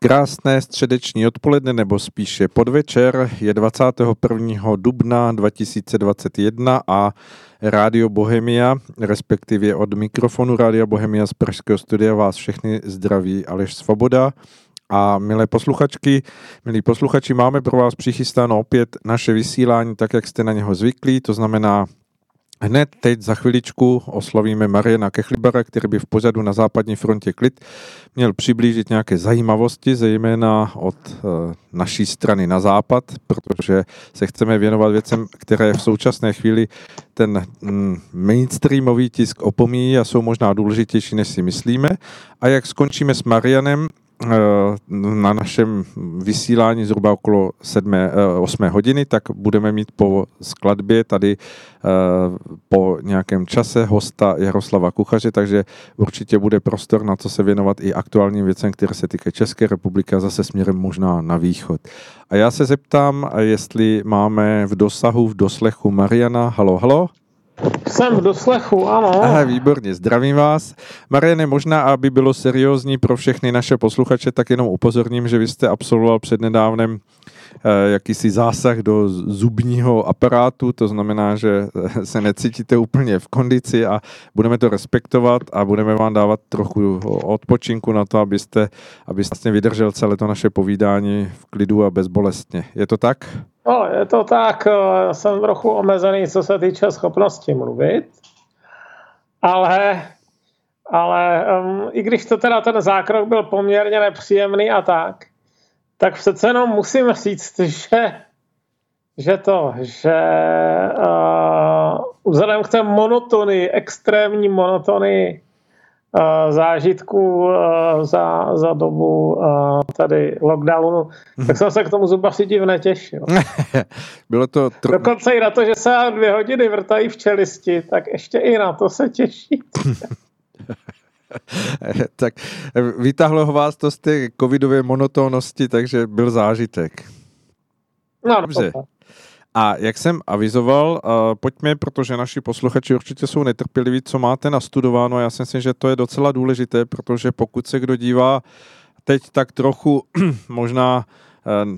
Krásné středeční odpoledne nebo spíše podvečer je 21. dubna 2021 a Rádio Bohemia, respektive od mikrofonu Rádia Bohemia z Pražského studia vás všechny zdraví Aleš Svoboda. A milé posluchačky, milí posluchači, máme pro vás přichystáno opět naše vysílání tak, jak jste na něho zvyklí, to znamená Hned teď za chviličku oslovíme Mariana Kechlibara, který by v pořadu na západní frontě klid měl přiblížit nějaké zajímavosti, zejména od e, naší strany na západ, protože se chceme věnovat věcem, které v současné chvíli ten mm, mainstreamový tisk opomíjí a jsou možná důležitější, než si myslíme. A jak skončíme s Marianem, Eh, na našem vysílání zhruba okolo 7, 8 eh, hodiny, tak budeme mít po skladbě tady eh, po nějakém čase hosta Jaroslava Kuchaře, takže určitě bude prostor na to se věnovat i aktuálním věcem, které se týkají České republiky a zase směrem možná na východ. A já se zeptám, jestli máme v dosahu, v doslechu Mariana. Halo, halo. Jsem v doslechu, ano. Aha, výborně, zdravím vás. Mariane, možná, aby bylo seriózní pro všechny naše posluchače, tak jenom upozorním, že vy jste absolvoval přednedávnem eh, jakýsi zásah do zubního aparátu, to znamená, že se necítíte úplně v kondici a budeme to respektovat a budeme vám dávat trochu odpočinku na to, abyste, abyste vlastně vydržel celé to naše povídání v klidu a bezbolestně. Je to tak? No, je to tak, eh, jsem trochu omezený, co se týče schopnosti mluvit, ale, ale um, i když to teda ten zákrok byl poměrně nepříjemný a tak, tak přece jenom musím říct, že, že to, že uh, vzhledem k té monotonii, extrémní monotonii Eh, zážitků eh, za, za dobu eh, tady lockdownu, tak jsem se k tomu zubaři div netěšil. Bylo to... Tr... Dokonce i na to, že se dvě hodiny vrtají v čelisti, tak ještě i na to se těší. tak vytáhlo vás to z té covidové monotónnosti, takže byl zážitek. No, Dobře. To a jak jsem avizoval, uh, pojďme, protože naši posluchači určitě jsou netrpěliví, co máte nastudováno. Já si myslím, že to je docela důležité, protože pokud se kdo dívá teď tak trochu možná uh,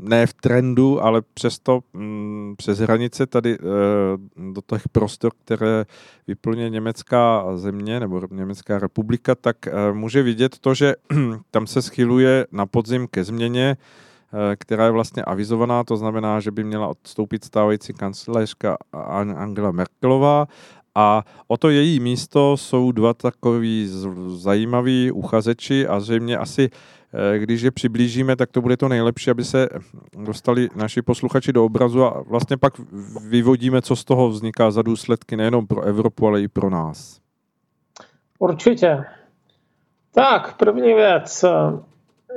ne v trendu, ale přesto um, přes hranice tady uh, do těch prostor, které vyplňuje německá země nebo Německá republika, tak může vidět to, že tam se schyluje na podzim ke změně Eh, která je vlastně avizovaná, to znamená, že by měla odstoupit stávající kancelářka Angela Merkelová a o to její místo jsou dva takový zajímaví uchazeči a zřejmě asi eh, když je přiblížíme, tak to bude to nejlepší, aby se dostali naši posluchači do obrazu a vlastně pak vyvodíme, co z toho vzniká za důsledky nejenom pro Evropu, ale i pro nás. Určitě. Tak, první věc.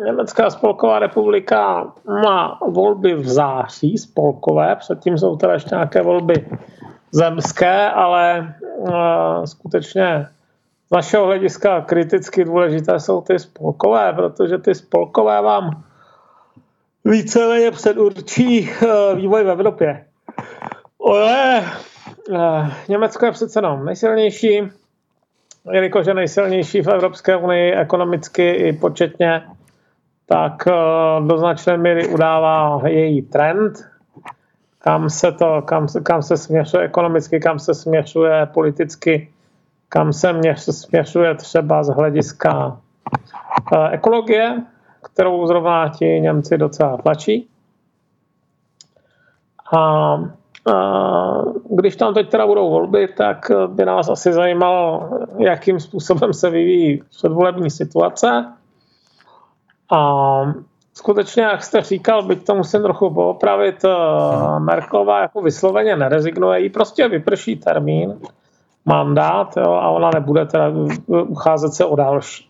Německá spolková republika má volby v září spolkové, předtím jsou teda ještě nějaké volby zemské, ale uh, skutečně z našeho hlediska kriticky důležité jsou ty spolkové, protože ty spolkové vám víceméně předurčí uh, vývoj v Evropě. Ale uh, Německo je přece jenom nejsilnější, jelikož je nejsilnější v Evropské unii ekonomicky i početně, tak eh, do značné míry udává její trend, kam se, to, kam, kam se směřuje ekonomicky, kam se směřuje politicky, kam se směřuje třeba z hlediska eh, ekologie, kterou zrovna ti Němci docela tlačí. A, a když tam teď teda budou volby, tak by nás asi zajímalo, jakým způsobem se vyvíjí předvolební situace a skutečně, jak jste říkal, byť to musím trochu poopravit, hmm. Merklová jako vysloveně nerezignuje, jí prostě vyprší termín, mandát jo, a ona nebude teda ucházet se o další.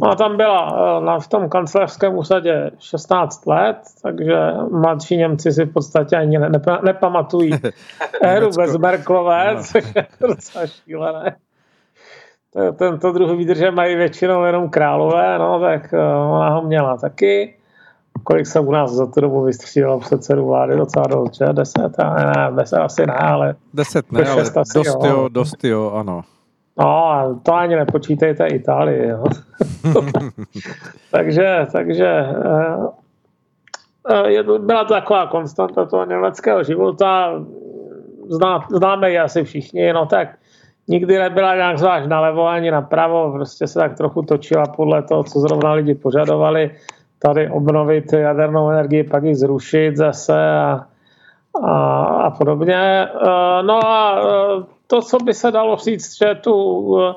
Ona tam byla eh, na, v tom kancelářském úsadě 16 let, takže mladší Němci si v podstatě ani ne, ne, nepamatují éru bez Merklové, no. což je docela šílené tento druh výdrže mají většinou jenom králové, no, tak eh, ona ho měla taky. Kolik se u nás za tu dobu vystřídalo předsedu vlády? Docela dost, že? Deset? Ne, ne, deset asi ne, ale... Deset ne, ale asi, dost jo. jo, dost jo, ano. No, to ani nepočítejte Itálii. Jo. takže, takže eh, eh, je, byla to taková konstanta toho německého života. Zná, známe ji asi všichni, no tak nikdy nebyla nějak zvlášť nalevo ani napravo, prostě se tak trochu točila podle toho, co zrovna lidi požadovali. Tady obnovit jadernou energii, pak ji zrušit zase a, a, a podobně. Eh, no a to, co by se dalo říct, že tu eh,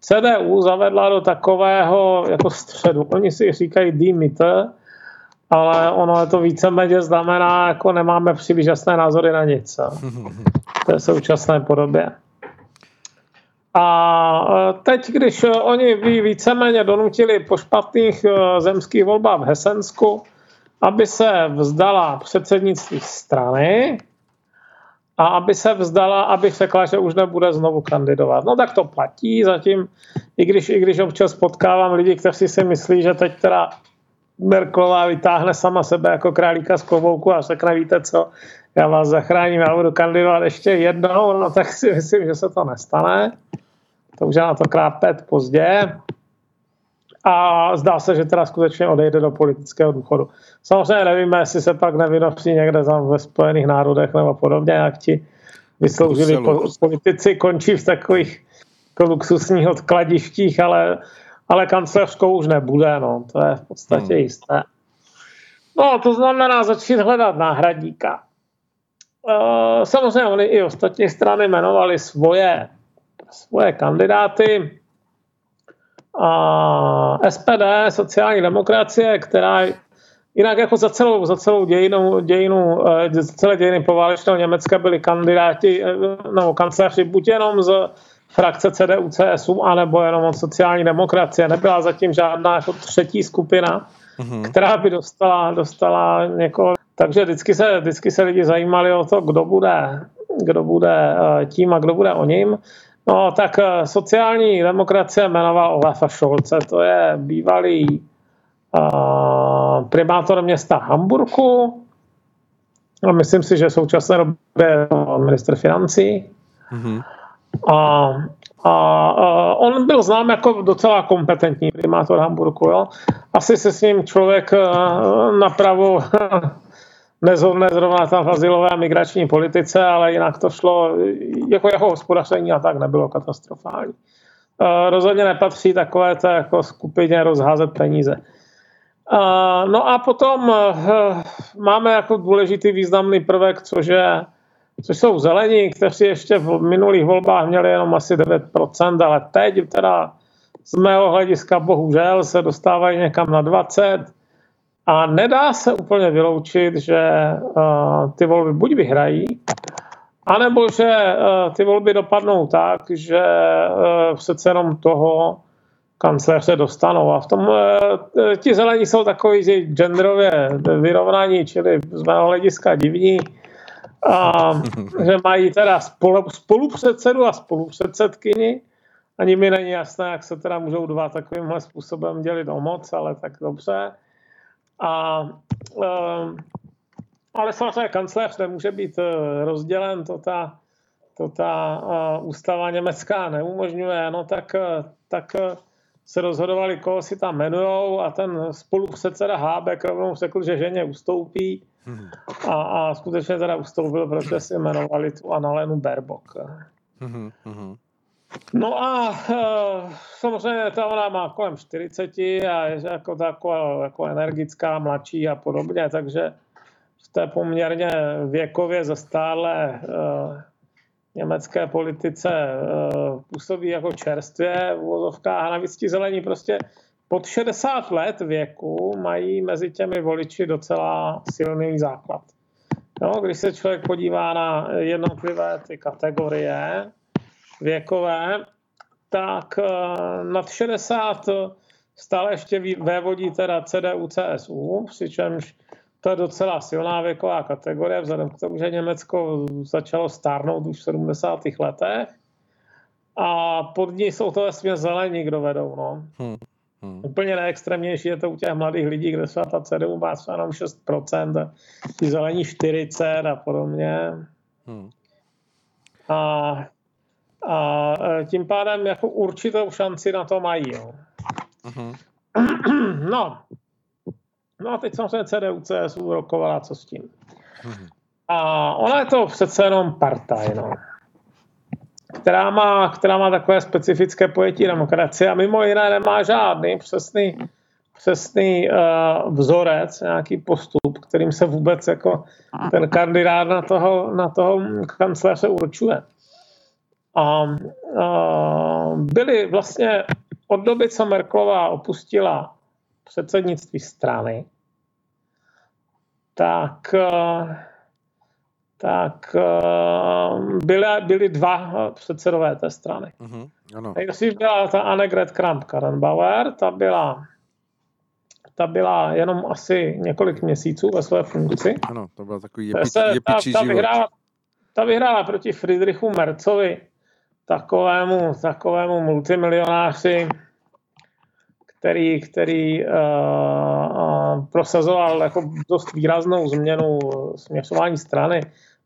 CDU zavedla do takového jako středu. Oni si říkají demeter, ale ono je to víceméně znamená, jako nemáme příliš jasné názory na nic. V té současné podobě. A eh, teď, když oni víceméně donutili po špatných eh, zemských volbách v Hesensku, aby se vzdala předsednictví strany, a aby se vzdala, aby řekla, že už nebude znovu kandidovat. No tak to platí zatím, i když, i když občas potkávám lidi, kteří si myslí, že teď teda Merklová vytáhne sama sebe jako králíka z klobouku a řekne, víte co, já vás zachráním, já budu kandidovat ještě jednou, no tak si myslím, že se to nestane. To už je na to krát pět pozdě a zdá se, že teda skutečně odejde do politického důchodu. Samozřejmě nevíme, jestli se pak nevynosí někde tam ve Spojených národech nebo podobně, jak ti vysloužili politici končí v takových jako luxusních odkladištích, ale, ale kancelářskou už nebude, no, to je v podstatě hmm. jisté. No, to znamená začít hledat náhradníka. E, samozřejmě oni i ostatní strany jmenovali svoje, svoje kandidáty a SPD, sociální demokracie, která jinak jako za celou, za celou dějinu, dějinu eh, za celé dějiny poválečného Německa byli kandidáti, eh, no, kanceláři buď jenom z frakce CDU, CSU, anebo jenom od sociální demokracie. Nebyla zatím žádná jako třetí skupina, mm-hmm. která by dostala, dostala někoho. Takže vždycky se, vždycky se lidi zajímali o to, kdo bude, kdo bude eh, tím a kdo bude o ním. No, tak eh, sociální demokracie jmenoval Olafa Šolce, to je bývalý uh, primátor města Hamburku. A myslím si, že v současné době minister financí. Mm-hmm. A, a, a on byl znám jako docela kompetentní primátor Hamburku. Jo? Asi se s ním člověk napravo nezhodne zrovna tam v azylové migrační politice, ale jinak to šlo, jako jeho hospodaření a tak nebylo katastrofální. Eh, rozhodně nepatří takové té jako skupině rozházet peníze. Eh, no a potom eh, máme jako důležitý významný prvek, což, je, což jsou zelení, kteří ještě v minulých volbách měli jenom asi 9%, ale teď teda z mého hlediska bohužel se dostávají někam na 20%. A nedá se úplně vyloučit, že uh, ty volby buď vyhrají, anebo že uh, ty volby dopadnou tak, že uh, přece jenom toho kancléře dostanou. A v tom uh, ti zelení jsou takový že genderově vyrovnaní, čili z mého hlediska divní. A, že mají teda spolu, spolupředsedu a spolupředsedkyni. Ani mi není jasné, jak se teda můžou dva takovýmhle způsobem dělit o moc, ale tak dobře. A, uh, ale samozřejmě kancléř nemůže být eh, rozdělen, to ta, to ta uh, ústava německá neumožňuje, no tak, tak se rozhodovali, koho si tam jmenujou a ten spolupředseda Hábek rovnou řekl, že ženě ustoupí a, a skutečně teda ustoupil, protože si jmenovali tu Annalenu Berbok. Mm-hmm. No a uh, samozřejmě ta ona má kolem 40 a je jako taková jako energická, mladší a podobně, takže v té poměrně věkově zastále uh, německé politice uh, působí jako čerstvě v vozovkách a navíc ti zelení prostě pod 60 let věku mají mezi těmi voliči docela silný základ. No, když se člověk podívá na jednotlivé ty kategorie, věkové, tak eh, nad 60 stále ještě vévodí teda CDU, CSU, přičemž to je docela silná věková kategorie, vzhledem k tomu, že Německo začalo stárnout už v 70. letech. A pod ní jsou to vlastně zelení, kdo vedou. No. Hmm. Hmm. Úplně nejextrémnější je to u těch mladých lidí, kde se ta CDU má třeba jenom 6%, ty zelení 40 a podobně. Hmm. A A tím pádem jako určitou šanci na to mají. Jo. Uh-huh. No. no a teď samozřejmě CDU, CSU rokovala, co s tím. Uh-huh. A ona je to přece jenom partaj, no která má, která má takové specifické pojetí demokracie a mimo jiné nemá žádný přesný, přesný uh, vzorec, nějaký postup, kterým se vůbec jako ten kandidát na toho, na toho kancléře určuje. A uh, byli vlastně od doby, co Merklová opustila předsednictví strany, tak tak byly, byly dva předsedové té strany. Uh-huh, ano. Nejdřív byla ta Annegret Kramp-Karrenbauer, ta byla ta byla jenom asi několik měsíců ve své funkci. Ano, to byl takový jepič, se, jepičí ta, ta, vyhrála, ta vyhrála proti Friedrichu Mercovi, takovému, takovému multimilionáři, který, který uh, uh, prosazoval jako dost výraznou změnu směřování strany.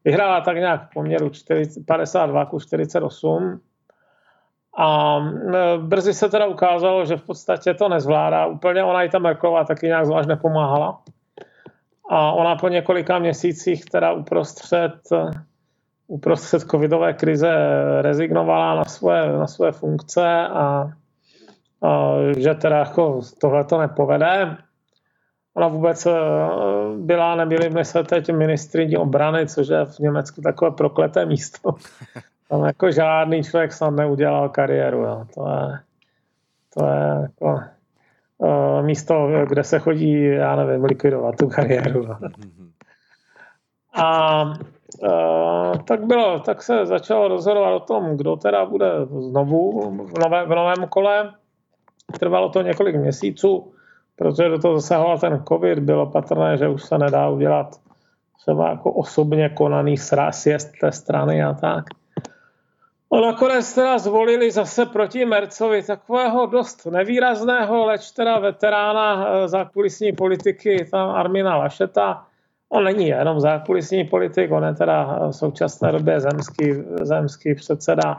Vyhrála tak nějak v poměru 40, 52 ku 48. A brzy se teda ukázalo, že v podstatě to nezvládá úplně. Ona i ta Merklová taky nějak zvlášť nepomáhala. A ona po několika měsících teda uprostřed, uprostřed covidové krize rezignovala na svoje, na svoje funkce a, a že teda jako tohle to nepovede. Ona vůbec eh, byla, nebyli se teď ministriní obrany, což je v Německu takové prokleté místo. Tam jako žádný člověk snad neudělal kariéru. Jo. To je, to je jako uh, místo, kde se chodí, já nevím, likvidovat tu kariéru. Jo. A uh, tak bylo, tak se začalo rozhodovat o tom, kdo teda bude znovu v, nové, v novém kole. Trvalo to několik měsíců protože do toho zasahoval ten covid, bylo patrné, že už se nedá udělat třeba jako osobně konaný sjezd té strany a tak. A nakonec teda zvolili zase proti Mercovi takového dost nevýrazného, leč teda veterána eh, zákulisní politiky, tam Armina Lašeta. On není jenom zákulisní politik, on je teda v současné době zemský, zemský předseda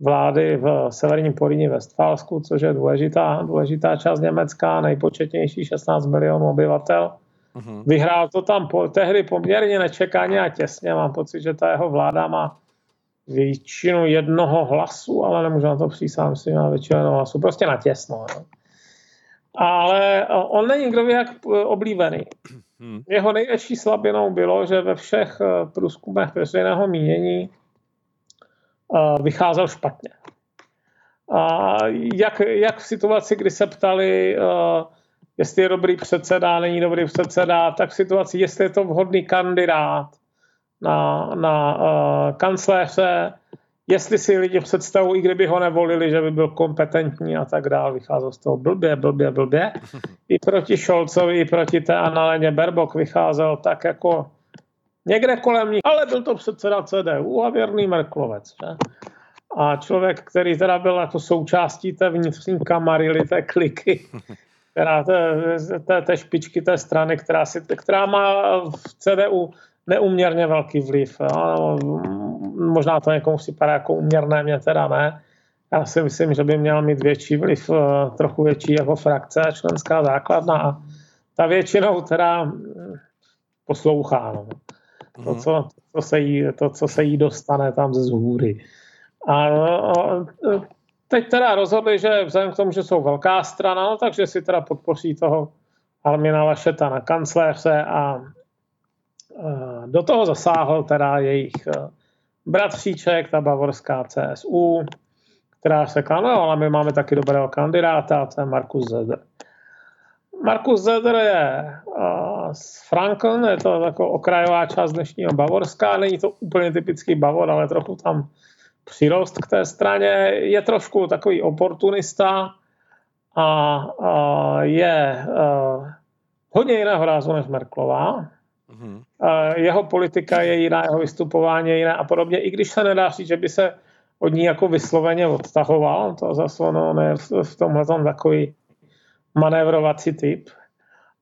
vlády v severním Poríně Westfalsku, což je důležitá, důležitá část Německa, nejpočetnější 16 milionů obyvatel. Uh-huh. Vyhrál to tam po, tehdy poměrně nečekaně a těsně. Mám pocit, že ta jeho vláda má většinu jednoho hlasu, ale nemůžu na to přísám, myslím, má většinu jednoho hlasu. Prostě na těsno. Jo. Ale on není kdo ví jak oblíbený. Hmm. Jeho největší slabinou bylo, že ve všech eh, průzkumech veřejného mínění vycházel špatně. A jak, jak v situaci, kdy se ptali, jestli je dobrý předseda, není dobrý předseda, tak v situaci, jestli je to vhodný kandidát na, na kancléře, jestli si lidi představují, i kdyby ho nevolili, že by byl kompetentní a tak dále, vycházel z toho blbě, blbě, blbě. I proti Šolcovi, i proti té Analeně Berbok vycházel tak jako Někde kolem ní, ale byl to předseda CDU a věrný Merklovec. Že? A člověk, který teda byl jako součástí té vnitřní kamarily, té kliky, která té, té, té špičky té strany, která, si, která má v CDU neuměrně velký vliv. Jo? Možná to někomu připadá jako uměrné, mě teda ne. Já si myslím, že by měl mít větší vliv, eh, trochu větší jako frakce a členská základna. A ta většinou teda poslouchá. No to, mhm. co, to, se jí, to, co se jí dostane tam ze zhůry. A, a teď teda rozhodli, že vzhledem k tomu, že jsou velká strana, no, takže si teda podpoří toho Almina Lašeta na kancléře a do toho zasáhl teda jejich bratříček, ta bavorská CSU, která řekla, no ale my máme taky dobrého kandidáta, to je Markus Zeder. Markus Zeder je z Franken, je to jako okrajová část dnešního Bavorska, není to úplně typický Bavor, ale trochu tam přirost k té straně. Je trošku takový oportunista a, a je a, hodně jiného rázu než Merklová. Mm-hmm. A jeho politika je jiná, jeho vystupování je jiné a podobně, i když se nedá říct, že by se od ní jako vysloveně odtahoval, to zase ono je v tomhle takový manévrovací typ.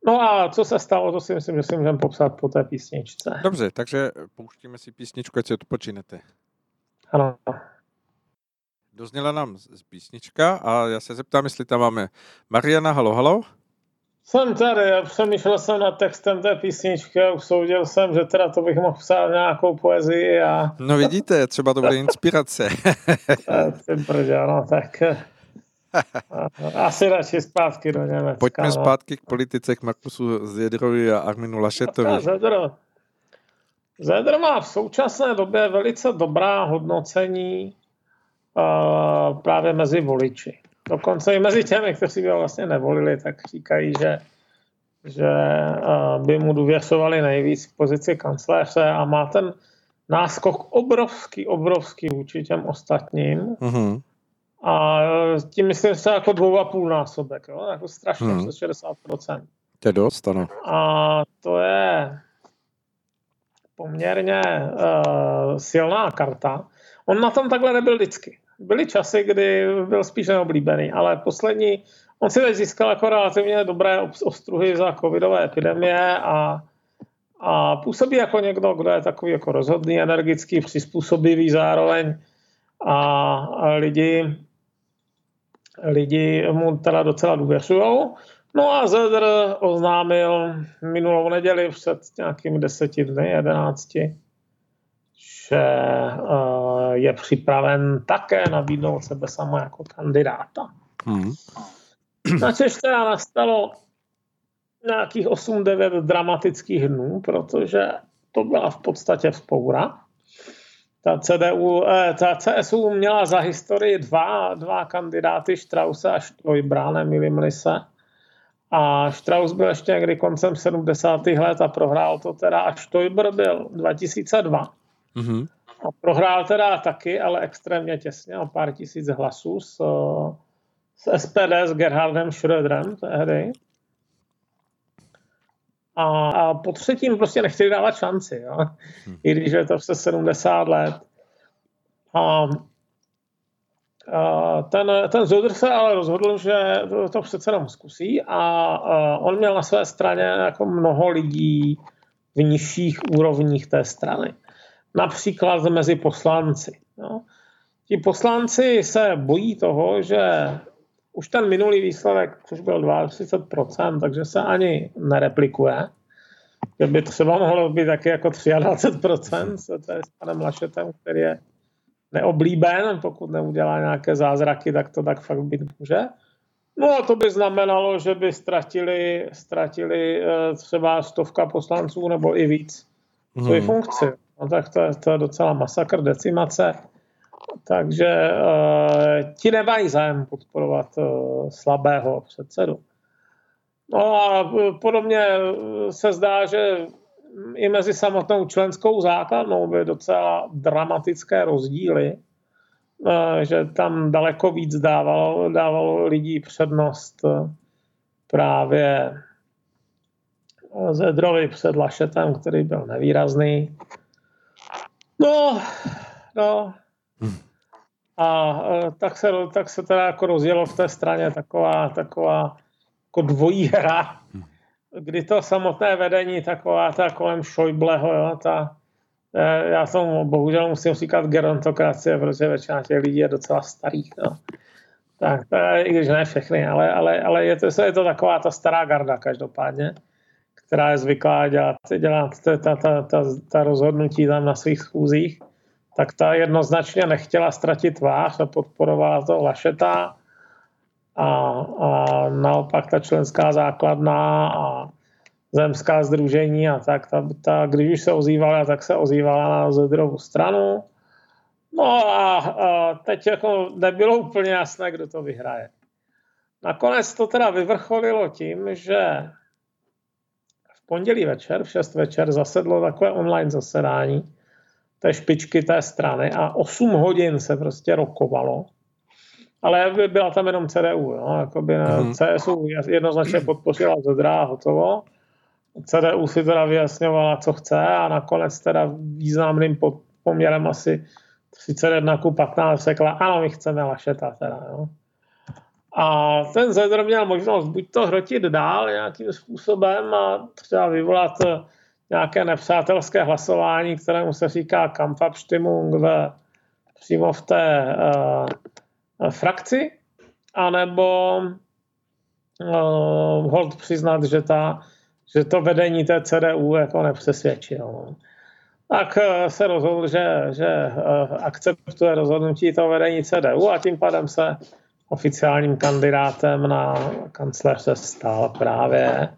No a co se stalo, to si myslím, že si můžeme popsat po té písničce. Dobře, takže pouštíme si písničku, ať si odpočinete. Ano. dozněla nám z písnička a já se zeptám, jestli tam máme Mariana, halo, halo. Jsem tady, já přemýšlel jsem nad textem té písničky a usoudil jsem, že teda to bych mohl psát nějakou poezii a... No vidíte, třeba to bude inspirace. Ty brdě, no tak... Asi radši zpátky do Německa. Pojďme no. zpátky k politice, k Markusu Zjedrovi a Arminu Lašetovi. Zedr. Zedr má v současné době velice dobrá hodnocení uh, právě mezi voliči. Dokonce i mezi těmi, kteří by ho vlastně nevolili, tak říkají, že, že uh, by mu důvěřovali nejvíc v pozici kancléře a má ten náskok obrovský, obrovský vůči těm ostatním. Mm-hmm. A tím myslím se jako dvou a půl násobek, jo? jako strašně, hmm. přes 60%. To je dost, ano. A to je poměrně uh, silná karta. On na tom takhle nebyl vždycky. Byly časy, kdy byl spíš neoblíbený, ale poslední, on si teď získal jako relativně dobré ostruhy za covidové epidemie a, a působí jako někdo, kdo je takový jako rozhodný, energický, přizpůsobivý zároveň a, a lidi lidi mu teda docela důvěřují. No a Zedr oznámil minulou neděli před nějakými deseti dny, jedenácti, že uh, je připraven také nabídnout sebe sama jako kandidáta. Hmm. Načež teda nastalo nějakých 8-9 dramatických dnů, protože to byla v podstatě vzpoura ta, CDU, eh, ta CSU měla za historii dva, dva kandidáty, Strause a Štojbra, nemýlim se. A Strauss byl ještě někdy koncem 70. let a prohrál to teda a Štojbr byl 2002. Mm-hmm. A prohrál teda taky, ale extrémně těsně, o pár tisíc hlasů s, s SPD, s Gerhardem Schröderem tehdy. A, a po třetím prostě nechtěli dávat šanci, jo? Hmm. i když je to přes 70 let. A, a ten, ten Zodr se ale rozhodl, že to, to přece jenom zkusí a, a on měl na své straně jako mnoho lidí v nižších úrovních té strany. Například mezi poslanci. Jo? Ti poslanci se bojí toho, že už ten minulý výsledek, což byl 32%, takže se ani nereplikuje. Že by třeba mohlo být taky jako 23%, to je s panem Lašetem, který je neoblíben, pokud neudělá nějaké zázraky, tak to tak fakt být může. No a to by znamenalo, že by ztratili, ztratili eh, třeba stovka poslanců nebo i víc svoji hmm. funkci. No tak to je, to je docela masakr, decimace. Takže uh, ti nemají zájem podporovat uh, slabého předsedu. No a podobně se zdá, že i mezi samotnou členskou základnou by docela dramatické rozdíly, že tam daleko víc dávalo, dávalo lidí přednost právě Zedrovi před Lašetem, který byl nevýrazný. No, no, a e, tak se, tak se teda jako rozjelo v té straně taková, taková jako dvojí hra, kdy to samotné vedení taková ta kolem Šojbleho, jo, ta, e, já tomu bohužel musím říkat gerontokracie, protože většina těch lidí je docela starých. No. Tak, to je, i když ne všechny, ale, ale, ale je, to, je to taková ta stará garda každopádně, která je zvyklá dělat, dělat ta, ta, ta, ta, ta rozhodnutí tam na svých schůzích tak ta jednoznačně nechtěla ztratit tvář a podporovala to Lašeta a, a naopak ta členská základna a zemská združení a tak, ta, ta, když už se ozývala, tak se ozývala na Zedrovu stranu. No a, a teď jako nebylo úplně jasné, kdo to vyhraje. Nakonec to teda vyvrcholilo tím, že pondělí večer, v 6 večer, zasedlo takové online zasedání, té špičky té strany a 8 hodin se prostě rokovalo. Ale byla tam jenom CDU, jo? Jakoby mm. CSU jednoznačně podpořila Zedra a hotovo. CDU si teda vyjasňovala, co chce a nakonec teda významným poměrem asi 31 ku 15 řekla, ano, my chceme Lašeta teda, jo. A ten Zedr měl možnost buď to hrotit dál nějakým způsobem a třeba vyvolat nějaké nepřátelské hlasování, kterému se říká Kampfabstimmung ve, přímo v té, uh, frakci, anebo uh, hold přiznat, že, ta, že to vedení té CDU jako nepřesvědčilo. Tak se rozhodl, že, že akceptuje rozhodnutí toho vedení CDU a tím pádem se oficiálním kandidátem na kancléře stal právě,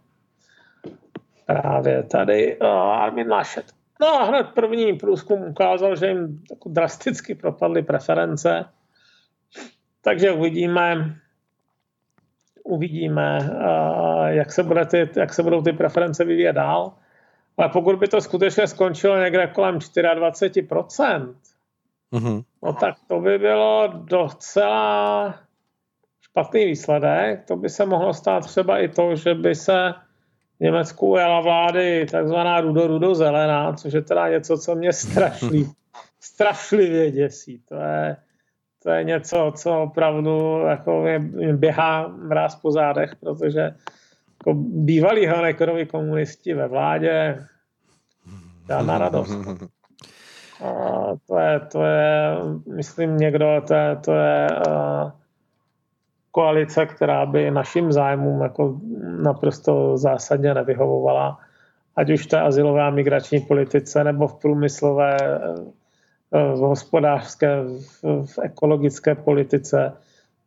právě tady Armin Laschet. No a hned první průzkum ukázal, že jim jako drasticky propadly preference. Takže uvidíme, uvidíme, jak se, bude ty, jak se budou ty preference vyvíjet dál. Ale pokud by to skutečně skončilo někde kolem 24%, mm-hmm. no tak to by bylo docela špatný výsledek. To by se mohlo stát třeba i to, že by se v Německu ujala vlády takzvaná rudo-rudo-zelená, což je teda něco, co mě strašlivě, strašlivě děsí. To je, to je něco, co opravdu jako mě běhá mráz po zádech, protože jako bývalí Honeckerovi komunisti ve vládě žádná radost. A to je, to je, myslím někdo, to je, to je uh, koalice, která by našim zájmům jako naprosto zásadně nevyhovovala, ať už v té asilové a migrační politice, nebo v průmyslové, v hospodářské, v ekologické politice.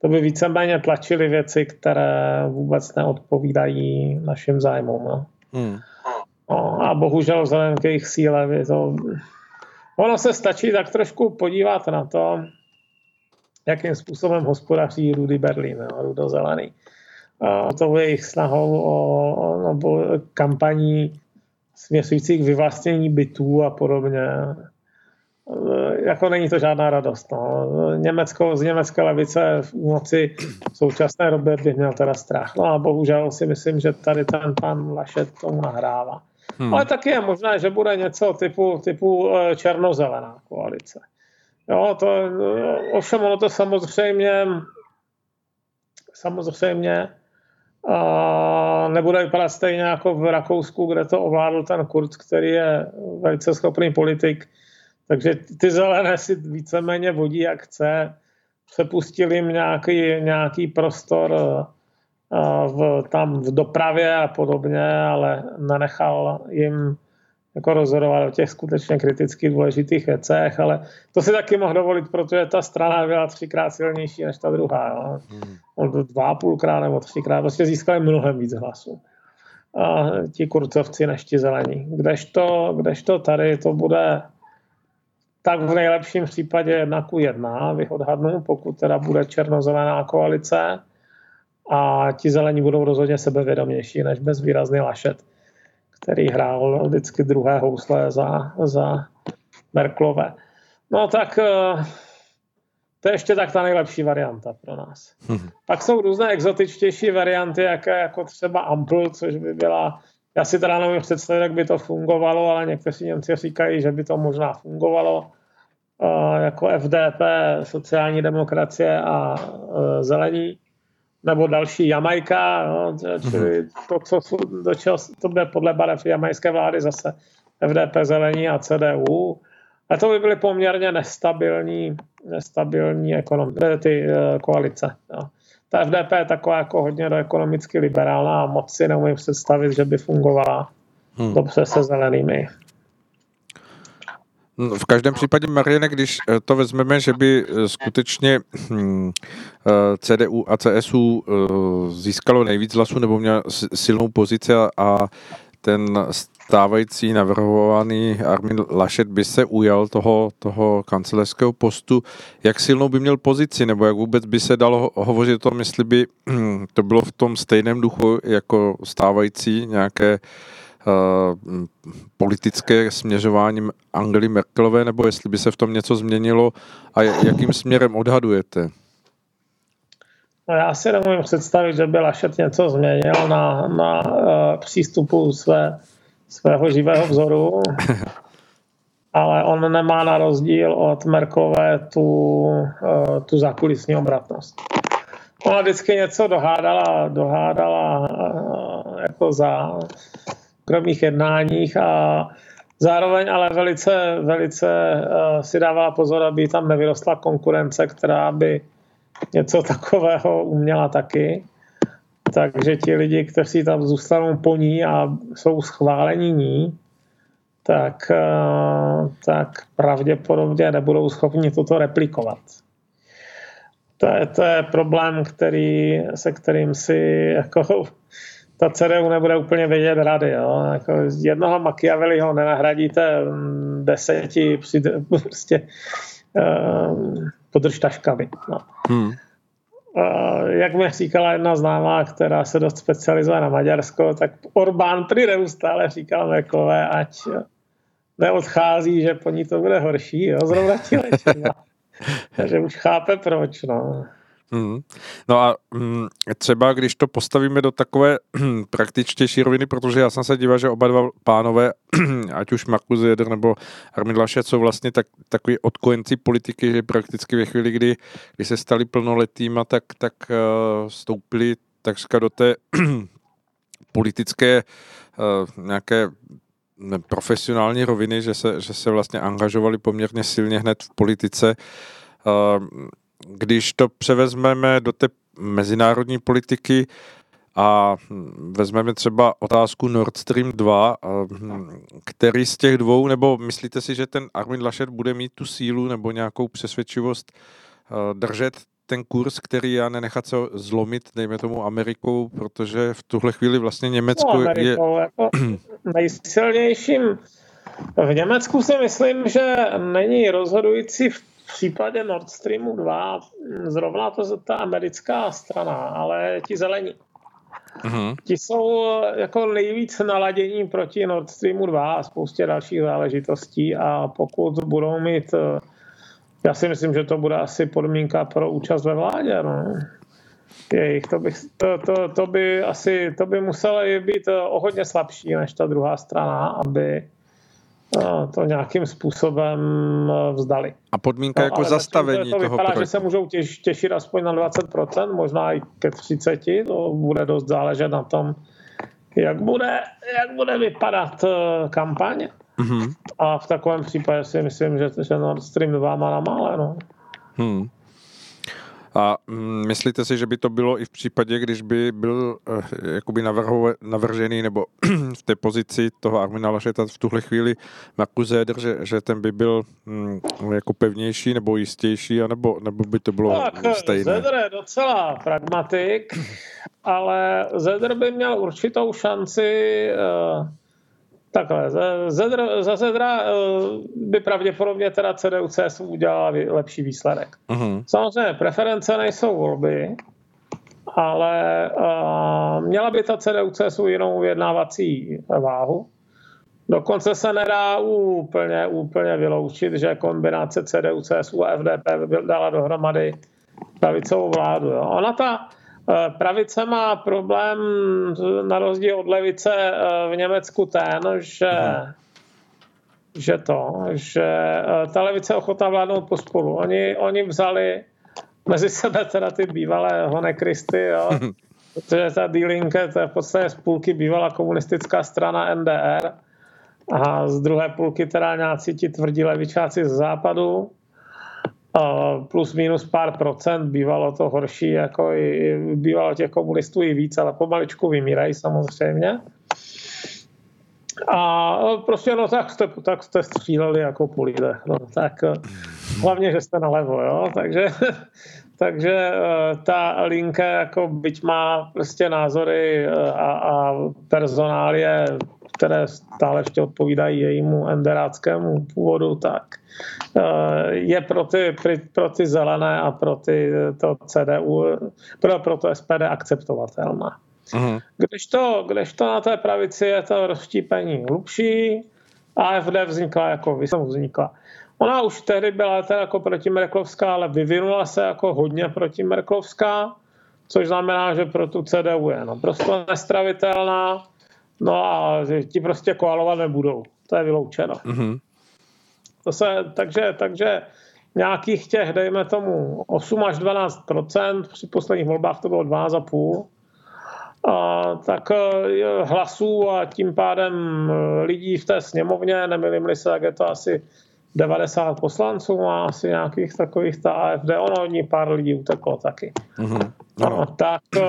To by víceméně tlačily věci, které vůbec neodpovídají našim zájmům. No. Hmm. No, a bohužel vzhledem k jejich síle, to, ono se stačí tak trošku podívat na to, jakým způsobem hospodaří Rudy Berlin, jo, rudozelený. A to je jejich snahou o, o nebo kampaní směřujících vyvlastnění bytů a podobně. Jako není to žádná radost. No. Německo, z německé levice v moci v současné době bych měl teda strach. No a bohužel si myslím, že tady ten pan Lašet tomu nahrává. Hmm. Ale taky je možné, že bude něco typu, typu eh, černozelená koalice. Jo, to, ovšem ono to samozřejmě samozřejmě a nebude vypadat stejně jako v Rakousku, kde to ovládl ten Kurz, který je velice schopný politik. Takže ty zelené si víceméně vodí, jak chce. Přepustili jim nějaký, nějaký prostor v, tam v dopravě a podobně, ale nenechal jim jako rozhodovat o těch skutečně kriticky důležitých věcech, ale to si taky mohl dovolit, protože ta strana byla třikrát silnější než ta druhá. Jo. Hmm. Dva půlkrát nebo třikrát, prostě získali mnohem víc hlasů. A ti kurcovci než ti zelení. Kdežto, kdežto tady to bude tak v nejlepším případě jedna ku jedna, bych odhadnu, pokud teda bude černozelená koalice a ti zelení budou rozhodně sebevědomější než bezvýrazný lašet který hrál vždycky druhé housle za, za Merklové. No tak eh, to je ještě tak ta nejlepší varianta pro nás. Hmm. Pak jsou různé exotičtější varianty, jaké jako třeba Ampl, což by byla, já si teda nevím představit, jak by to fungovalo, ale někteří Němci říkají, že by to možná fungovalo uh, jako FDP, sociální demokracie a uh, zelení nebo další Jamajka, no, čili mhm. to, co, do čeho, to bude podle barev jamajské vlády zase FDP, Zelení a CDU. A to by byly poměrně nestabilní, nestabilní ekonom, eh, ty uh, koalice. No. Ta FDP je taková jako hodně ekonomicky liberálná a moc si neumím představit, že by fungovala hmm. dobře se zelenými. V každém případě, Mariane, když eh, to vezmeme, že by eh, skutečně hm, eh, CDU a CSU získalo nejvíc hlasů nebo měl silnou pozici a ten stávající navrhovaný Armin Laschet by se ujal toho, toho kancelářského postu, jak silnou by měl pozici, nebo jak vůbec by se dalo hovořit o tom, jestli by hm, to bylo v tom stejném duchu jako stávající nějaké uh, politické směřování Angely Merkelové, nebo jestli by se v tom něco změnilo a jakým směrem odhadujete? No já si nemůžu představit, že by Lašet něco změnil na, na uh, přístupu své, svého živého vzoru, ale on nemá na rozdíl od Merkelové tu, uh, tu zákulisní obratnost. Ona vždycky něco dohádala, dohádala uh, jako za soukromých jednáních a zároveň ale velice, velice uh, si dávala pozor, aby tam nevyrostla konkurence, která by něco takového uměla taky. Takže ti lidi, kteří tam zůstanou po ní a jsou schválení ní, tak, eh, tak pravděpodobně nebudou schopni toto replikovat. To je, to je problém, který, se kterým si jako, ta CDU nebude úplně vědět rady. Jo? Jako jednoho Machiavelliho nenahradíte deseti prostě uh, podržtaškami. No. Hmm. Uh, jak mi říkala jedna známá, která se dost specializuje na Maďarsko, tak Orbán prý neustále říkal Merklové, ať neodchází, že po ní to bude horší. Jo? Zrovna ti Takže už chápe proč. No. Hmm. No a mm, třeba když to postavíme do takové praktičtější roviny, protože já jsem se díval, že oba dva pánové, ať už Markus Jeder nebo Armin Laschet, jsou vlastně tak, takový odkojenci politiky, že prakticky ve chvíli, kdy, kdy se stali plnoletýma, tak, tak uh, stoupili takřka do té politické uh, nějaké profesionální roviny, že se, že se vlastně angažovali poměrně silně hned v politice. Uh, když to převezmeme do té mezinárodní politiky a vezmeme třeba otázku Nord Stream 2, který z těch dvou, nebo myslíte si, že ten Armin Laschet bude mít tu sílu nebo nějakou přesvědčivost držet ten kurz, který já nenechat se zlomit, dejme tomu Amerikou, protože v tuhle chvíli vlastně Německo no, Amerikou, je... Jako nejsilnějším. V Německu si myslím, že není rozhodující v v případě Nord Streamu 2 zrovna to ta americká strana, ale ti zelení. Mm-hmm. Ti jsou jako nejvíc naladění proti Nord Streamu 2 a spoustě dalších záležitostí a pokud budou mít, já si myslím, že to bude asi podmínka pro účast ve vládě. No. Jejich, to, by, to, to, to, by asi to by muselo být o hodně slabší než ta druhá strana, aby, to nějakým způsobem eh, vzdali. A podmínka no, jako zastavení to toho vypadá, projektu. že se můžou těš, těšit aspoň na 20%, možná i ke 30%, to bude dost záležet na tom, jak bude, jak bude vypadat eh, kampaně. Mm-hmm. A v takovém případě si myslím, že, že Nord Stream 2 má na mále. No. Hmm. A mm, myslíte si, že by to bylo i v případě, když by byl eh, jakoby navrho, navržený nebo v té pozici toho Armina Lašeta v tuhle chvíli Markus Zeder, že, že ten by byl mm, jako pevnější nebo jistější, anebo, nebo by to bylo tak, stejné? Zeder je docela pragmatik, ale Zeder by měl určitou šanci uh, Takhle, za Zedra eh, by pravděpodobně teda CDU CSU udělala lepší výsledek. Uh-huh. Samozřejmě preference nejsou volby, ale uh, měla by ta CDU CSU jinou vyjednávací váhu. Dokonce se nedá úplně, úplně vyloučit, že kombinace CDU, CSU a FDP by dala dohromady pravicovou vládu. Jo. Ona ta, pravice má problém na rozdíl od levice eh, v Německu ten, že, že to, že eh, ta levice ochotná vládnout pospolu. Oni, oni vzali mezi sebe teda ty bývalé honekristy, jo, protože ta D-Linke, to je v podstatě z půlky bývalá komunistická strana NDR a z druhé půlky teda nějací ti tvrdí levičáci z západu plus minus pár procent, bývalo to horší, jako i, bývalo těch komunistů i víc, ale pomaličku vymírají samozřejmě. A prostě no tak jste, tak jste stříleli jako po lidech, no tak hlavně, že jste nalevo, jo, takže, takže eh, ta linka jako byť má prostě názory eh, a, a personálie které stále ještě odpovídají jejímu enderáckému původu, tak eh, je pro ty, pro ty zelené a pro ty, to CDU, pro, pro to SPD akceptovatelná. Uh-huh. Když, to, když to na té pravici je to rozštípení hlubší, AFD vznikla jako vysom vznikla. Ona už tehdy byla teda jako protimerklovská, ale vyvinula se jako hodně protimerklovská, což znamená, že pro tu CDU je naprosto nestravitelná No a ti prostě koalovat nebudou. To je vyloučeno. Mm-hmm. To se, takže, takže nějakých těch, dejme tomu, 8 až 12% při posledních volbách to bylo 12,5 a, tak e, hlasů a tím pádem e, lidí v té sněmovně, nemilím se, jak je to asi 90 poslanců má asi nějakých takových ta AFD, ono od ní pár lidí uteklo taky. Mm-hmm. No, tak eh,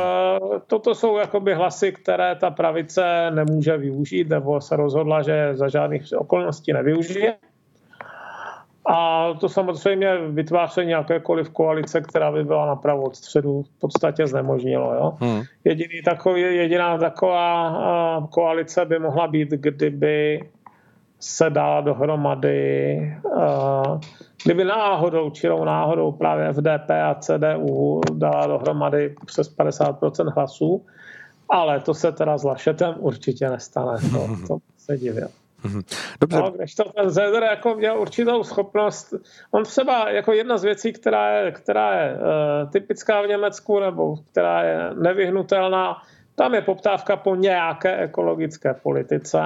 toto jsou jakoby hlasy, které ta pravice nemůže využít, nebo se rozhodla, že za žádných okolností nevyužije. A to samozřejmě vytváření jakékoliv koalice, která by byla napravo od středu, v podstatě znemožnilo. Jo? Hmm. Jediný takový, jediná taková eh, koalice by mohla být, kdyby se dala dohromady, uh, kdyby náhodou, čirou náhodou právě FDP a CDU dala dohromady přes 50% hlasů, ale to se teda s Lašetem určitě nestane, to, to se divil. Mhm. Dobře. No, když to ten Zeder jako měl určitou schopnost, on třeba jako jedna z věcí, která je, která je uh, typická v Německu nebo která je nevyhnutelná, tam je poptávka po nějaké ekologické politice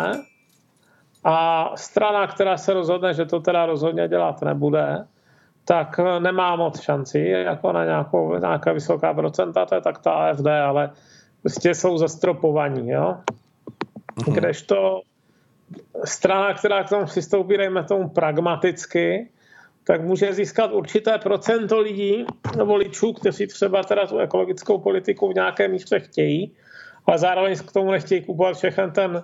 a strana, která se rozhodne, že to teda rozhodně dělat nebude, tak nemá moc šancí, jako na nějakou, nějaká vysoká procenta, to je tak ta AFD, ale prostě jsou zastropovaní, jo. Mhm. Kdežto strana, která k tomu přistoupí, dejme tomu pragmaticky, tak může získat určité procento lidí, voličů, kteří třeba teda tu ekologickou politiku v nějaké míře chtějí, ale zároveň k tomu nechtějí kupovat všechny ten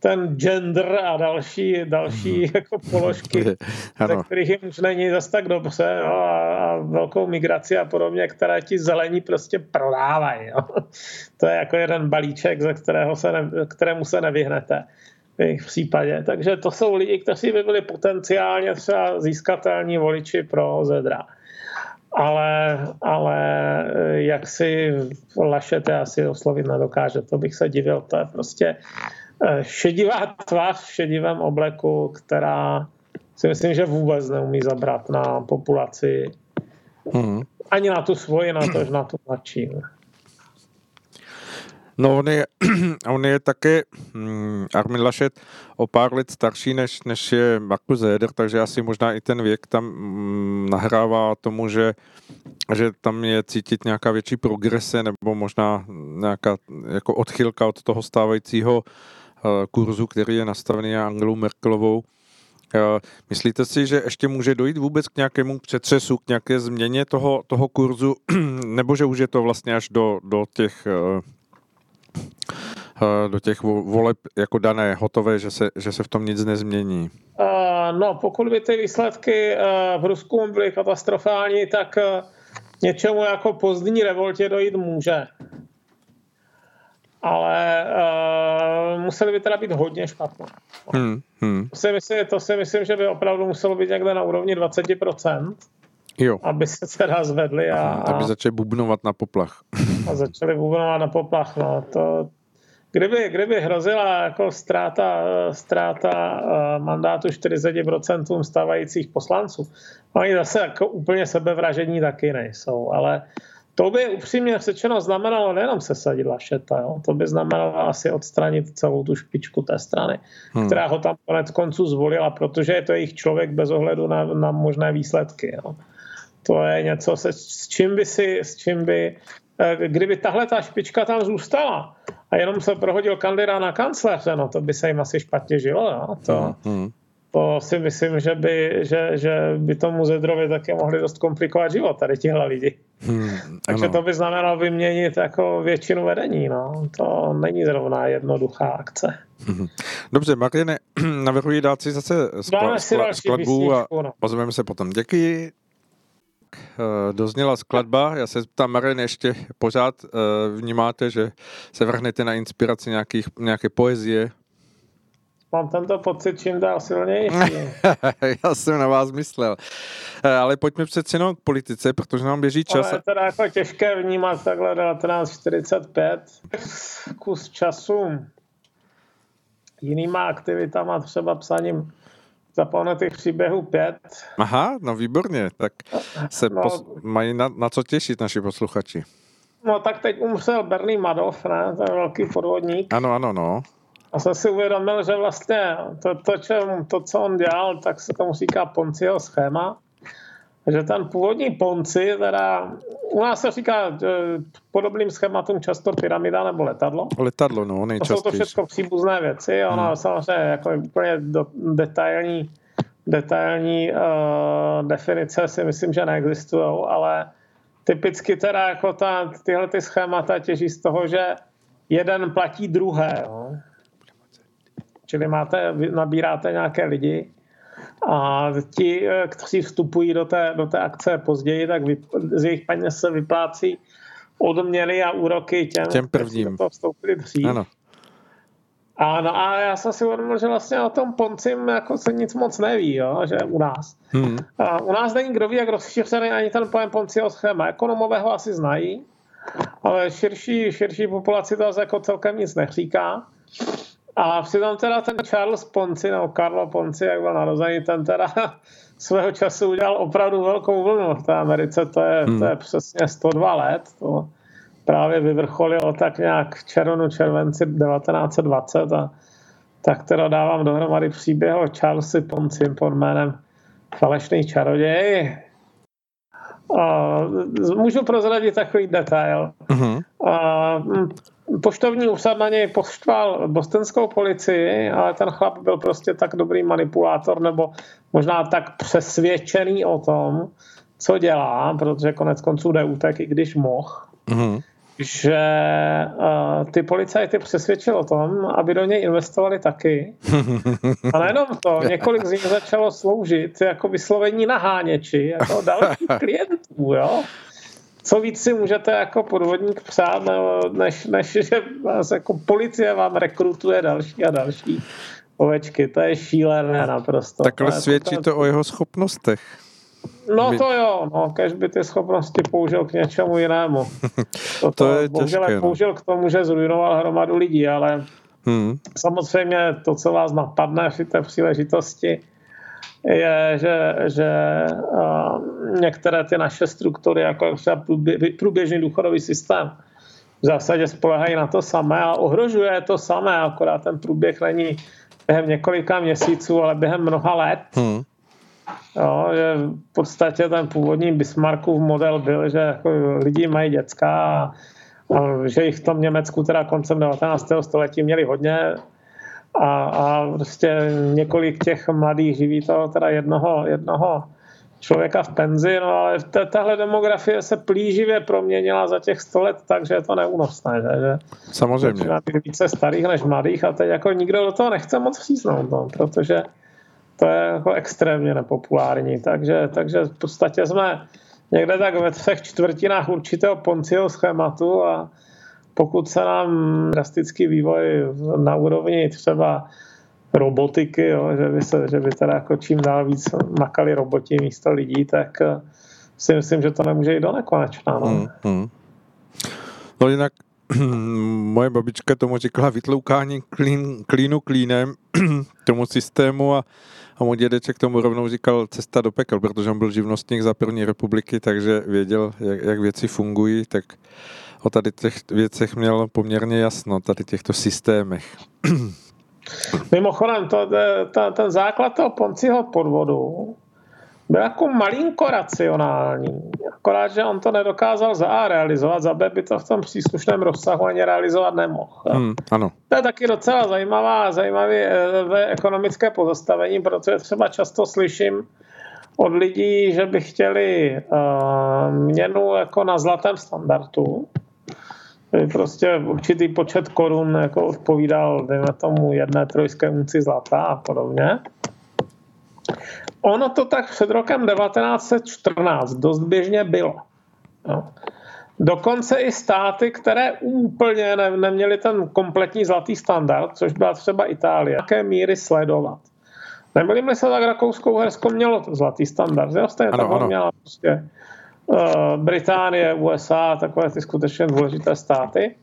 ten gender a další, další mhm. jako položky, ze kterých jim už není zase tak dobře jo, a, a velkou migraci a podobně, které ti zelení prostě prodávají. Jo. To je jako jeden balíček, ze kterého se ne, kterému se nevyhnete v jejich případě. Takže to jsou lidi, kteří by byli potenciálně třeba získatelní voliči pro Zedra. Ale, ale jak si Lašete asi oslovit nedokáže, to bych se divil, to je prostě Eh, šedivá tvář v šedivém obleku, která si myslím, že vůbec neumí zabrat na populaci. Hmm. Ani na tu svoji, na to, na tu mladší. No on je, on je také hm, Armin Laschet o pár let starší než, než je Markus Zeder, takže asi možná i ten věk tam hm, nahrává tomu, že, že tam je cítit nějaká větší progrese nebo možná nějaká jako odchylka od toho stávajícího Eh, kurzu, který je nastavený na Angelou Merkelovou. Eh, myslíte si, že ještě může dojít vůbec k nějakému přetřesu, k nějaké změně toho, toho kurzu, nebo že už je to vlastně až do, do těch eh, do těch voleb jako dané, hotové, že se, že se v tom nic nezmění? No, pokud by ty výsledky v Rusku byly katastrofální, tak něčemu jako pozdní revoltě dojít může ale uh, museli by teda být hodně špatné. Hmm, hmm. To, si myslím, to si myslím, že by opravdu muselo být někde na úrovni 20%, jo. aby se teda zvedli. A, aby začali bubnovat na poplach. A začali bubnovat na poplach. No. To, kdyby, kdyby hrozila jako ztráta, ztráta uh, mandátu 40% stávajících poslanců, oni zase jako úplně sebevražení taky nejsou, ale to by upřímně řečeno znamenalo nejenom sesadit Lašeta, jo? to by znamenalo asi odstranit celou tu špičku té strany, hmm. která ho tam konec konců zvolila, protože je to jejich člověk bez ohledu na, na možné výsledky. Jo? To je něco, se, s čím by si, s čím by, eh, kdyby tahle ta špička tam zůstala a jenom se prohodil kandidát na kancléře, no to by se jim asi špatně žilo. Jo? To, hmm to si myslím, že by, že, že by tomu Zedrovi také mohli dost komplikovat život, tady tihle lidi. Hmm, Takže to by znamenalo vyměnit jako většinu vedení. No. To není zrovna jednoduchá akce. Hmm. Dobře, Martine, navrhuji dát si zase skla, skla, skladbu a no. ozveme se potom. Děkuji. Eh, dozněla skladba. Já se ptám, Marin, ještě pořád eh, vnímáte, že se vrhnete na inspiraci nějakých, nějaké poezie Mám tento pocit čím dál silnější. Já jsem na vás myslel. Eh, ale pojďme přece jenom k politice, protože nám běží čas. Ale je teda jako těžké vnímat takhle 1945. Kus času jinýma aktivitama, třeba psaním zapomenutých příběhů pět. Aha, no výborně, tak se no, pos- mají na, na co těšit naši posluchači. No tak teď umřel Bernie Madoff, ne? To je velký podvodník. Ano, ano, no. A jsem si uvědomil, že vlastně to, to, čem, to, co on dělal, tak se tomu říká Ponciho schéma. Že ten původní Ponci, teda u nás se říká podobným schématům často pyramida nebo letadlo. Letadlo, no, nejčastěji. To jsou to všechno příbuzné věci. Ono hmm. samozřejmě jako úplně do, detailní detailní uh, definice si myslím, že neexistují, ale typicky teda jako ta, tyhle ty schémata těží z toho, že jeden platí druhé. Jo. Čili máte, nabíráte nějaké lidi a ti, eh, kteří vstupují do té, do té akce později, tak vy, z jejich peněz se vyplácí odměny a úroky těm, těm prvním. kteří do toho vstoupili dřív. Ano. A, no a já jsem si uvědomil, že vlastně o tom Poncim jako se nic moc neví, jo, že u nás. Hmm. A u nás není kdo ví, jak rozšířený ani ten pojem Ponciho schéma. Ekonomové ho asi znají, ale širší, širší populaci to jako celkem nic neříká. A přitom teda ten Charles Ponci, nebo Carlo Ponci, jak byl narozený, ten teda svého času udělal opravdu velkou vlnu v té Americe, to je, hmm. to je přesně 102 let, to právě vyvrcholilo tak nějak v červnu, červenci 1920 a tak teda dávám dohromady příběh o Charlesi Ponci pod jménem Falešný čaroděj. A můžu prozradit takový detail. Uh-huh. A, poštovní úřad na něj poštval bostonskou policii, ale ten chlap byl prostě tak dobrý manipulátor, nebo možná tak přesvědčený o tom, co dělá, protože konec konců jde útek, i když mohl, mm-hmm. že uh, ty policajty přesvědčil o tom, aby do něj investovali taky. A nejenom to, několik z nich začalo sloužit jako vyslovení naháněči, jako dalších klientů, jo co víc si můžete jako podvodník přát, než, než že vás jako policie vám rekrutuje další a další ovečky. To je šílené naprosto. Takhle to svědčí to, to o jeho schopnostech. No to jo, no, kež by ty schopnosti použil k něčemu jinému. To, to je bohužel těžké, no. použil k tomu, že zrujnoval hromadu lidí, ale hmm. samozřejmě to, co vás napadne v té příležitosti, je, že, že některé ty naše struktury, jako třeba průběžný důchodový systém, v zásadě spolehají na to samé a ohrožuje to samé, akorát ten průběh není během několika měsíců, ale během mnoha let. Hmm. Jo, že v podstatě ten původní Bismarckův model byl, že jako lidi mají děcka a, a že jich v tom Německu teda koncem 19. století měli hodně, a, a prostě několik těch mladých živí to teda jednoho, jednoho člověka v penzi, no ale tahle demografie se plíživě proměnila za těch sto let, takže je to neúnosné, že, že Samozřejmě. být více starých než mladých a teď jako nikdo do toho nechce moc přísnout, no, protože to je jako extrémně nepopulární, takže, takže v podstatě jsme někde tak ve třech čtvrtinách určitého Ponciho schématu a pokud se nám drastický vývoj na úrovni třeba robotiky, jo, že, by se, že by teda jako čím dál víc makali roboti místo lidí, tak eh, si myslím, že to nemůže jít do nekonečna. No, hmm, hmm. no jinak moje babička tomu říkala vytloukání klín, klínu klínem tomu systému a, a můj dědeček tomu rovnou říkal cesta do pekel, protože on byl živnostník za první republiky, takže věděl, jak, jak věci fungují, tak o tady těch věcech měl poměrně jasno, tady těchto systémech. Mimochodem, to, to, ten základ toho Ponciho podvodu byl jako malinko racionální. Akorát, že on to nedokázal za A realizovat, za B by to v tom příslušném rozsahu ani realizovat nemohl. Hmm, ano. To je taky docela zajímavá, zajímavé eh, ekonomické pozastavení, protože třeba často slyším od lidí, že by chtěli uh, měnu jako na zlatém standardu, prostě určitý počet korun jako odpovídal, dejme tomu, jedné trojské unci zlata a podobně. Ono to tak před rokem 1914 dost běžně bylo. No. Dokonce i státy, které úplně ne, neměly ten kompletní zlatý standard, což byla třeba Itálie, jaké míry sledovat. Nebyli se tak Rakouskou Hersko mělo zlatý standard, že? Stejně ano, tak ano. měla prostě Británie, USA, takové ty skutečně důležité státy,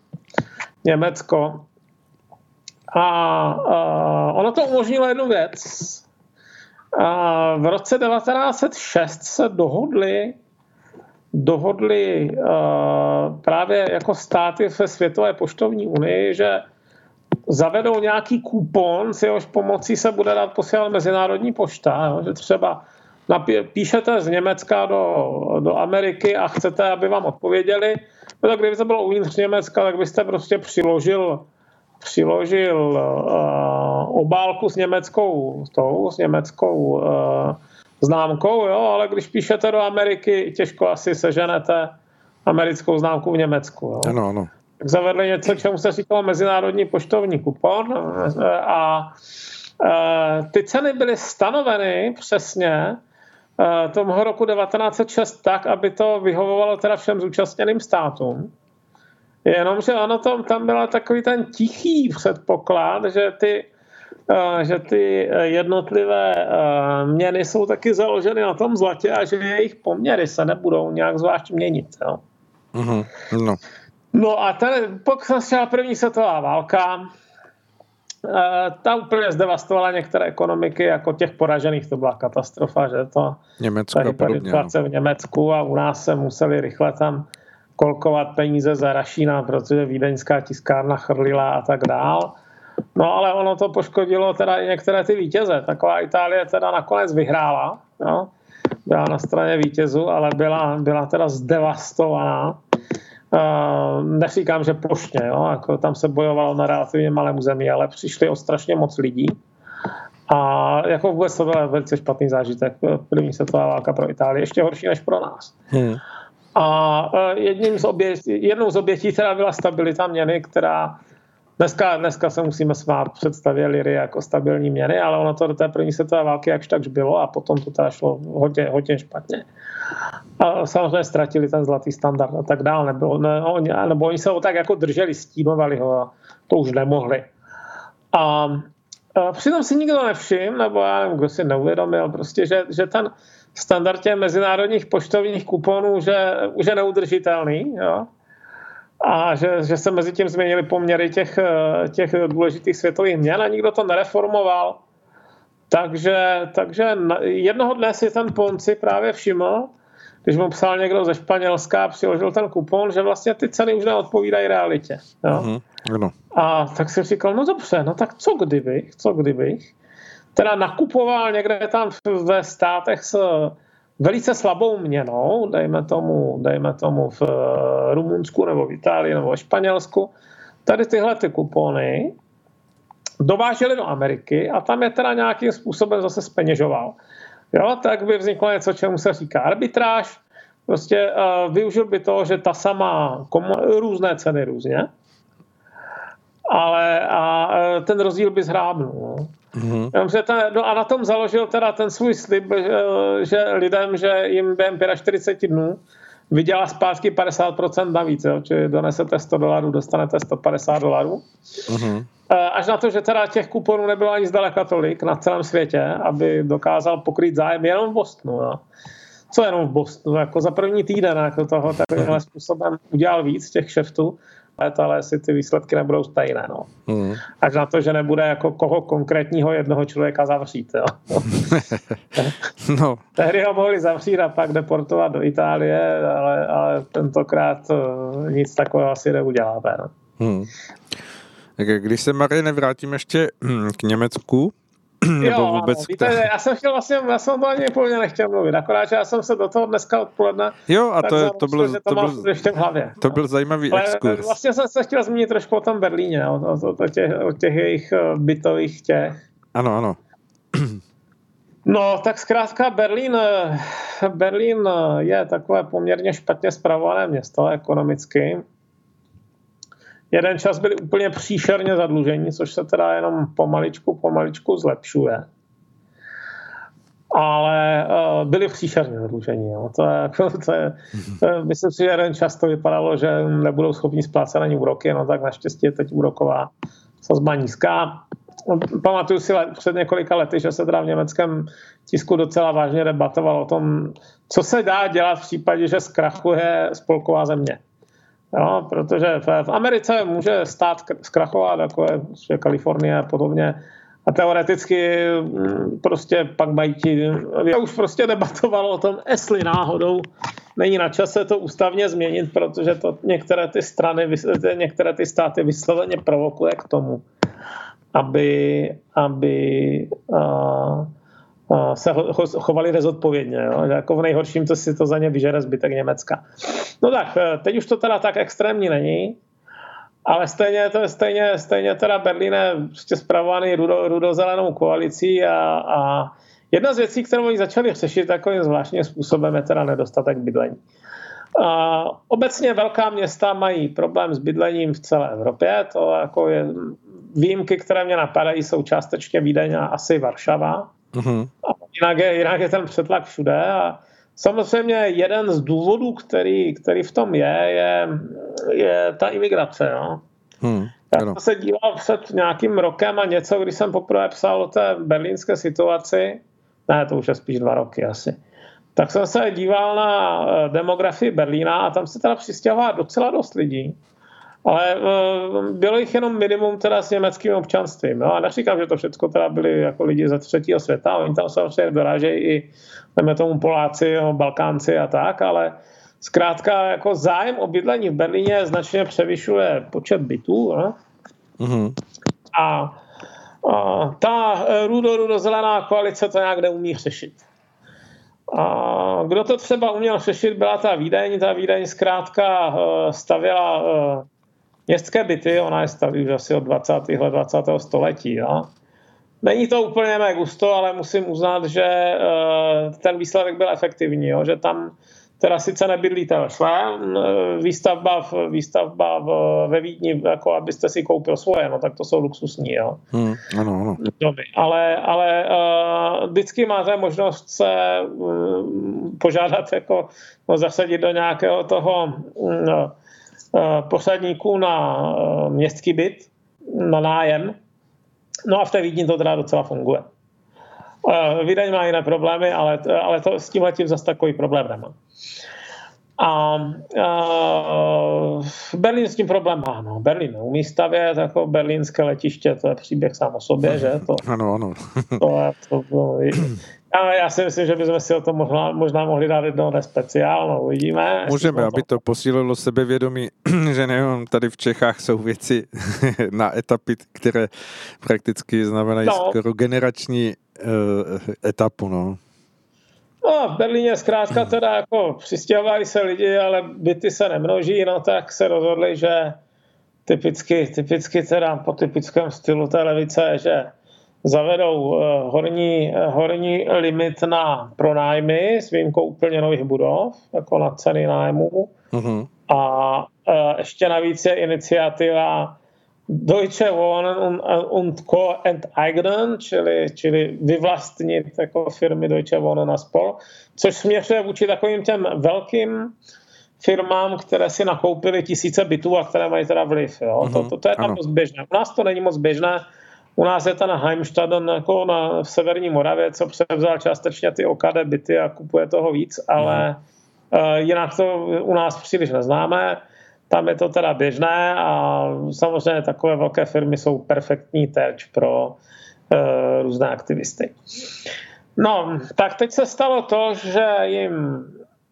Německo. A uh, ono to umožnilo jednu věc. Uh, v roce 1906 se dohodli dohodli právě jako státy ve Světové poštovní unii, že zavedou nějaký kupon, s jehož pomocí se bude dát posílat mezinárodní pošta, že třeba píšete z Německa do, do Ameriky a chcete, aby vám odpověděli, no tak kdyby to bylo uvnitř Německa, tak byste prostě přiložil přiložil uh, obálku s německou, tou, s německou uh, známkou, jo, ale když píšete do Ameriky, těžko asi seženete americkou známku v Německu. Jo. Ano, ano. Tak zavedli něco, čemu se říkalo mezinárodní poštovní kupon a ty ceny byly stanoveny přesně tomu roku 1906 tak, aby to vyhovovalo teda všem zúčastněným státům. Jenomže ono tam, tam byla takový ten tichý předpoklad, že ty, že ty jednotlivé měny jsou taky založeny na tom zlatě a že jejich poměry se nebudou nějak zvlášť měnit. Jo. Mm-hmm. No. no a ten, pokud začala první světová válka, ta úplně zdevastovala některé ekonomiky, jako těch poražených, to byla katastrofa, že to Německo a podobně, no. v Německu a u nás se museli rychle tam kolkovat peníze za Rašína, protože vídeňská tiskárna chrlila a tak dál. No ale ono to poškodilo teda i některé ty vítěze. Taková Itálie teda nakonec vyhrála. Jo? Byla na straně vítězů, ale byla, byla teda zdevastovaná. Uh, neříkám, že plošně, jo? Jako tam se bojovalo na relativně malém území, ale přišli o strašně moc lidí. A jako vůbec to byl velice špatný zážitek. První světová válka pro Itálii, ještě horší než pro nás. Hmm. A e, jedním z obětí, jednou z obětí teda byla stabilita měny, která dneska, dneska se musíme smát představě liry jako stabilní měny, ale ono to do té první světové války jakž takž bylo a potom to teda šlo hodně, hodně špatně. A samozřejmě ztratili ten zlatý standard a tak dále. Nebylo, ne, oni, nebo oni se ho tak jako drželi, stínovali ho a to už nemohli. A, a přitom si nikdo nevšiml, nebo já nevím, kdo si neuvědomil, prostě, že, že ten, standard těch mezinárodních poštovních kuponů, že už je neudržitelný. Jo? A že, že se mezi tím změnily poměry těch, těch důležitých světových měn a nikdo to nereformoval. Takže, takže jednoho dne si ten Ponci právě všiml, když mu psal někdo ze Španělska a přiložil ten kupon, že vlastně ty ceny už neodpovídají realitě. Jo? Mm-hmm. A tak si říkal, no dobře, no tak co kdybych, co kdybych teda nakupoval někde tam ve státech s velice slabou měnou, dejme tomu, dejme tomu v eh, Rumunsku nebo v Itálii nebo v Španělsku, tady tyhle ty kupony dováželi do Ameriky a tam je teda nějakým způsobem zase speněžoval. Jo, tak by vzniklo něco, čemu se říká arbitráž. Prostě uh, využil by to, že ta sama komu- různé ceny různě, ale a eh, ten rozdíl by zhrábnul. No. Mm-hmm. Ten, no a na tom založil teda ten svůj slib, eh, že lidem, že jim během 45 dnů vydělá zpátky 50% navíc, jo? čili donesete 100 dolarů, dostanete 150 dolarů. Mm-hmm. Až na to, že teda těch kuponů nebylo ani zdaleka tolik na celém světě, aby dokázal pokrýt zájem jenom v Bostonu. Jo? Co jenom v Bostonu? Jako za první týden jako toho takovýmhle způsobem udělal víc těch šeftů let, ale asi ty výsledky nebudou stejné. No. Mm. Až na to, že nebude jako koho konkrétního jednoho člověka zavřít. Jo. no. Tehdy ho mohli zavřít a pak deportovat do Itálie, ale, ale tentokrát eh, nic takového asi neudělá. No. Hmm. Když se, Marie, nevrátím ještě hm, k Německu, nebo jo, vůbec... Ano, víte, já jsem chtěl vlastně, já jsem to ani úplně nechtěl mluvit, akorát, že já jsem se do toho dneska odpoledne Jo, a to, to, bylo, to, to, byl, ještě v hlavě. To byl zajímavý Ale exkurs. Vlastně jsem se chtěl zmínit trošku o tom Berlíně, o, o, o, těch, o těch jejich eh, bytových těch. Ano, ano. No, tak zkrátka Berlín, eh, Berlín eh, je takové poměrně špatně zpravované město ekonomicky. Jeden čas byli úplně příšerně zadlužení, což se teda jenom pomaličku, pomaličku zlepšuje. Ale uh, byli příšerně zadlužení. Jo. To je, to je, to je, myslím si, že jeden čas to vypadalo, že nebudou schopni splácet ani úroky, no tak naštěstí je teď úroková sazba nízká. Pamatuju si před několika lety, že se teda v německém tisku docela vážně debatovalo o tom, co se dá dělat v případě, že zkrachuje spolková země. Jo, protože v Americe může stát zkrachovat, jako je Kalifornie a podobně, a teoreticky mm, prostě pak mají ti, já už prostě debatovalo o tom, jestli náhodou není na čase to ústavně změnit, protože to některé ty strany, některé ty státy vysloveně provokuje k tomu, aby, aby uh, se chovali rezodpovědně. Jo? Jako v nejhorším to si to za ně vyžere zbytek Německa. No tak, e, teď už to teda tak extrémní není. ale stejně, to stejně, stejně teda Berlín je prostě zpravovaný rudo, rudozelenou koalicí a, a jedna z věcí, kterou oni začali řešit takovým zvláštním způsobem, je teda nedostatek bydlení. A obecně velká města mají problém s bydlením v celé Evropě. To jako je, výjimky, které mě napadají, jsou částečně Vídeň a asi Varšava. Mm-hmm. Jinak, je, jinak je ten přetlak všude. A samozřejmě jeden z důvodů, který, který v tom je, je, je ta imigrace. No. Hmm, Já jsem se díval před nějakým rokem a něco, když jsem poprvé psal o té berlínské situaci, ne, to už je spíš dva roky asi, tak jsem se díval na eh, demografii Berlína a tam se teda přistěhová docela dost lidí. Ale eh, bylo jich jenom minimum teda s německým občanstvím. No? A neříkám, že to všechno teda byli jako lidi ze třetího světa. Oni tam samozřejmě dorážejí i jdeme tomu Poláci, no, Balkánci a tak, ale zkrátka jako zájem o bydlení v Berlíně značně převyšuje počet bytů. No? Mm-hmm. A, a ta rudo-rudo-zelená koalice to nějak neumí řešit. A kdo to třeba uměl řešit, byla ta Vídeň. Ta Vídeň zkrátka eh, stavěla eh, městské byty, ona je staví už asi od 20. let 20. století. Jo? Není to úplně mé gusto, ale musím uznat, že eh, ten výsledek byl efektivní, jo? že tam teda sice nebydlíte ve svém, výstavba, v, výstavba v, ve Vídni, jako abyste si koupil svoje, no tak to jsou luxusní, jo. Hmm, ano, ano. Doby. Ale, ale uh, vždycky máte možnost se um, požádat, jako no, zasadit do nějakého toho no, uh, posadníku na uh, městský byt, na nájem, no a v té Vídni to teda docela funguje. Vídeň má jiné problémy, ale, ale to s tím letím zase takový problém nemá. A, a Berlín s tím problém má. No. Berlín neumí stavět, jako berlínské letiště, to je příběh sám o sobě, že? To, ano, ano. to, to, to, já, já si myslím, že bychom si o tom možná, možná mohli dát jednou nespeciál, no uvidíme. Můžeme, aby to posílilo sebevědomí, že nejenom tady v Čechách jsou věci na etapy, které prakticky znamenají no. skoro generační uh, etapu, no. No, v Berlíně zkrátka teda jako přistěhovali se lidi, ale byty se nemnoží, no tak se rozhodli, že typicky, typicky teda po typickém stylu té levice, že zavedou eh, horní, eh, horní limit na pronájmy s výjimkou úplně nových budov, jako na ceny nájmu. Mm-hmm. A ještě navíc je iniciativa Deutsche Wohnen und, Co. enteignen, čili, čili vyvlastnit jako firmy Deutsche Wohnen a spol, což směřuje vůči takovým těm velkým firmám, které si nakoupily tisíce bytů a které mají teda vliv. Jo? Mm-hmm, to, to, to je tam moc běžné. U nás to není moc běžné. U nás je ten Heimstaden jako na, v severní Moravě, co převzal částečně ty OKD byty a kupuje toho víc, ale uh, jinak to u nás příliš neznáme. Tam je to teda běžné a samozřejmě takové velké firmy jsou perfektní terč pro uh, různé aktivisty. No, tak teď se stalo to, že jim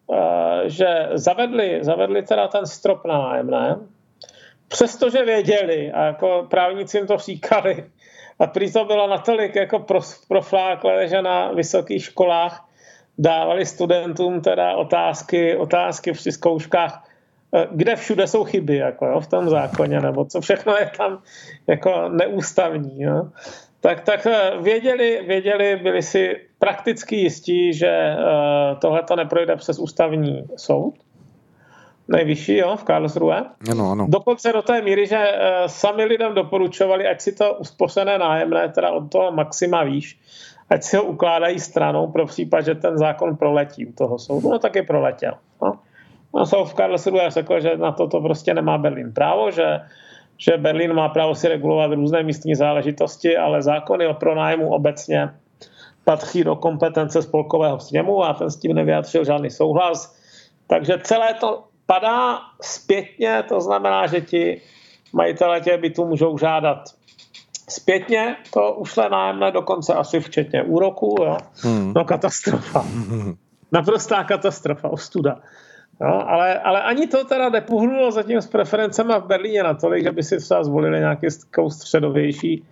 uh, že zavedli, zavedli teda ten strop na nájemné, přestože věděli, a jako právníci jim to říkali, a prý to bylo natolik jako profláklé, že na vysokých školách dávali studentům teda otázky, otázky při zkouškách, Eh, kde všude jsou chyby jako, jo, v tom zákoně, nebo co všechno je tam jako neústavní. Jo. Tak, tak eh, věděli, věděli, byli si prakticky jistí, že uh, tohle to neprojde přes ústavní soud, nejvyšší jo, v Karlsruhe. Ano, ano. Dokonce do té míry, že uh, sami lidem doporučovali, ať si to uspořené nájemné, teda od toho maxima výš, ať si ho ukládají stranou pro případ, že ten zákon proletí u toho soudu. No tak je proletěl. No. No, jsou v Karlsruhe řekl, že na to to prostě nemá Berlín právo, že, že Berlín má právo si regulovat různé místní záležitosti, ale zákony o pronájmu obecně patří do kompetence spolkového sněmu a ten s tím nevyjádřil žádný souhlas. Takže celé to padá zpětně, to znamená, že ti majitelé těch bytů můžou žádat zpětně to ušle nájemné, dokonce asi včetně úroku. Jo? Hmm. No katastrofa. Naprostá katastrofa, ostuda. No, ale, ale ani to teda nepohnulo zatím s preferencemi v Berlíně natolik, že by si třeba zvolili nějakou středovější,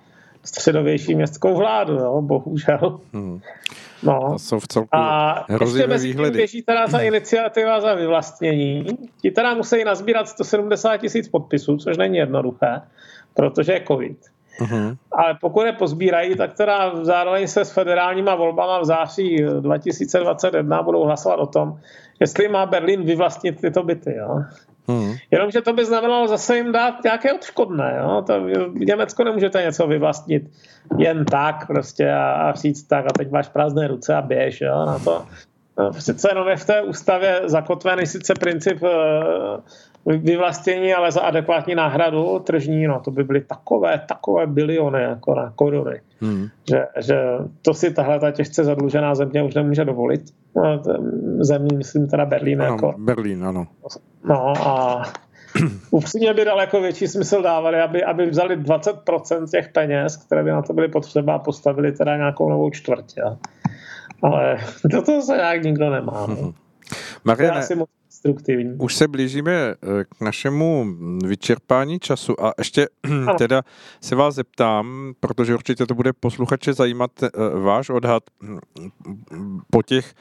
středovější městskou vládu, jo, bohužel. Hmm. No. To jsou v celku a ještě mezi výhledy. běží teda ta iniciativa za vyvlastnění. Ti teda musí nazbírat 170 tisíc podpisů, což není jednoduché, protože je covid. Uh-huh. Ale pokud je pozbírají, tak teda zároveň se s federálníma volbama v září 2021 budou hlasovat o tom, jestli má Berlín vyvlastnit tyto byty. Jo? Hmm. Jenomže to by znamenalo zase jim dát nějaké odškodné. Jo? To v Německu nemůžete něco vyvlastnit jen tak prostě a, a říct tak a teď máš prázdné ruce a běž jo? na to. No, přece jenom je v té ústavě zakotvený sice princip uh, vyvlastnění, ale za adekvátní náhradu tržní, no to by byly takové, takové biliony jako na koruny. Hmm. Že, že to si tahle ta těžce zadlužená země už nemůže dovolit. No, země, myslím teda Berlín. Ano, jako, Berlín, ano. No a upřímně by daleko větší smysl dávali, aby, aby vzali 20% těch peněz, které by na to byly potřeba a postavili teda nějakou novou čtvrť. Ja. Ale do toho se nějak nikdo nemá. No. Mariane, už se blížíme eh, k našemu vyčerpání času a ještě ano. teda se vás zeptám, protože určitě to bude posluchače zajímat eh, váš odhad po těch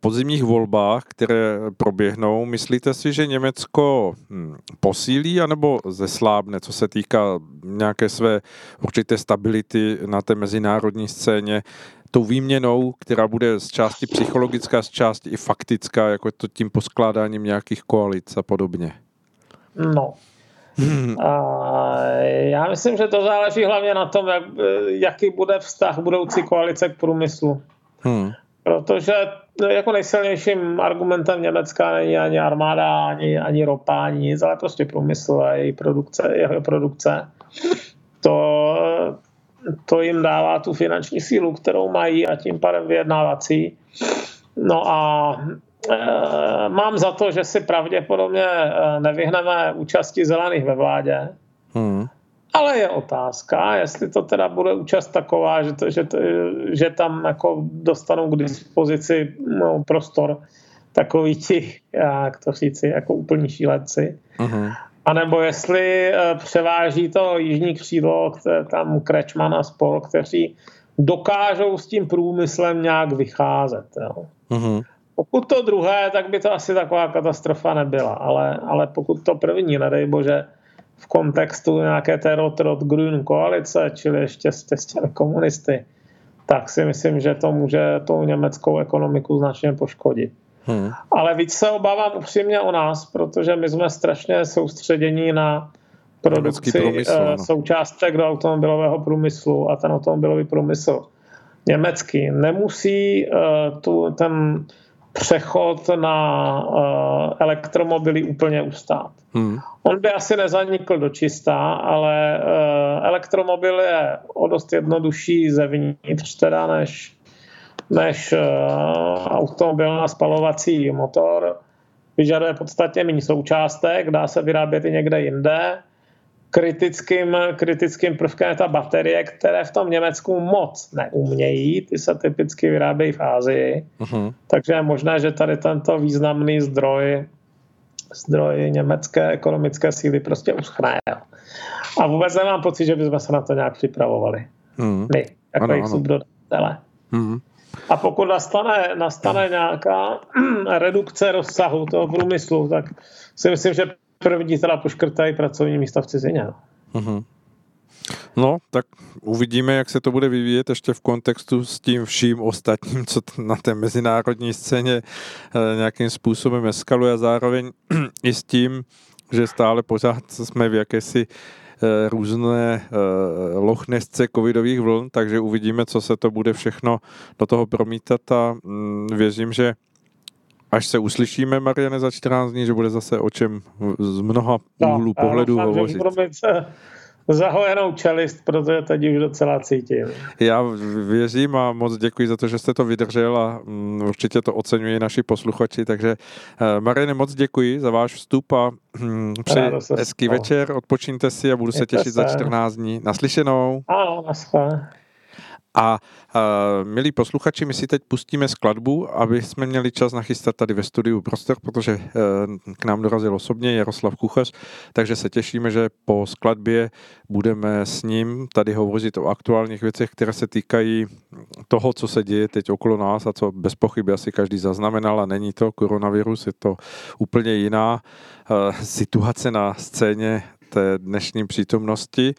podzimních volbách, které proběhnou, myslíte si, že Německo hm, posílí anebo zeslábne, co se týká nějaké své určité stability na té mezinárodní scéně, tou výměnou, která bude z části psychologická, z části i faktická, jako to tím poskládáním nějakých koalic a podobně? No, Hmm. A já myslím, že to záleží hlavně na tom, jak, jaký bude vztah budoucí koalice k průmyslu. Hmm. Protože No, jako nejsilnějším argumentem Německa není ani armáda, ani, ani ropa, ani nic, ale prostě průmysl a její produkce, jeho produkce. To, to jim dává tu finanční sílu, kterou mají a tím pádem vyjednávací. No a e, mám za to, že si pravděpodobně e, nevyhneme účasti zelených ve vládě. Hmm. Ale je otázka, jestli to teda bude účast taková, že, to, že, to, že tam jako dostanou k dispozici no, prostor takový ti, jak to říci, jako úplní šílenci. Uh-huh. A nebo jestli eh, převáží to jižní křídlo, které, tam Krečman a spol, kteří dokážou s tím průmyslem nějak vycházet. Jo. Uh-huh. Pokud to druhé, tak by to asi taková katastrofa nebyla, ale, ale pokud to první, nedej bože, v kontextu nějaké té Rotrod Grün koalice, čili ještě s těmi komunisty, tak si myslím, že to může tou německou ekonomiku značně poškodit. Hmm. Ale víc se obávám upřímně o nás, protože my jsme strašně soustředění na produkci průmysl, uh, součástek do automobilového průmyslu a ten automobilový průmysl německý nemusí uh, tu, ten přechod na uh, elektromobily úplně ustát. Hmm. On by asi nezanikl do čistá, ale uh, elektromobil je o dost jednodušší zevnitř teda než, než uh, automobil na spalovací motor. Vyžaduje podstatně méně součástek, dá se vyrábět i někde jinde kritickým, kritickým prvkem je ta baterie, které v tom Německu moc neumějí, ty se typicky vyrábějí v Ázii, uh-huh. takže je možné, že tady tento významný zdroj zdroj německé ekonomické síly prostě uschne. A vůbec nemám pocit, že bychom se na to nějak připravovali. Uh-huh. My, jako ano, jejich subdodavatele. Uh-huh. A pokud nastane, nastane nějaká redukce rozsahu toho průmyslu, tak si myslím, že první teda poškrtají pracovní místa v cizině. Uh-huh. No, tak uvidíme, jak se to bude vyvíjet ještě v kontextu s tím vším ostatním, co na té mezinárodní scéně eh, nějakým způsobem eskaluje a zároveň i s tím, že stále pořád jsme v jakési eh, různé eh, lochnesce covidových vln, takže uvidíme, co se to bude všechno do toho promítat a mm, věřím, že až se uslyšíme, Mariane, za 14 dní, že bude zase o čem z mnoha no, úhlů no, pohledu hovořit. zahojenou čelist, protože teď už docela cítím. Já věřím a moc děkuji za to, že jste to vydržel a mm, určitě to oceňují naši posluchači, takže uh, Mariane, moc děkuji za váš vstup a hm, přeji hezký večer, odpočíňte si a budu se těšit se. za 14 dní. Naslyšenou. Ano, naschle. A uh, milí posluchači, my si teď pustíme skladbu, aby jsme měli čas nachystat tady ve studiu prostor, protože uh, k nám dorazil osobně Jaroslav Kuchař, takže se těšíme, že po skladbě budeme s ním tady hovořit o aktuálních věcech, které se týkají toho, co se děje teď okolo nás a co bez pochyby asi každý zaznamenal a není to koronavirus, je to úplně jiná situace na scéně té dnešní přítomnosti.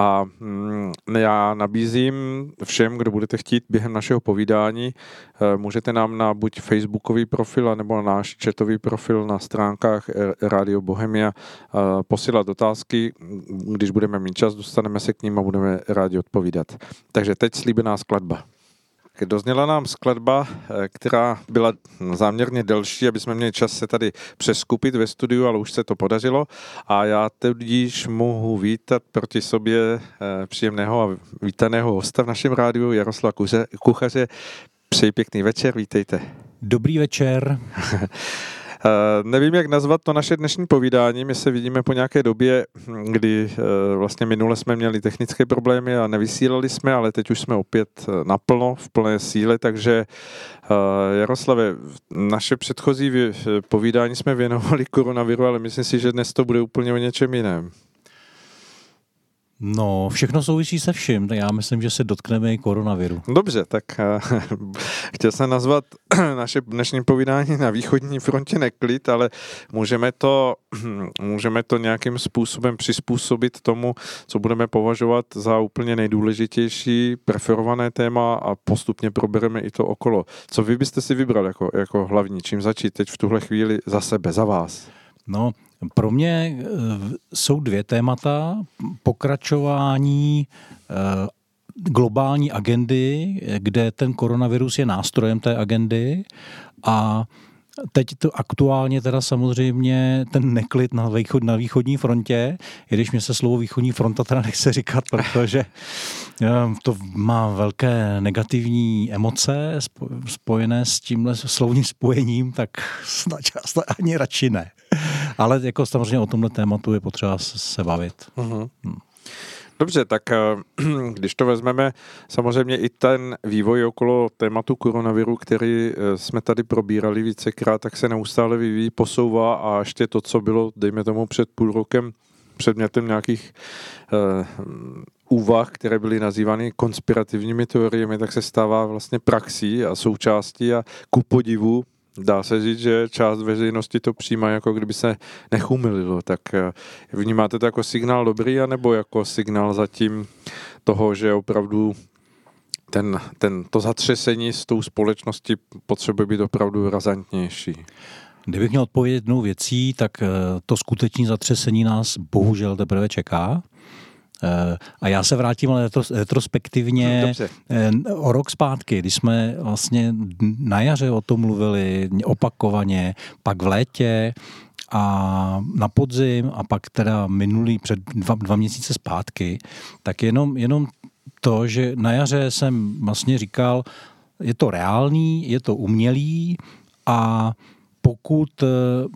A mm, já nabízím všem, kdo budete chtít během našeho povídání, eh, můžete nám na buď facebookový profil, nebo na náš chatový profil na stránkách Radio Bohemia eh, posílat otázky. Když budeme mít čas, dostaneme se k ním a budeme rádi odpovídat. Takže teď slíbená skladba. Dozněla nám skladba, eh, která byla záměrně delší, aby jsme měli čas se tady přeskupit ve studiu, ale už se to podařilo. A já tudíž mohu vítat proti sobě eh, příjemného a vítaného hosta v našem rádiu, Jaroslava Kuchaře. Přeji pěkný večer, vítejte. Dobrý večer. Eh, nevím, jak nazvat to naše dnešní povídání. My se vidíme po nějaké době, kdy eh, vlastně minule jsme měli technické problémy a nevysílali jsme, ale teď už jsme opět eh, naplno, v plné síle, takže Jaroslave, naše předchozí povídání jsme věnovali koronaviru, ale myslím si, že dnes to bude úplně o něčem jiném. No, všechno souvisí se vším, tak já myslím, že se dotkneme i koronaviru. Dobře, tak uh, chtěl jsem nazvat naše dnešní povídání na východní frontě neklid, ale můžeme to, můžeme to nějakým způsobem přizpůsobit tomu, co budeme považovat za úplně nejdůležitější preferované téma a postupně probereme i to okolo. Co vy byste si vybral jako, jako hlavní, čím začít teď v tuhle chvíli za sebe, za vás? No, pro mě eh, jsou dvě témata. Pokračování eh, globální agendy, kde ten koronavirus je nástrojem té agendy a Teď to aktuálně teda samozřejmě ten neklid na, východ, na východní frontě, i když mě se slovo východní fronta teda nechce říkat, protože eh, to má velké negativní emoce spojené s tímhle slovním spojením, tak snad ani radši ne. Ale jako samozřejmě o tomhle tématu je potřeba se bavit. Uh-huh. Hmm. Dobře, tak eh, když to vezmeme, samozřejmě i ten vývoj okolo tématu koronaviru, který eh, jsme tady probírali vícekrát, tak se neustále vyvíjí, posouvá a ještě to, co bylo, dejme tomu, před půl rokem předmětem nějakých uh, úvah, které byly nazývány konspirativními teoriemi, tak se stává vlastně praxí a součástí a ku podivu dá se říct, že část veřejnosti to přijímá, jako kdyby se nechumililo. Tak eh, vnímáte to jako signál dobrý, anebo jako signál zatím toho, že opravdu ten, ten, to zatřesení s tou společností potřebuje být opravdu razantnější? Kdybych měl odpovědět jednou věcí, tak eh, to skutečné zatřesení nás bohužel teprve čeká. Eh, a já se vrátím ale retrospektivně Dobře. Eh, o rok zpátky, když jsme vlastně na jaře o tom mluvili opakovaně, pak v létě a na podzim a pak teda minulý před dva, dva měsíce zpátky, tak jenom, jenom to, že na jaře jsem vlastně říkal, je to reálný, je to umělý a pokud, eh,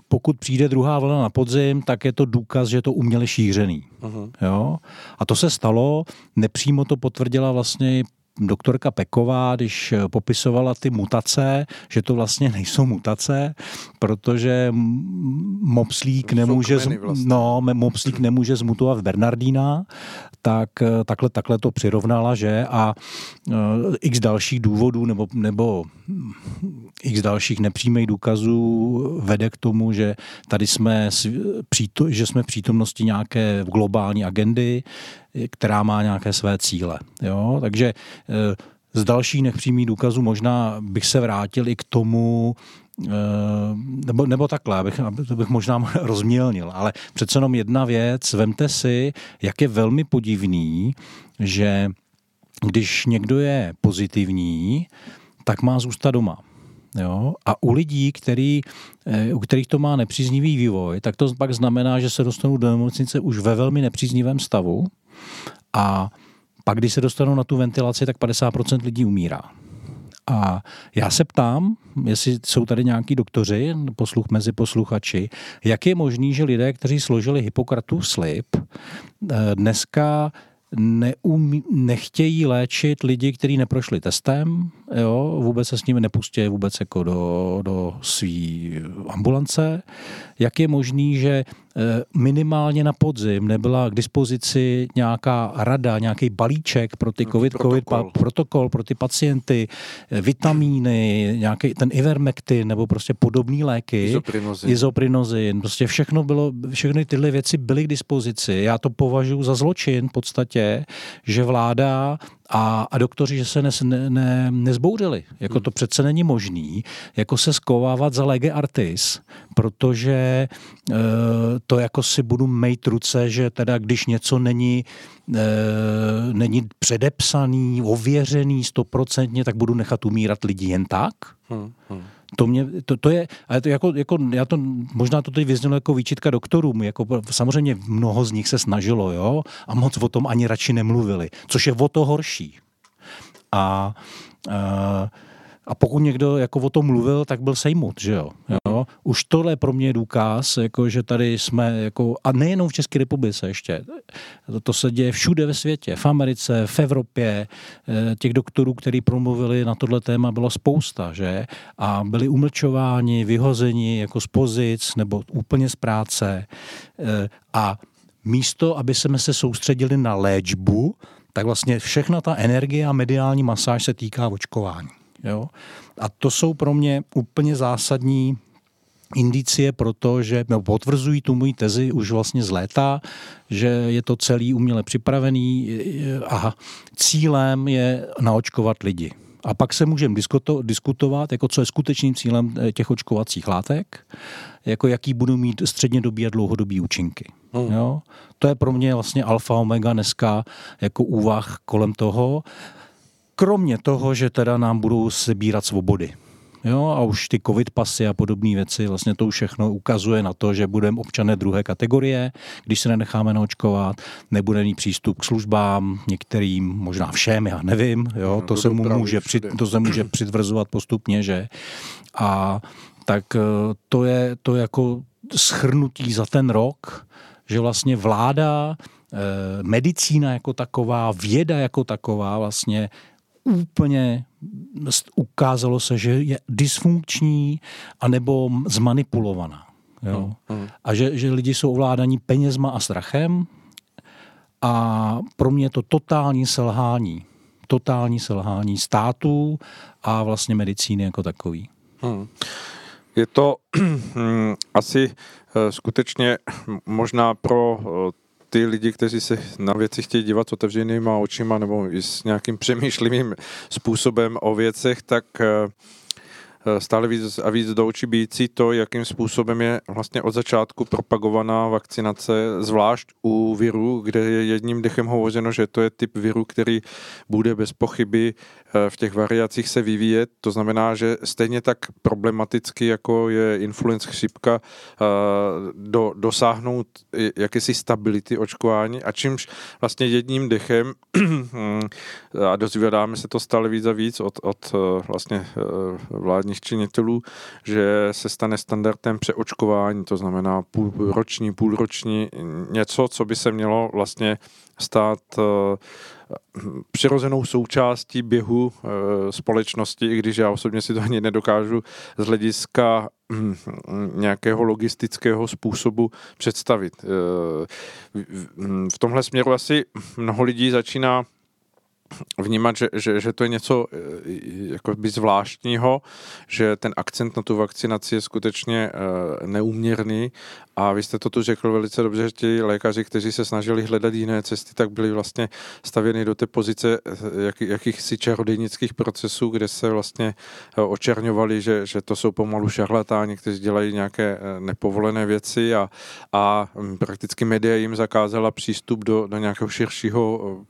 pokud přijde druhá vlna na podzim, tak je to důkaz, že je to uměle šířený. Uh-huh. Jo? A to se stalo, nepřímo to potvrdila vlastně doktorka Peková, když eh, popisovala ty mutace, že to vlastně nejsou mutace, protože mopslík nemůže, vlastně. no, mopslík nemůže zmutovat v Bernardína, tak eh, takhle, takhle to přirovnala, že a uh, x dalších důvodů nebo, nebo x dalších nepřímých důkazů vede k tomu, že tady jsme, že jsme v přítomnosti nějaké globální agendy, která má nějaké své cíle. Jo? Takže eh, z dalších nepřímých důkazů možná bych se vrátil i k tomu, eh, nebo, nebo takhle, abych, to bych možná rozmělnil, ale přece jenom jedna věc, vemte si, jak je velmi podivný, že když někdo je pozitivní, tak má zůstat doma. Jo? A u lidí, který, eh, u kterých to má nepříznivý vývoj, tak to pak znamená, že se dostanou do nemocnice už ve velmi nepříznivém stavu a pak, když se dostanou na tu ventilaci, tak 50% lidí umírá. A já se ptám, jestli jsou tady nějaký doktoři posluch mezi posluchači, jak je možný, že lidé, kteří složili Hippokratův slib, eh, dneska neumí, nechtějí léčit lidi, kteří neprošli testem, jo, vůbec se s nimi nepustí vůbec jako do, do své ambulance. Jak je možný, že minimálně na podzim nebyla k dispozici nějaká rada, nějaký balíček pro ty COVID, protokol. COVID protokol pro ty pacienty, vitamíny, nějaký ten Ivermectin nebo prostě podobné léky. Izoprinozin. Izoprinozin. Prostě všechno bylo, všechny tyhle věci byly k dispozici. Já to považuji za zločin v podstatě, že vláda a, a doktoři, že se ne, ne, nezbouřili. Jako to přece není možný, jako se skovávat za lege artis, protože e, to jako si budu mejt ruce, že teda když něco není, e, není předepsaný, ověřený stoprocentně, tak budu nechat umírat lidi jen tak. Hmm, hmm. To, mě, to, to je, ale to jako, jako, já to, možná to teď vyznělo jako výčitka doktorům, jako samozřejmě mnoho z nich se snažilo, jo, a moc o tom ani radši nemluvili, což je o to horší. A, a a pokud někdo jako o tom mluvil, tak byl sejmut, že jo? jo? Už tohle je pro mě důkaz, jako, že tady jsme, jako, a nejenom v České republice ještě, to, to se děje všude ve světě, v Americe, v Evropě, eh, těch doktorů, kteří promluvili na tohle téma, bylo spousta, že? A byli umlčováni, vyhozeni jako z pozic nebo úplně z práce. Eh, a místo, aby jsme se soustředili na léčbu, tak vlastně všechna ta energie a mediální masáž se týká očkování. Jo? A to jsou pro mě úplně zásadní indicie pro to, že no, potvrzují tu moji tezi už vlastně z léta, že je to celý uměle připravený a cílem je naočkovat lidi. A pak se můžeme diskutovat, jako co je skutečným cílem eh, těch očkovacích látek, jako jaký budou mít střednědobý a dlouhodobý účinky. Hmm. Jo? To je pro mě vlastně alfa omega dneska jako úvah kolem toho. Kromě toho, že teda nám budou sebírat svobody. Jo, a už ty covid pasy a podobné věci, vlastně to všechno ukazuje na to, že budeme občané druhé kategorie, když se nenecháme naočkovat, nebude mít přístup k službám, některým, možná všem, já nevím, jo, to, se mu může, při, to se může přitvrzovat postupně, že. A tak eh, to je to jako schrnutí za ten rok, že vlastně vláda, eh, medicína jako taková, věda jako taková vlastně úplně ukázalo se, že je dysfunkční anebo zmanipulovaná. Jo? Hmm, hmm. A že, že lidi jsou ovládaní penězma a strachem a pro mě je to totální selhání. Totální selhání států a vlastně medicíny jako takový. Hmm. Je to hm, asi eh, skutečně možná pro eh, ty lidi, kteří se na věci chtějí dívat otevřenýma očima nebo i s nějakým přemýšlivým způsobem o věcech, tak Eh, stále víc a víc do očí bíjící to, jakým způsobem je vlastně od začátku propagovaná vakcinace, zvlášť u viru, kde je jedním dechem hovořeno, že to je typ viru, který bude bez pochyby eh, v těch variacích se vyvíjet. To znamená, že stejně tak problematicky, jako je influence chřipka, eh, do, dosáhnout jakési stability očkování a čímž vlastně jedním dechem a dozvídáme se to stále víc a víc od, od vlastně vládní zdravotních činitelů, že se stane standardem přeočkování, to znamená půlroční, půlroční, něco, co by se mělo vlastně stát eh, přirozenou součástí běhu eh, společnosti, i když já osobně si to ani nedokážu z hlediska hm, nějakého logistického způsobu představit. Eh, v tomhle směru asi mnoho lidí začíná vnímat, že, že, že to je něco eh, jako by zvláštního, že ten akcent na tu vakcinaci je skutečně uh, neúměrný a vy jste to tu řekl velice dobře, že ti lékaři, kteří se snažili hledat jiné cesty, tak byli vlastně stavěni do té pozice eh, jak, jakýchsi čarodejnických procesů, kde se vlastně očerňovali, že, že to jsou pomalu šarlatáni, kteří dělají nějaké nepovolené věci. A, a hm, prakticky média jim zakázala přístup do, do nějakého širšího Mm,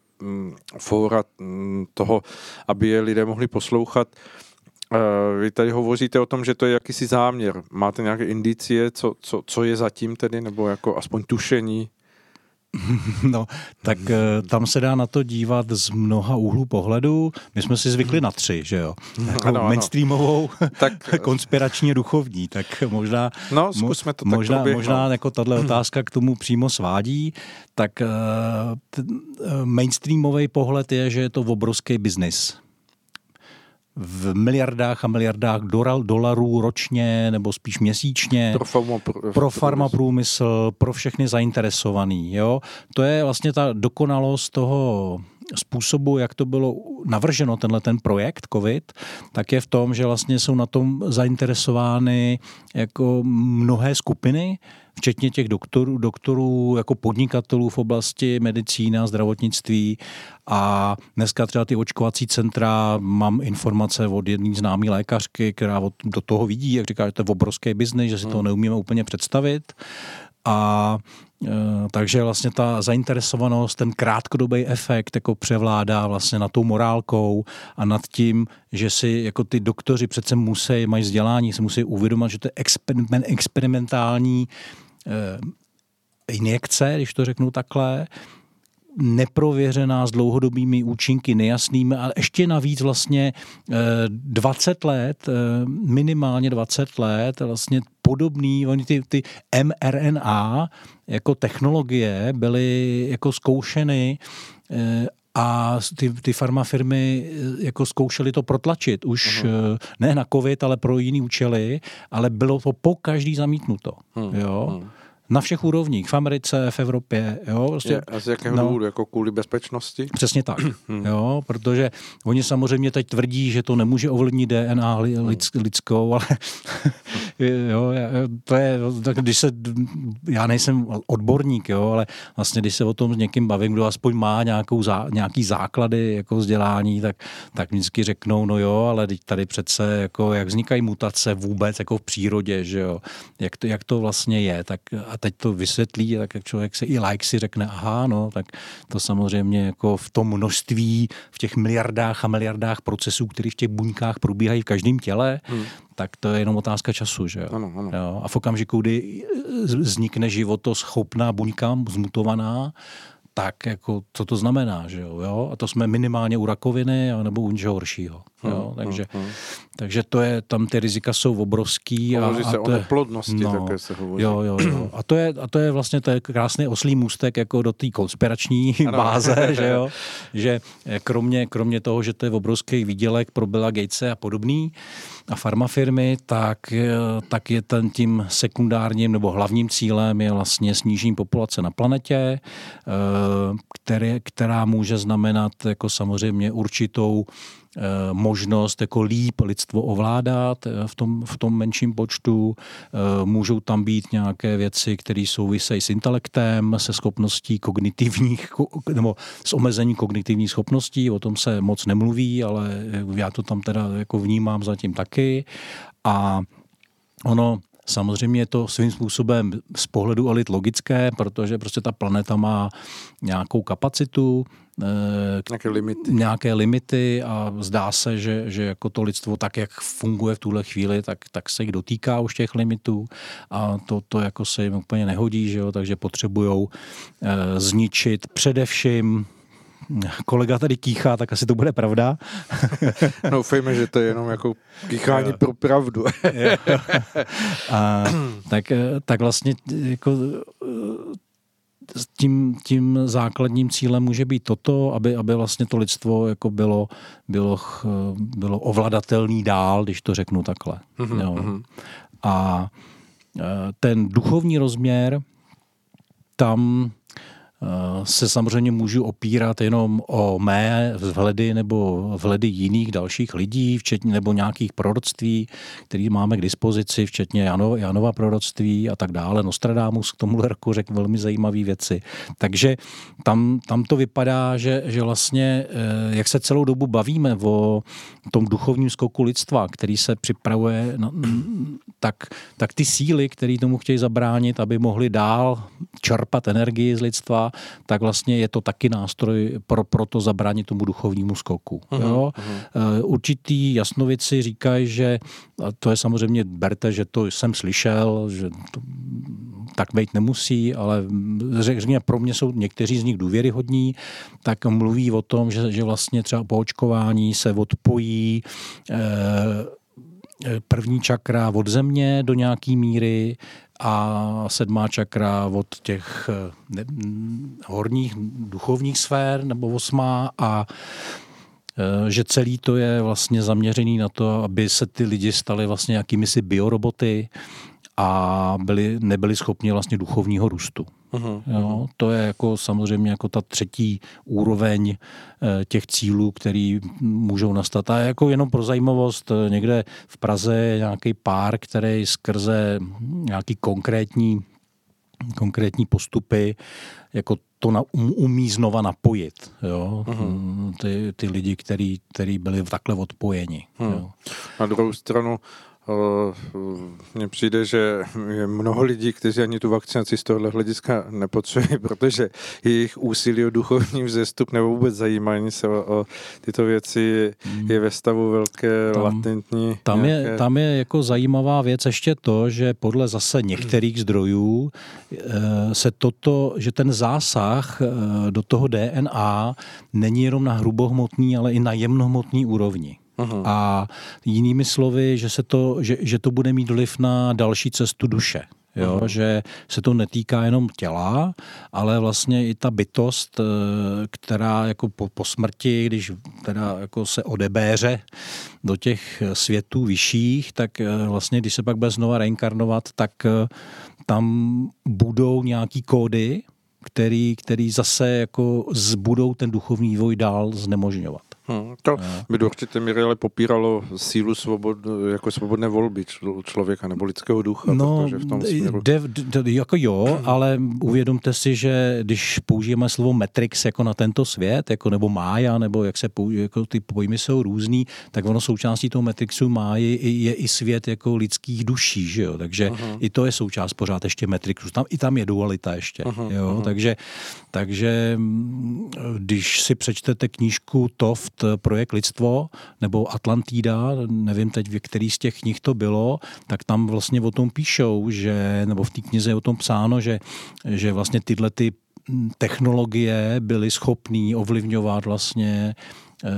fóra mm, toho, aby je lidé mohli poslouchat. Eh, vy tady hovoříte o tom, že to je jakýsi záměr. Máte nějaké indicie, co, co, co je zatím tedy, nebo jako aspoň tušení? No, tak eh, tam se dá na to dívat z mnoha úhlů pohledu. My jsme si zvykli na tři, že jo? Jako ano, mainstreamovou, tak, konspiračně duchovní, tak možná, no, zkusme to možná, tak možná jako tahle otázka k tomu přímo svádí, tak uh, mainstreamový pohled je, že je to obrovský biznis. V miliardách a miliardách dolarů ročně nebo spíš měsíčně pro, farma, pro, pro farmaprůmysl, pro všechny zainteresovaný. Jo? To je vlastně ta dokonalost toho způsobu, jak to bylo navrženo, tenhle ten projekt COVID, tak je v tom, že vlastně jsou na tom zainteresovány jako mnohé skupiny, včetně těch doktorů, doktorů jako podnikatelů v oblasti medicíny a zdravotnictví. A dneska třeba ty očkovací centra, mám informace od jedné známé lékařky, která do toho vidí, jak říká, že to je obrovský biznis, že si to hmm. neumíme úplně představit. A e, takže vlastně ta zainteresovanost, ten krátkodobý efekt jako převládá vlastně nad tou morálkou a nad tím, že si jako ty doktoři přece musí, mají vzdělání, se musí uvědomit, že to je experiment, experimentální injekce, když to řeknu takhle, neprověřená s dlouhodobými účinky, nejasnými, ale ještě navíc vlastně 20 eh, let, eh, minimálně 20 let, vlastně podobný, oni ty, ty mRNA jako technologie byly jako zkoušeny eh, a ty, ty farmafirmy jako zkoušely to protlačit už uh-huh. ne na covid, ale pro jiný účely, ale bylo to po každý zamítnuto. Uh-huh. Jo? Uh-huh na všech úrovních, v Americe, v Evropě. Jo, prostě, je, a z jakého no, důvodu? Jako kvůli bezpečnosti? Přesně tak. Hmm. jo, protože oni samozřejmě teď tvrdí, že to nemůže ovlivnit DNA hmm. lidskou, ale jo, to je, tak když se, já nejsem odborník, jo, ale vlastně když se o tom s někým bavím, kdo aspoň má nějakou zá, nějaký základy jako vzdělání, tak, tak vždycky řeknou, no jo, ale teď tady přece, jako, jak vznikají mutace vůbec jako v přírodě, že jo, jak to, jak to vlastně je, tak a teď to vysvětlí, tak jak člověk se i like si řekne, aha, no, tak to samozřejmě jako v tom množství, v těch miliardách a miliardách procesů, které v těch buňkách probíhají v každém těle, hmm. tak to je jenom otázka času, že jo? Ano, ano. jo? A v okamžiku, kdy vznikne životoschopná buňka, zmutovaná, tak jako, co to znamená, že jo, jo? A to jsme minimálně u rakoviny, nebo u něčeho horšího. Jo? Hmm, takže, hmm, hmm. takže to je, tam ty rizika jsou obrovský. A, a se to je, o plodnosti no, také se hovoří. Jo, jo, jo. A to je, a to je vlastně to je krásný oslý můstek jako do té konspirační ano. báze, že jo, že kromě, kromě toho, že to je obrovský výdělek pro Billa Gatese a podobný, a farmafirmy, tak, tak je ten tím sekundárním nebo hlavním cílem je vlastně snížení populace na planetě, eh, které, která může znamenat jako samozřejmě určitou Eh, možnost jako líp lidstvo ovládat eh, v tom, v tom menším počtu. Eh, můžou tam být nějaké věci, které souvisejí s intelektem, se schopností kognitivních, nebo s omezení kognitivních schopností, o tom se moc nemluví, ale já to tam teda jako vnímám zatím taky. A ono Samozřejmě je to svým způsobem z pohledu elit logické, protože prostě ta planeta má nějakou kapacitu, Eh, nějaké limity. nějaké limity a zdá se, že, že jako to lidstvo tak, jak funguje v tuhle chvíli, tak, tak se jich dotýká už těch limitů a to, to jako se jim úplně nehodí, že jo? takže potřebují e, zničit především kolega tady kýchá, tak asi to bude pravda. No, Doufejme, že to je jenom jako kýchání pro pravdu. a, tak, eh, tak vlastně jako tím, tím základním cílem může být toto, aby, aby vlastně to lidstvo jako bylo, bylo, bylo ovladatelný dál, když to řeknu takhle. Mm-hmm. Jo. Mhm. A e, ten duchovní rozměr, tam se samozřejmě můžu opírat jenom o mé vhledy nebo vhledy jiných dalších lidí, včetně nebo nějakých proroctví, které máme k dispozici, včetně Jano, Janova proroctví a tak dále. Nostradamus k tomu roku řekl velmi zajímavé věci. Takže tam, tam to vypadá, že, že vlastně, eh, jak se celou dobu bavíme o tom duchovním skoku lidstva, který se připravuje, no, tak, tak ty síly, které tomu chtějí zabránit, aby mohli dál čerpat energii z lidstva, tak vlastně je to taky nástroj pro, pro to zabránit tomu duchovnímu skoku. Uh-huh, jo? Uh-huh. Určitý jasnovici říkají, že to je samozřejmě, berte, že to jsem slyšel, že to tak být nemusí, ale řekněme, pro mě jsou někteří z nich důvěryhodní, tak mluví o tom, že, že vlastně třeba po očkování se odpojí eh, první čakra od země do nějaký míry a sedmá čakra od těch ne, horních duchovních sfér nebo osmá a že celý to je vlastně zaměřený na to, aby se ty lidi stali vlastně jakými si bioroboty a byli, nebyli schopni vlastně duchovního růstu. Uh-huh. Jo, to je jako samozřejmě jako ta třetí úroveň eh, těch cílů, který můžou nastat. A jako jenom pro zajímavost, eh, někde v Praze je nějaký pár, který skrze nějaký konkrétní konkrétní postupy, jako to na, um, umí znova napojit. Jo? Uh-huh. Ty, ty lidi, kteří byli takhle odpojeni. Uh-huh. Jo? Na druhou stranu, mně přijde, že je mnoho lidí, kteří ani tu vakcinaci z tohohle hlediska nepotřebují, protože jejich úsilí o duchovní vzestup nebo vůbec zajímání se o, o tyto věci hmm. je ve stavu velké tam, latentní. Tam, nějaké... je, tam je jako zajímavá věc ještě to, že podle zase některých zdrojů eh, se toto, že ten zásah eh, do toho DNA není jenom na hrubohmotný, ale i na jemnohmotný úrovni. Aha. A jinými slovy, že, se to, že, že to bude mít vliv na další cestu duše. Jo, že se to netýká jenom těla, ale vlastně i ta bytost, eh, která jako po, po smrti, když teda jako se odebéře do těch světů vyšších, tak eh, vlastně, když se pak bude znova reinkarnovat, tak eh, tam budou nějaký kódy, který, který zase jako zbudou ten duchovní vývoj dál znemožňovat. Hmm, to by do určité míry ale popíralo sílu svobod, jako svobodné volby člověka nebo lidského ducha. No, v tom směru... de, de, jako jo, ale uvědomte si, že když použijeme slovo Matrix jako na tento svět, jako nebo Mája, nebo jak se použije, jako ty pojmy jsou různý, tak ono součástí toho Matrixu Máji je i svět jako lidských duší, že jo? takže uh-huh. i to je součást pořád ještě Matrixu. Tam, I tam je dualita ještě. Uh-huh, jo? Uh-huh. Takže, takže mm, když si přečtete knížku Toft, projekt Lidstvo nebo Atlantida, nevím teď, v který z těch knih to bylo, tak tam vlastně o tom píšou, že, nebo v té knize je o tom psáno, že, že vlastně tyhle ty technologie byly schopný ovlivňovat vlastně eh,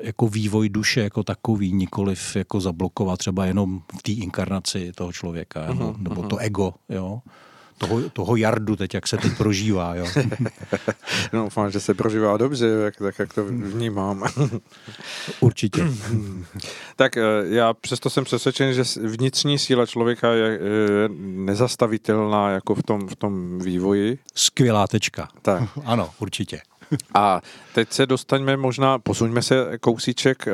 jako vývoj duše jako takový, nikoliv jako zablokovat třeba jenom v té inkarnaci toho člověka, uh-huh, nebo uh-huh. to ego, jo toho, toho jardu teď, jak se teď prožívá. Jo. no, doufám, že se prožívá dobře, jak, tak jak to vnímám. Určitě. tak eh, já přesto jsem přesvědčen, že vnitřní síla člověka je nezastavitelná jako v tom, v tom vývoji. Skvělá tečka. Tak. ano, určitě. A teď se dostaňme možná, posuňme se kousíček uh,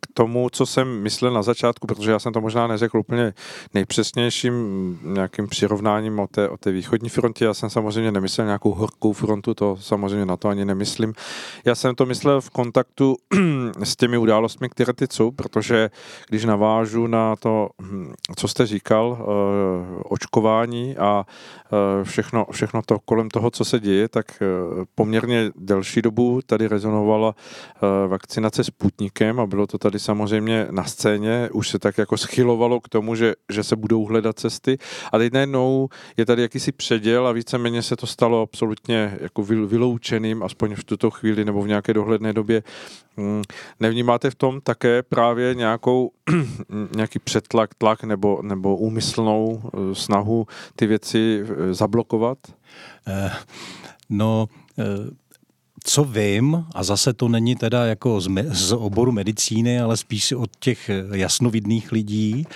k tomu, co jsem myslel na začátku, protože já jsem to možná neřekl úplně nejpřesnějším nějakým přirovnáním o té, o té východní frontě. Já jsem samozřejmě nemyslel nějakou horkou frontu, to samozřejmě na to ani nemyslím. Já jsem to myslel v kontaktu s těmi událostmi, které teď jsou, protože když navážu na to, hm, co jste říkal, uh, očkování a uh, všechno, všechno to kolem toho, co se děje, tak poměrně delší dobu tady rezonovala eh, vakcinace Sputnikem a bylo to tady samozřejmě na scéně, už se tak jako schylovalo k tomu, že, že se budou hledat cesty a teď najednou je tady jakýsi předěl a víceméně se to stalo absolutně jako vyloučeným, aspoň v tuto chvíli nebo v nějaké dohledné době. Hmm, nevnímáte v tom také právě nějakou, nějaký přetlak, tlak nebo, nebo úmyslnou eh, snahu ty věci eh, zablokovat? No, co vím, a zase to není teda jako z, me, z oboru medicíny, ale spíš od těch jasnovidných lidí,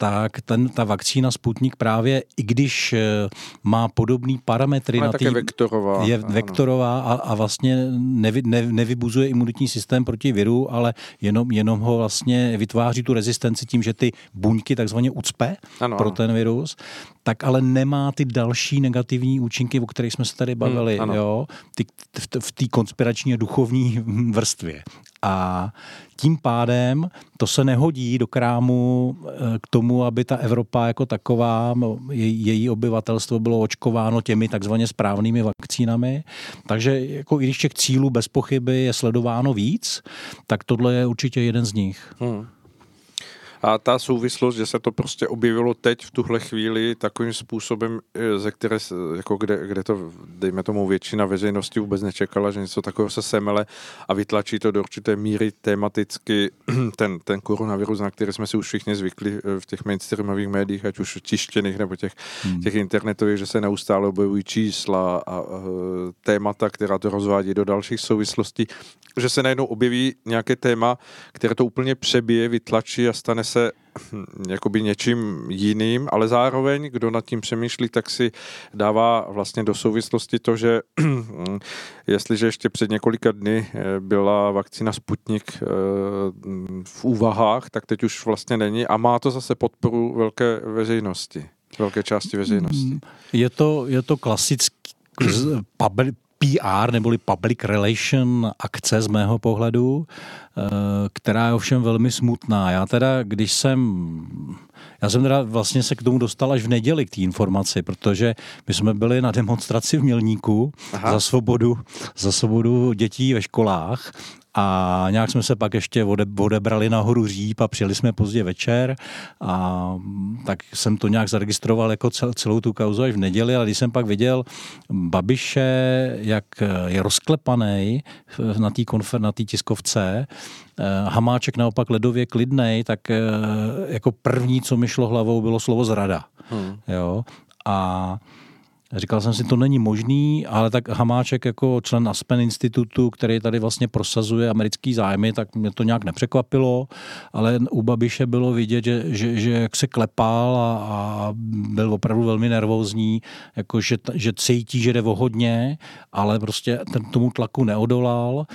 tak ten, ta vakcína Sputnik právě, i když eh, má podobný parametry, na tý, je vektorová, je vektorová a, a vlastně nevy, ne, nevybuzuje imunitní systém proti viru, ale jenom, jenom ho vlastně vytváří tu rezistenci tím, že ty buňky takzvaně ucpe ano, pro ten virus, tak ale nemá ty další negativní účinky, o kterých jsme se tady hmm, bavili, hmm, jo, ty, v, v té konspirační a duchovní vrstvě. A tím pádem to se nehodí do krámu eh, k tomu, aby ta Evropa jako taková, její, obyvatelstvo bylo očkováno těmi takzvaně správnými vakcínami. Takže jako i když těch cílů bez pochyby je sledováno víc, tak tohle je určitě jeden z nich. Hmm. A ta souvislost, že se to prostě objevilo teď v tuhle chvíli takovým způsobem, eh, ze které, jako kde, kde to, dejme tomu, většina veřejnosti vůbec nečekala, že něco takového se semele a vytlačí to do určité míry tematicky ten, ten koronavirus, na který jsme si už všichni zvykli eh, v těch mainstreamových médiích, ať už tištěných nebo těch, hmm. těch internetových, že se neustále objevují čísla a, a témata, která to rozvádí do dalších souvislostí, že se najednou objeví nějaké téma, které to úplně přebije, vytlačí a stane se hm, jakoby něčím jiným, ale zároveň, kdo nad tím přemýšlí, tak si dává vlastně do souvislosti to, že jestliže ještě před několika dny eh, byla vakcína Sputnik eh, v úvahách, tak teď už vlastně není a má to zase podporu velké veřejnosti, velké části veřejnosti. Je to, je to klasický PR neboli public relation akce z mého pohledu, eh, která je ovšem velmi smutná. Já teda, když jsem, já jsem teda vlastně se k tomu dostal až v neděli k té informaci, protože my jsme byli na demonstraci v Mělníku Aha. za svobodu, za svobodu dětí ve školách a nějak jsme se pak ještě ode, odebrali nahoru Říp a přijeli jsme pozdě večer a tak jsem to nějak zaregistroval jako cel, celou tu kauzu až v neděli, ale když jsem pak viděl Babiše, jak je rozklepaný na té konfer, na tiskovce, eh, Hamáček naopak ledově klidnej, tak eh, jako první, co mi šlo hlavou, bylo slovo zrada. Hmm. Jo? A Říkal jsem si, to není možný, ale tak Hamáček jako člen Aspen institutu, který tady vlastně prosazuje americký zájmy, tak mě to nějak nepřekvapilo, ale u Babiše bylo vidět, že, že, že jak se klepal a, a byl opravdu velmi nervózní, jako že, že cítí, že jde o hodně, ale prostě ten tomu tlaku neodolal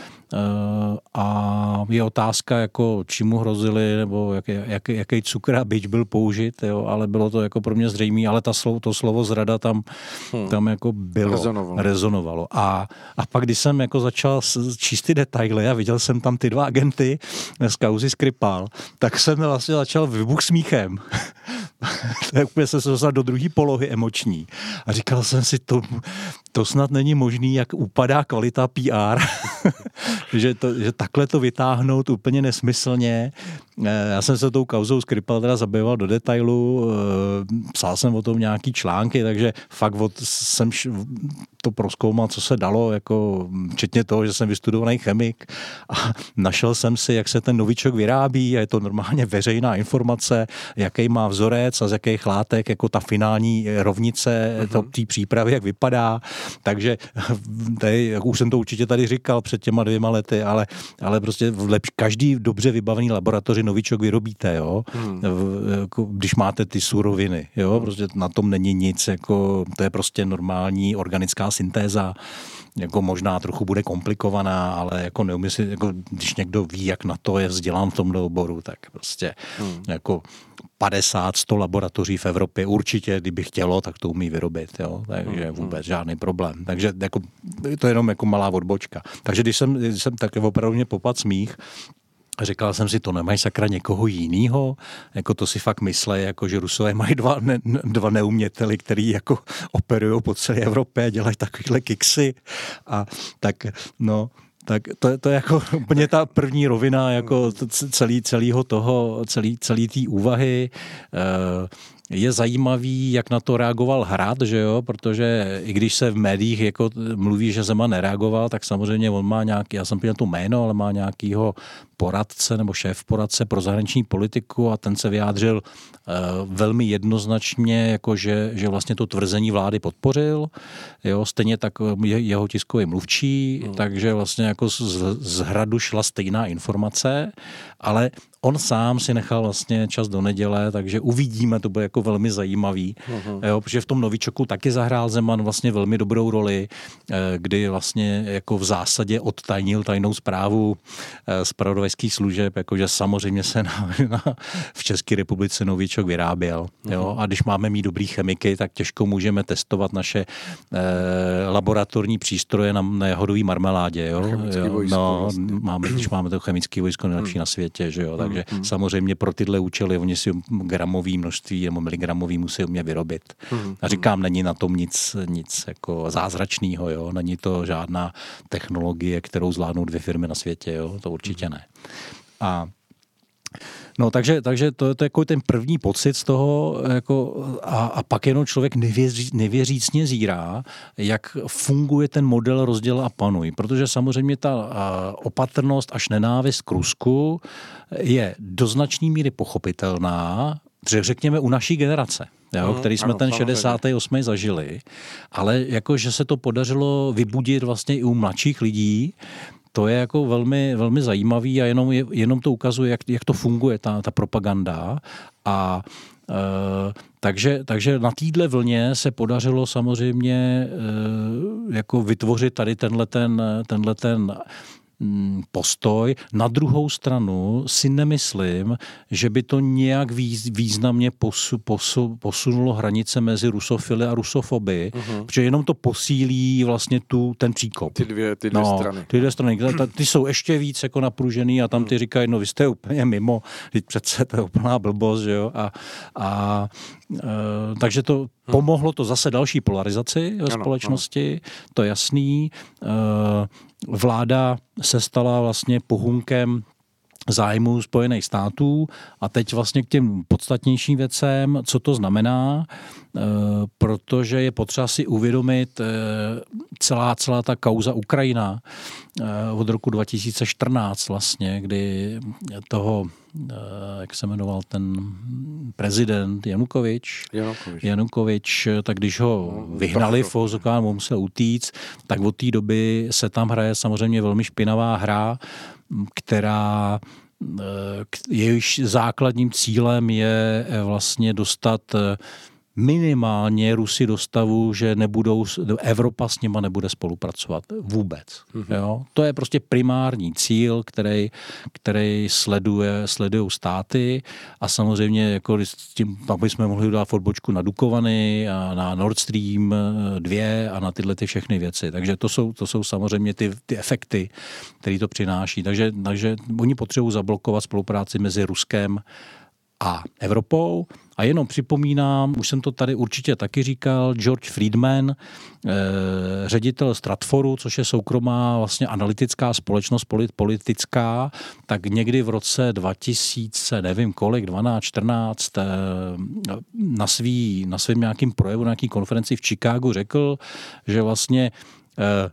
a je otázka, jako čemu hrozili, nebo jaký, jaký, jaký cukr a byč byl použit, jo, ale bylo to jako pro mě zřejmé, ale ta slovo, to slovo zrada tam, hmm. tam jako bylo, rezonovalo. rezonovalo. A, a pak, když jsem jako začal číst ty detaily a viděl jsem tam ty dva agenty z kauzy Skripal, tak jsem vlastně začal vybuch smíchem. tak úplně jsem se dostal do druhé polohy emoční. A říkal jsem si, to, to snad není možný, jak upadá kvalita PR, že, to, že takhle to vytáhnout úplně nesmyslně. Eh, já jsem se tou kauzou Skripal teda zabýval do detailu, eh, psal jsem o tom nějaký články, takže fakt od, jsem to proskoumal, co se dalo, jako včetně toho, že jsem vystudovaný chemik a našel jsem si, jak se ten novičok vyrábí a je to normálně veřejná informace, jaký má vzorec a z jakých látek, jako ta finální rovnice uh-huh. té přípravy, jak vypadá. Takže tady, jak už jsem to určitě tady říkal před těma dvěma lety, ale, ale prostě v lepš, každý dobře vybavený laboratoři novičok vyrobíte, jo? Hmm. V, jako, když máte ty suroviny, jo? Prostě na tom není nic, jako, to je prostě normální organická syntéza jako možná trochu bude komplikovaná, ale jako neumí si, jako když někdo ví, jak na to je vzdělán v tomto oboru, tak prostě hmm. jako 50-100 laboratoří v Evropě určitě, kdyby chtělo, tak to umí vyrobit, jo? takže hmm. vůbec žádný problém. Takže jako, to je jenom jako malá odbočka. Takže když jsem, když jsem tak opravdu mě popad smích, říkal jsem si, to nemají sakra někoho jiného, jako to si fakt myslí, jako že Rusové mají dva, ne, dva neuměteli, který jako operují po celé Evropě a dělají takovýhle kiksy a tak no, tak to, to je jako úplně ta první rovina jako celý, celýho toho, celý, celý té úvahy. Uh, je zajímavý, jak na to reagoval Hrad, že jo, protože i když se v médiích jako mluví, že Zeman nereagoval, tak samozřejmě on má nějaký, já jsem pěl to jméno, ale má nějakýho poradce nebo šéf poradce pro zahraniční politiku a ten se vyjádřil uh, velmi jednoznačně, jako že, že vlastně to tvrzení vlády podpořil, jo, stejně tak eh, je, jeho tiskový mluvčí, hmm. takže vlastně jako z, z hradu šla stejná informace, ale on sám si nechal vlastně čas do neděle, takže uvidíme, to bude jako velmi zajímavý, uh-huh. jo, protože v tom novičoku taky zahrál Zeman vlastně velmi dobrou roli, eh, kdy vlastně jako v zásadě odtajnil tajnou zprávu z zpravodajských služeb, jakože samozřejmě se na, na, v České republice novičok vyráběl. Jo? Mhm. A když máme mít dobrý chemiky, tak těžko můžeme testovat naše eh, laboratorní přístroje na, na jahodový marmeládě. Jo? jo? Vojsko, no, vlastně. máme, když máme to chemické vojsko nejlepší mhm. na světě. Že jo? Takže mm. samozřejmě pro tyhle účely oni si gramový množství nebo miligramový musí umět vyrobit. Mm. A říkám, není na tom nic, nic jako zázračného. Jo? Není to žádná technologie, kterou zvládnou dvě firmy na světě. Jo? To určitě ne. A No takže, takže to, to je jako ten první pocit z toho jako, a, a pak jenom člověk nevěří, nevěřícně zírá, jak funguje ten model rozděl a panuj. Protože samozřejmě ta opatrnost až nenávist k Rusku je do značné míry pochopitelná, řekněme u naší generace jo, mm, který jsme ano, ten 68. zažili, ale jako, že se to podařilo vybudit vlastně i u mladších lidí, to je jako velmi, velmi zajímavý a jenom, jenom to ukazuje, jak, jak to funguje, ta, ta propaganda. A e, takže, takže na téhle vlně se podařilo samozřejmě e, jako vytvořit tady tenhle ten, tenhle ten postoj. Na druhou stranu si nemyslím, že by to nějak významně posu, posu, posunulo hranice mezi rusofily a rusofoby, uh-huh. protože jenom to posílí vlastně tu, ten příkop. Ty dvě, ty dvě no, strany. Ty dvě strany. Ty jsou ještě víc jako napružený a tam ty říkají, no vy jste úplně mimo, teď přece to je úplná blbost, že jo? A, a e, takže to pomohlo to zase další polarizaci ve společnosti, ano. to je jasný. E, vláda se stala vlastně pohunkem zájmu Spojených států a teď vlastně k těm podstatnějším věcem, co to znamená, protože je potřeba si uvědomit e, celá, celá ta kauza Ukrajina e, od roku 2014 vlastně, kdy toho jak se jmenoval ten prezident Janukovič. Janukovič. Janukovič tak když ho no, vyhnali v Ozokán, musel utíct, tak od té doby se tam hraje samozřejmě velmi špinavá hra, která jejíž základním cílem je vlastně dostat minimálně Rusy do stavu, že nebudou, Evropa s nima nebude spolupracovat vůbec. Mm-hmm. Jo? To je prostě primární cíl, který, který sleduje, sledují státy a samozřejmě jako s tím, pak bychom mohli dát odbočku na Dukovany a na Nord Stream 2 a na tyhle ty všechny věci. Takže to jsou, to jsou samozřejmě ty, ty efekty, které to přináší. Takže, takže oni potřebují zablokovat spolupráci mezi Ruskem a Evropou. A jenom připomínám, už jsem to tady určitě taky říkal, George Friedman, eh, ředitel Stratforu, což je soukromá vlastně analytická společnost politická, tak někdy v roce 2000, nevím kolik, 12, 14, eh, na, svý, na svém nějakým projevu, na nějaký konferenci v Chicagu řekl, že vlastně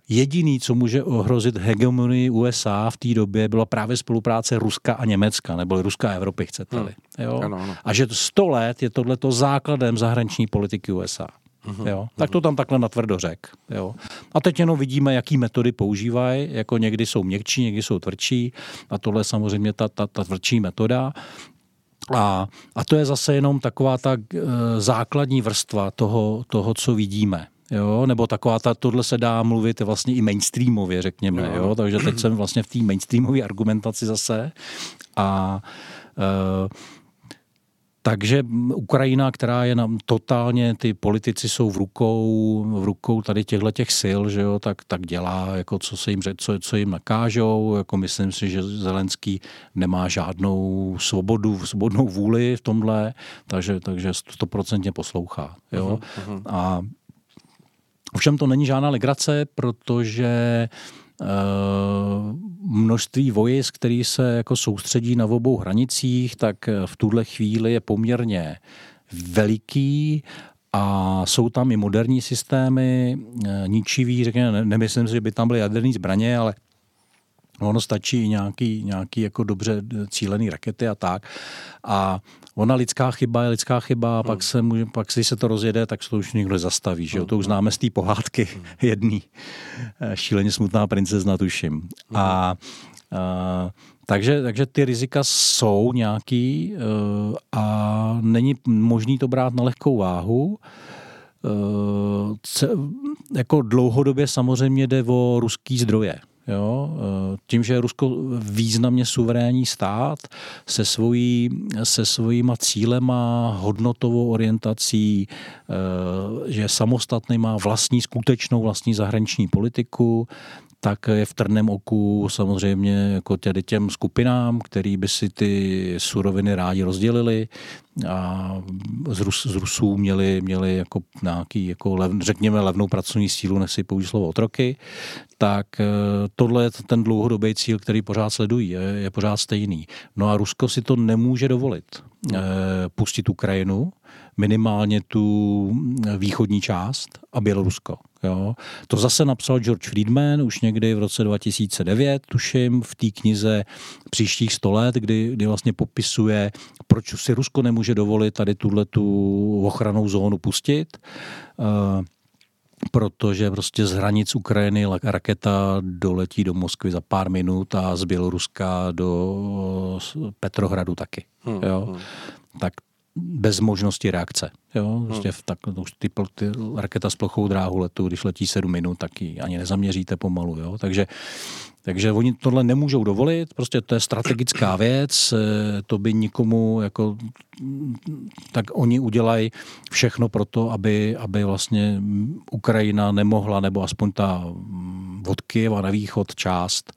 jediný, co může ohrozit hegemonii USA v té době, byla právě spolupráce Ruska a Německa, nebo Ruska a Evropy, chcete-li. Hmm. Jo? Ano, ano. A že 100 let je tohleto základem zahraniční politiky USA. Uhum, jo? Tak to tam takhle natvrdo řek. Jo? A teď jenom vidíme, jaký metody používají, jako někdy jsou měkčí, někdy jsou tvrdší a tohle je samozřejmě ta, ta, ta tvrdší metoda. A, a to je zase jenom taková ta e, základní vrstva toho, toho, co vidíme. Jo, nebo taková ta, tohle se dá mluvit vlastně i mainstreamově, řekněme, jo. jo? takže teď jsem vlastně v té mainstreamové argumentaci zase a e, takže Ukrajina, která je nám totálně, ty politici jsou v rukou, v rukou tady těchto těch sil, že jo, tak, tak dělá, jako co se jim, co, co jim nakážou, jako myslím si, že Zelenský nemá žádnou svobodu, svobodnou vůli v tomhle, takže, takže stoprocentně poslouchá, jo. Uh-huh, uh-huh. A Ovšem to není žádná legrace, protože uh, množství vojsk, který se jako soustředí na obou hranicích, tak v tuhle chvíli je poměrně veliký a jsou tam i moderní systémy, eh, ničivý, řekněme, nemyslím si, že by tam byly jaderné zbraně, ale ono stačí nějaký, nějaký jako dobře cílený rakety a tak. A ona lidská chyba je lidská chyba a hmm. pak, se může, pak si se to rozjede, tak se to už nikdo zastaví. Že jo? To už hmm. známe z té pohádky hmm. jedný. Eh, šíleně smutná princezna, tuším. Hmm. A, a takže, takže ty rizika jsou nějaký eh, a není možný to brát na lehkou váhu. Eh, jako dlouhodobě samozřejmě jde o ruský zdroje. Jo? Eh, tím, že je Rusko významně suverénní stát se, svojí, se svojima cílema, hodnotovou orientací, eh, že je samostatný, má vlastní, skutečnou vlastní zahraniční politiku, tak je v trnem oku samozřejmě jako těm, těm skupinám, který by si ty suroviny rádi rozdělili a z, Rus, z Rusů měli, měli jako nějaký, jako lev, řekněme, levnou pracovní sílu, než si použít slovo otroky, tak eh, tohle je ten dlouhodobý cíl, který pořád sledují, je, je pořád stejný. No a Rusko si to nemůže dovolit. E, pustit Ukrajinu, minimálně tu východní část a Bělorusko. Jo. To zase napsal George Friedman už někdy v roce 2009, tuším, v té knize Příštích 100 let, kdy, kdy vlastně popisuje, proč si Rusko nemůže dovolit tady tuhle tu ochranou zónu pustit. Uh, protože prostě z hranic Ukrajiny raketa doletí do Moskvy za pár minut a z Běloruska do Petrohradu taky. Hmm, jo? Hmm. Tak bez možnosti reakce. Jo? Hmm. Prostě v tak, už ty, ty raketa s plochou dráhu letu, když letí 7 minut, tak ji ani nezaměříte pomalu. Jo? Takže, takže oni tohle nemůžou dovolit, prostě to je strategická věc, eh, to by nikomu jako, tak oni udělají všechno pro to, aby, aby vlastně Ukrajina nemohla, nebo aspoň ta od Kyjeva na východ část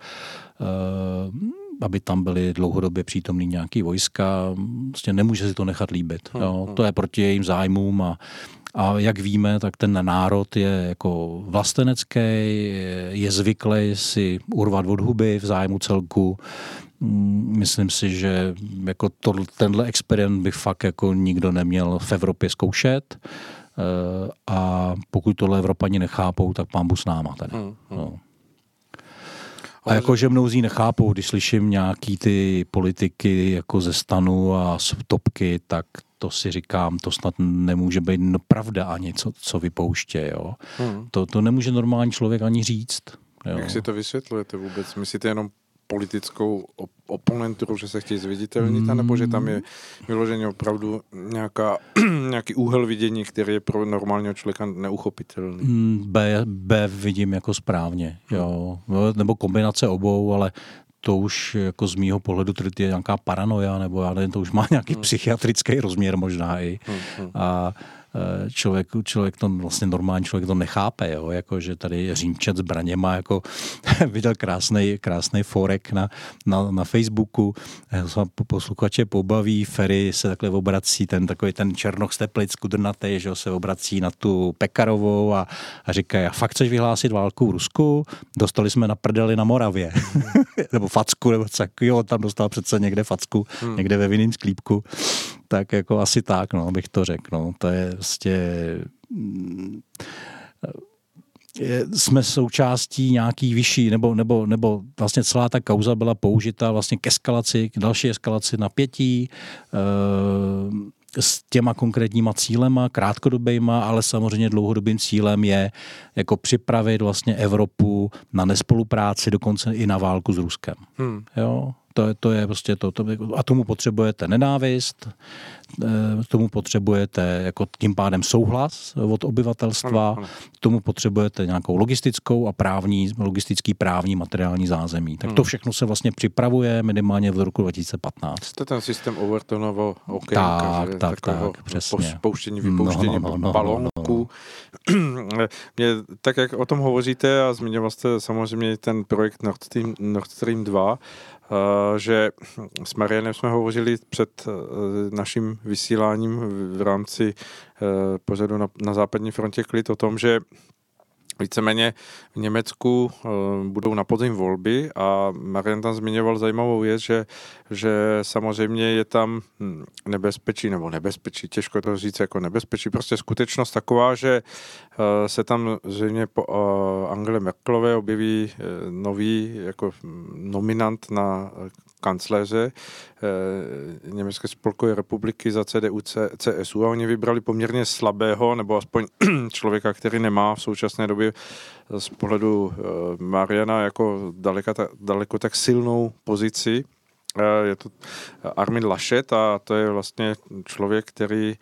uh, aby tam byly dlouhodobě přítomný nějaký vojska. Prostě nemůže si to nechat líbit. Hmm, jo. Hmm. To je proti jejím zájmům a, a jak víme, tak ten národ je jako vlastenecký, je zvyklý si urvat od huby v zájmu celku. Mm, myslím si, že jako to, tenhle experiment by fakt jako nikdo neměl v Evropě zkoušet. Eh, a pokud tohle Evropani nechápou, tak pán s náma. Tady. Hmm. No. A jakože mnozí nechápou, když slyším nějaký ty politiky jako ze stanu a z topky, tak to si říkám, to snad nemůže být pravda ani, co, co vypouště. Jo? Hmm. To, to nemůže normální člověk ani říct. Jo. Jak si to vysvětlujete vůbec? Myslíte jenom politickou oponenturu, že se chtějí zviditelnit, mm. nebo že tam je vyloženě opravdu nějaká, nějaký úhel vidění, který je pro normálního člověka neuchopitelný? Mm, B, B vidím jako správně, mm. jo. nebo kombinace obou, ale to už jako z mýho pohledu to je nějaká paranoja, nebo já nevím, to už má nějaký mm. psychiatrický rozměr možná i. Mm. A Eh, člověk, člověk to vlastně normální člověk to nechápe, jo? Jako, že tady Římčet zbraněma jako viděl krásný, krásný forek na, na, na Facebooku, eh, posluchače pobaví, Ferry se takhle obrací, ten takový ten černoch steplic kudrnatý, že se obrací na tu Pekarovou a, a říká, já fakt chceš vyhlásit válku v Rusku? Dostali jsme na prdeli na Moravě. nebo facku, nebo co, jo, tam dostal přece někde facku, hmm. někde ve vinným sklípku tak jako asi tak, no, bych to řekl. No. To je prostě... Mm, jsme součástí nějaký vyšší, nebo, nebo, nebo vlastně celá ta kauza byla použita vlastně k eskalaci, k další eskalaci napětí, e, s těma konkrétníma cílema, krátkodobýma, ale samozřejmě dlouhodobým cílem je jako připravit vlastně Evropu na nespolupráci, dokonce i na válku s Ruskem. Hmm. Jo? To, to je prostě to, to. A tomu potřebujete nenávist, eh, tomu potřebujete jako tím pádem souhlas od obyvatelstva, ano, ano. tomu potřebujete nějakou logistickou a právní, logistický právní materiální zázemí. Tak hmm. to všechno se vlastně připravuje minimálně v roku 2015. To je ten systém Overtonovo okénka, tak, že? tak, tak, přesně. Spouštění, vypouštění no, no, no, balónků. No, no, no. Mě, tak jak o tom hovoříte a zmiňoval jste samozřejmě ten projekt Nord Stream, Nord Stream 2, Eh, že s Marianem jsme hovořili před eh, naším vysíláním v rámci eh, pořadu na, na západní frontě klid o tom, že Víceméně v Německu budou na podzim volby a Marian tam zmiňoval zajímavou věc, že, že samozřejmě je tam hm, nebezpečí, nebo nebezpečí, těžko to říct jako nebezpečí, prostě skutečnost taková, že se tam zřejmě po Angele Merkelové objeví nový jako nominant na kancléře Německé spolkové republiky za CDU, CSU a oni vybrali poměrně slabého, nebo aspoň člověka, který nemá v současné době z pohledu Mariana jako daleko, daleko tak silnou pozici. Je to Armin Laschet a to je vlastně člověk, který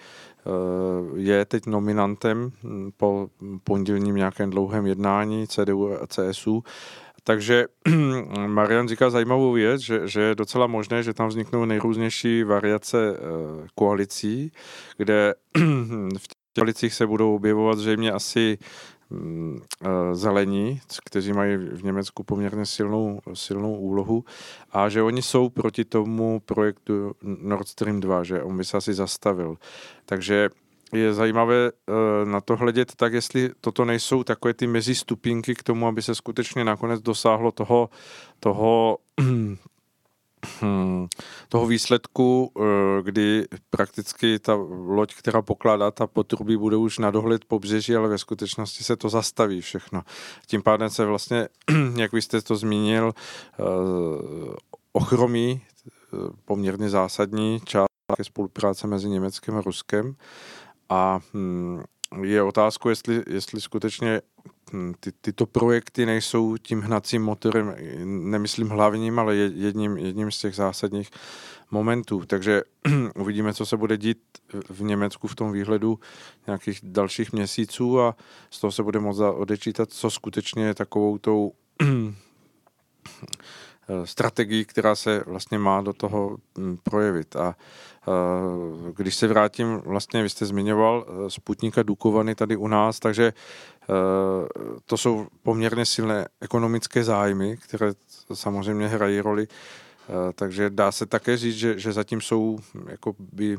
je teď nominantem po pondělním nějakém dlouhém jednání CDU a CSU takže Marian říká zajímavou věc, že, že je docela možné, že tam vzniknou nejrůznější variace eh, koalicí, kde v těch koalicích se budou objevovat zřejmě asi mm, zelení, kteří mají v Německu poměrně silnou, silnou úlohu a že oni jsou proti tomu projektu Nord Stream 2, že on by se asi zastavil. Takže je zajímavé na to hledět tak, jestli toto nejsou takové ty mezistupinky k tomu, aby se skutečně nakonec dosáhlo toho, toho toho výsledku, eh, kdy prakticky ta loď, která pokládá ta potrubí, bude už na dohled pobřeží, ale ve skutečnosti se to zastaví všechno. Tím pádem se vlastně, jak vy jste to zmínil, eh, ochromí eh, poměrně zásadní část spolupráce mezi Německem a Ruskem a hm, je otázku, jestli, jestli skutečně hm, ty, tyto projekty nejsou tím hnacím motorem, nemyslím hlavním, ale jedním, jedním z těch zásadních momentů. Takže uvidíme, co se bude dít v Německu v tom výhledu nějakých dalších měsíců a z toho se bude moct odečítat, co skutečně je takovou tou strategii, která se vlastně má do toho hm, projevit. A Eh, když se vrátím, vlastně vy jste zmiňoval eh, Sputnika Dukovany tady u nás, takže eh, to jsou poměrně silné ekonomické zájmy, které samozřejmě hrají roli, takže dá se také říct, že, že zatím jsou jako by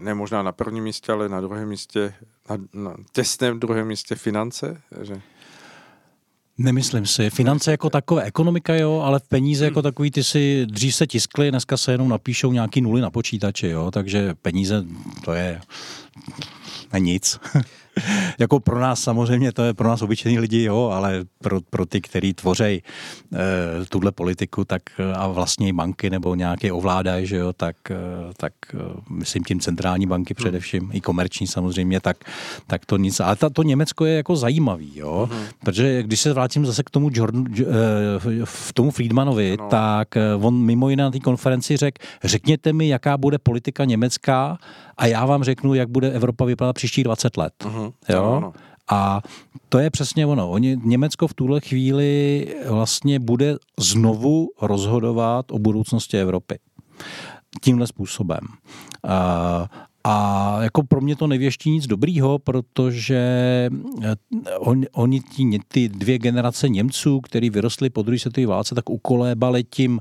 ne možná na prvním místě, ale na druhém místě, na, na těsném druhém místě finance, že Nemyslím si. Finance jako takové, ekonomika jo, ale peníze jako takový ty si dřív se tiskly, dneska se jenom napíšou nějaký nuly na počítači, jo, takže peníze to je nic. jako pro nás samozřejmě, to je pro nás obyčejní lidi, jo, ale pro, pro ty, kteří tvoří e, tuhle politiku tak eh, a vlastně banky nebo nějaké ovládají, že jo, tak, e, tak e, myslím tím centrální banky hmm. především, hmm. i komerční samozřejmě, tak, tak to nic. Ale ta, to Německo je jako zajímavý, jo, hmm. protože když se vrátím zase k tomu Jordan, e, v tomu Friedmanovi, no. tak on mimo jiné na té konferenci řekl, řekněte mi, jaká bude politika německá a já vám řeknu, jak bude Evropa vypadat příští 20 let. Uh-huh. Jo? A to je přesně ono. Oni, Německo v tuhle chvíli vlastně bude znovu rozhodovat o budoucnosti Evropy tímhle způsobem. A jako pro mě to nevěští nic dobrýho, protože eh, on, oni tí, ty dvě generace Němců, který vyrostli po druhé světové válce, tak ukolébali tím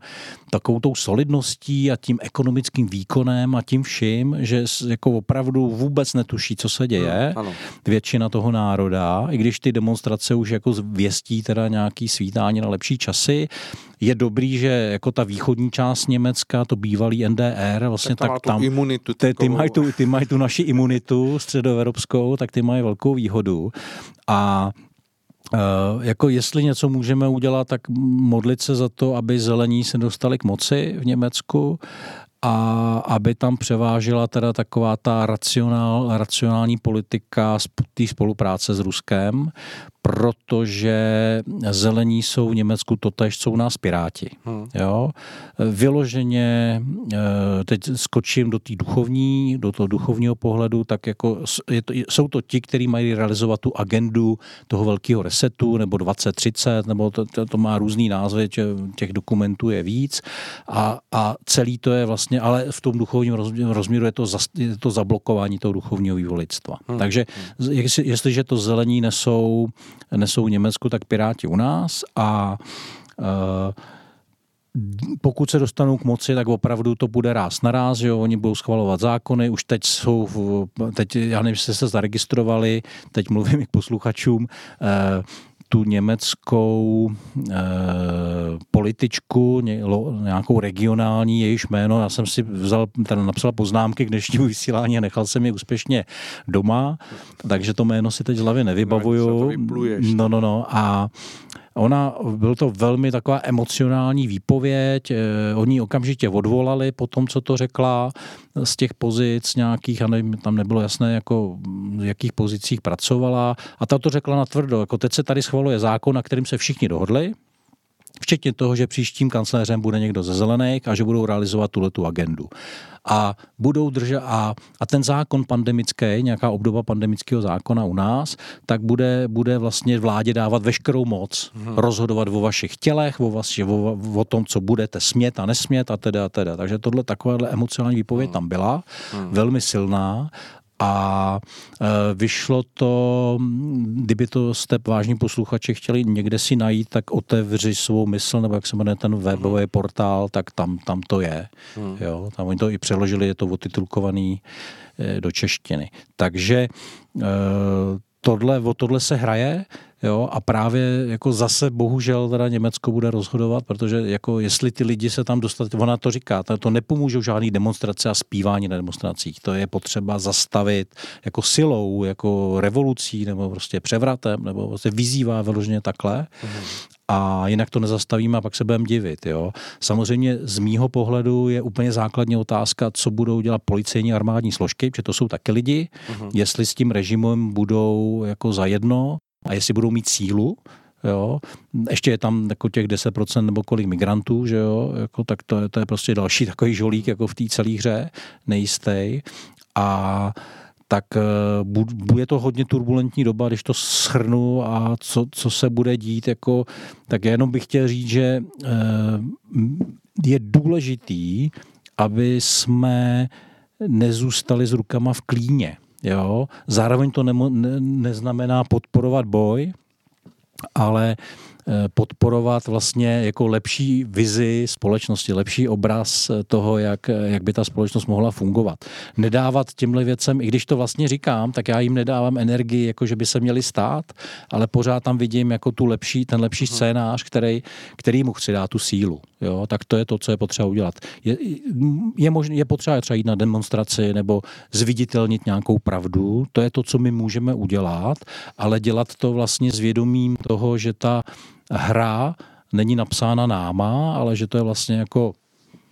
takovou tou solidností a tím ekonomickým výkonem a tím vším, že jako opravdu vůbec netuší, co se děje. No, ano. Většina toho národa, i když ty demonstrace už jako věstí teda nějaký svítání na lepší časy, je dobrý, že jako ta východní část Německa, to bývalý NDR, vlastně tak, tak tam, imunitu ty, ty, mají tu, ty mají tu naši imunitu středoevropskou, tak ty mají velkou výhodu. A Uh, jako jestli něco můžeme udělat, tak modlit se za to, aby zelení se dostali k moci v Německu a aby tam převážila teda taková ta racionál, racionální politika té spolupráce s Ruskem, protože zelení jsou v Německu totež, co u nás Piráti. Hmm. Jo? Vyloženě, eh, teď skočím do té duchovní, do toho duchovního pohledu, tak jako je to, jsou to ti, kteří mají realizovat tu agendu toho velkého resetu, nebo 2030, nebo to, to, to má různý názvy, těch dokumentů je víc a, a celý to je vlastně, ale v tom duchovním rozměru je to, za, je to zablokování toho duchovního vývolictva. Hmm. Takže hmm. jestli, jestliže to zelení nesou nesou Německu, tak Piráti u nás a uh, pokud se dostanou k moci, tak opravdu to bude ráz na ráz, jo? oni budou schvalovat zákony, už teď jsou, teď, já nevím, jestli se zaregistrovali, teď mluvím i k posluchačům, uh, tu německou e, političku, ně, lo, nějakou regionální, jejíž jméno, já jsem si vzal, ten napsal poznámky k dnešnímu vysílání a nechal jsem je úspěšně doma, takže to jméno si teď z hlavy nevybavuju. No, no, no. A Ona, byl to velmi taková emocionální výpověď, eh, oni okamžitě odvolali po tom, co to řekla z těch pozic nějakých, a ne, tam nebylo jasné, jako v jakých pozicích pracovala. A ta to řekla na tvrdo, jako teď se tady schvaluje zákon, na kterým se všichni dohodli, včetně toho, že příštím kancléřem bude někdo ze zelených a že budou realizovat tuhle tu agendu a budou držet a, a ten zákon pandemický, nějaká obdoba pandemického zákona u nás, tak bude, bude vlastně vládě dávat veškerou moc, hmm. rozhodovat o vašich tělech, o, vaši, o, o tom, co budete smět a nesmět a teda a teda. Takže tohle takováhle emocionální výpověď hmm. tam byla, hmm. velmi silná A vyšlo to, kdyby to jste vážní posluchači chtěli někde si najít, tak otevři svou mysl, nebo jak se jmenuje ten webový portál, tak tam, tam to je. Hmm. Jo, tam oni to i přeložili, je to otitulkovaný do češtiny. Takže tohle, o tohle se hraje Jo, a právě jako zase bohužel teda Německo bude rozhodovat, protože jako jestli ty lidi se tam dostat, ona to říká, to nepomůžou žádný demonstrace a zpívání na demonstracích. To je potřeba zastavit jako silou, jako revolucí nebo prostě převratem, nebo prostě vyzývá vyloženě takhle. Mm. A jinak to nezastavíme a pak se budeme divit. Jo. Samozřejmě z mýho pohledu je úplně základní otázka, co budou dělat policejní armádní složky, protože to jsou taky lidi, uh-huh. jestli s tím režimem budou jako zajedno, a jestli budou mít sílu, jo, ještě je tam jako těch 10% nebo kolik migrantů, že jo, jako, tak to je, to je prostě další takový žolík jako v té celé hře, nejistý. A tak eh, bude to hodně turbulentní doba, když to schrnu a co, co se bude dít, jako, tak jenom bych chtěl říct, že eh, je důležitý, aby jsme nezůstali s rukama v klíně. Jo? Zároveň to nemo, ne, neznamená podporovat boj, ale podporovat vlastně jako lepší vizi společnosti, lepší obraz toho, jak, jak by ta společnost mohla fungovat. Nedávat těmhle věcem, i když to vlastně říkám, tak já jim nedávám energii, jako že by se měli stát, ale pořád tam vidím jako tu lepší, ten lepší mhm. scénář, který, který mu chci dát tu sílu. Jo? Tak to je to, co je potřeba udělat. Je, je, možné, je potřeba třeba jít na demonstraci nebo zviditelnit nějakou pravdu, to je to, co my můžeme udělat, ale dělat to vlastně s vědomím toho, že ta hra není napsána náma, ale že to je vlastně jako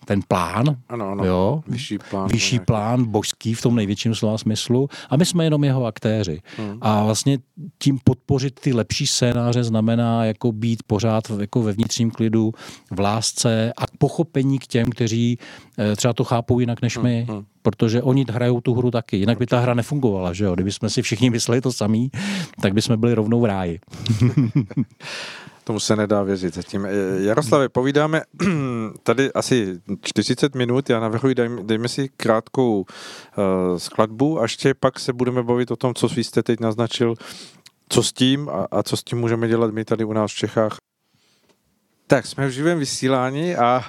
ten plán, ano, ano. Jo, vyšší plán, vyšší nějaký. plán božský v tom největším slova smyslu a my jsme jenom jeho aktéři. Hmm. A vlastně tím podpořit ty lepší scénáře znamená jako být pořád jako ve vnitřním klidu, v lásce a pochopení k těm, kteří eh, třeba to chápou jinak než my. Hmm. Protože oni hrajou tu hru taky, jinak by ta hra nefungovala, že jo? Kdyby jsme si všichni mysleli to samý, tak bychom byli rovnou v ráji. Tomu se nedá věřit zatím. Eh, Jaroslave, povídáme tady asi 40 minut, já navrhuji, dejme, dejme si krátkou uh, skladbu a ještě pak se budeme bavit o tom, co vy jste teď naznačil, co s tím a, a co s tím můžeme dělat my tady u nás v Čechách. Tak, jsme v živém vysílání a uh,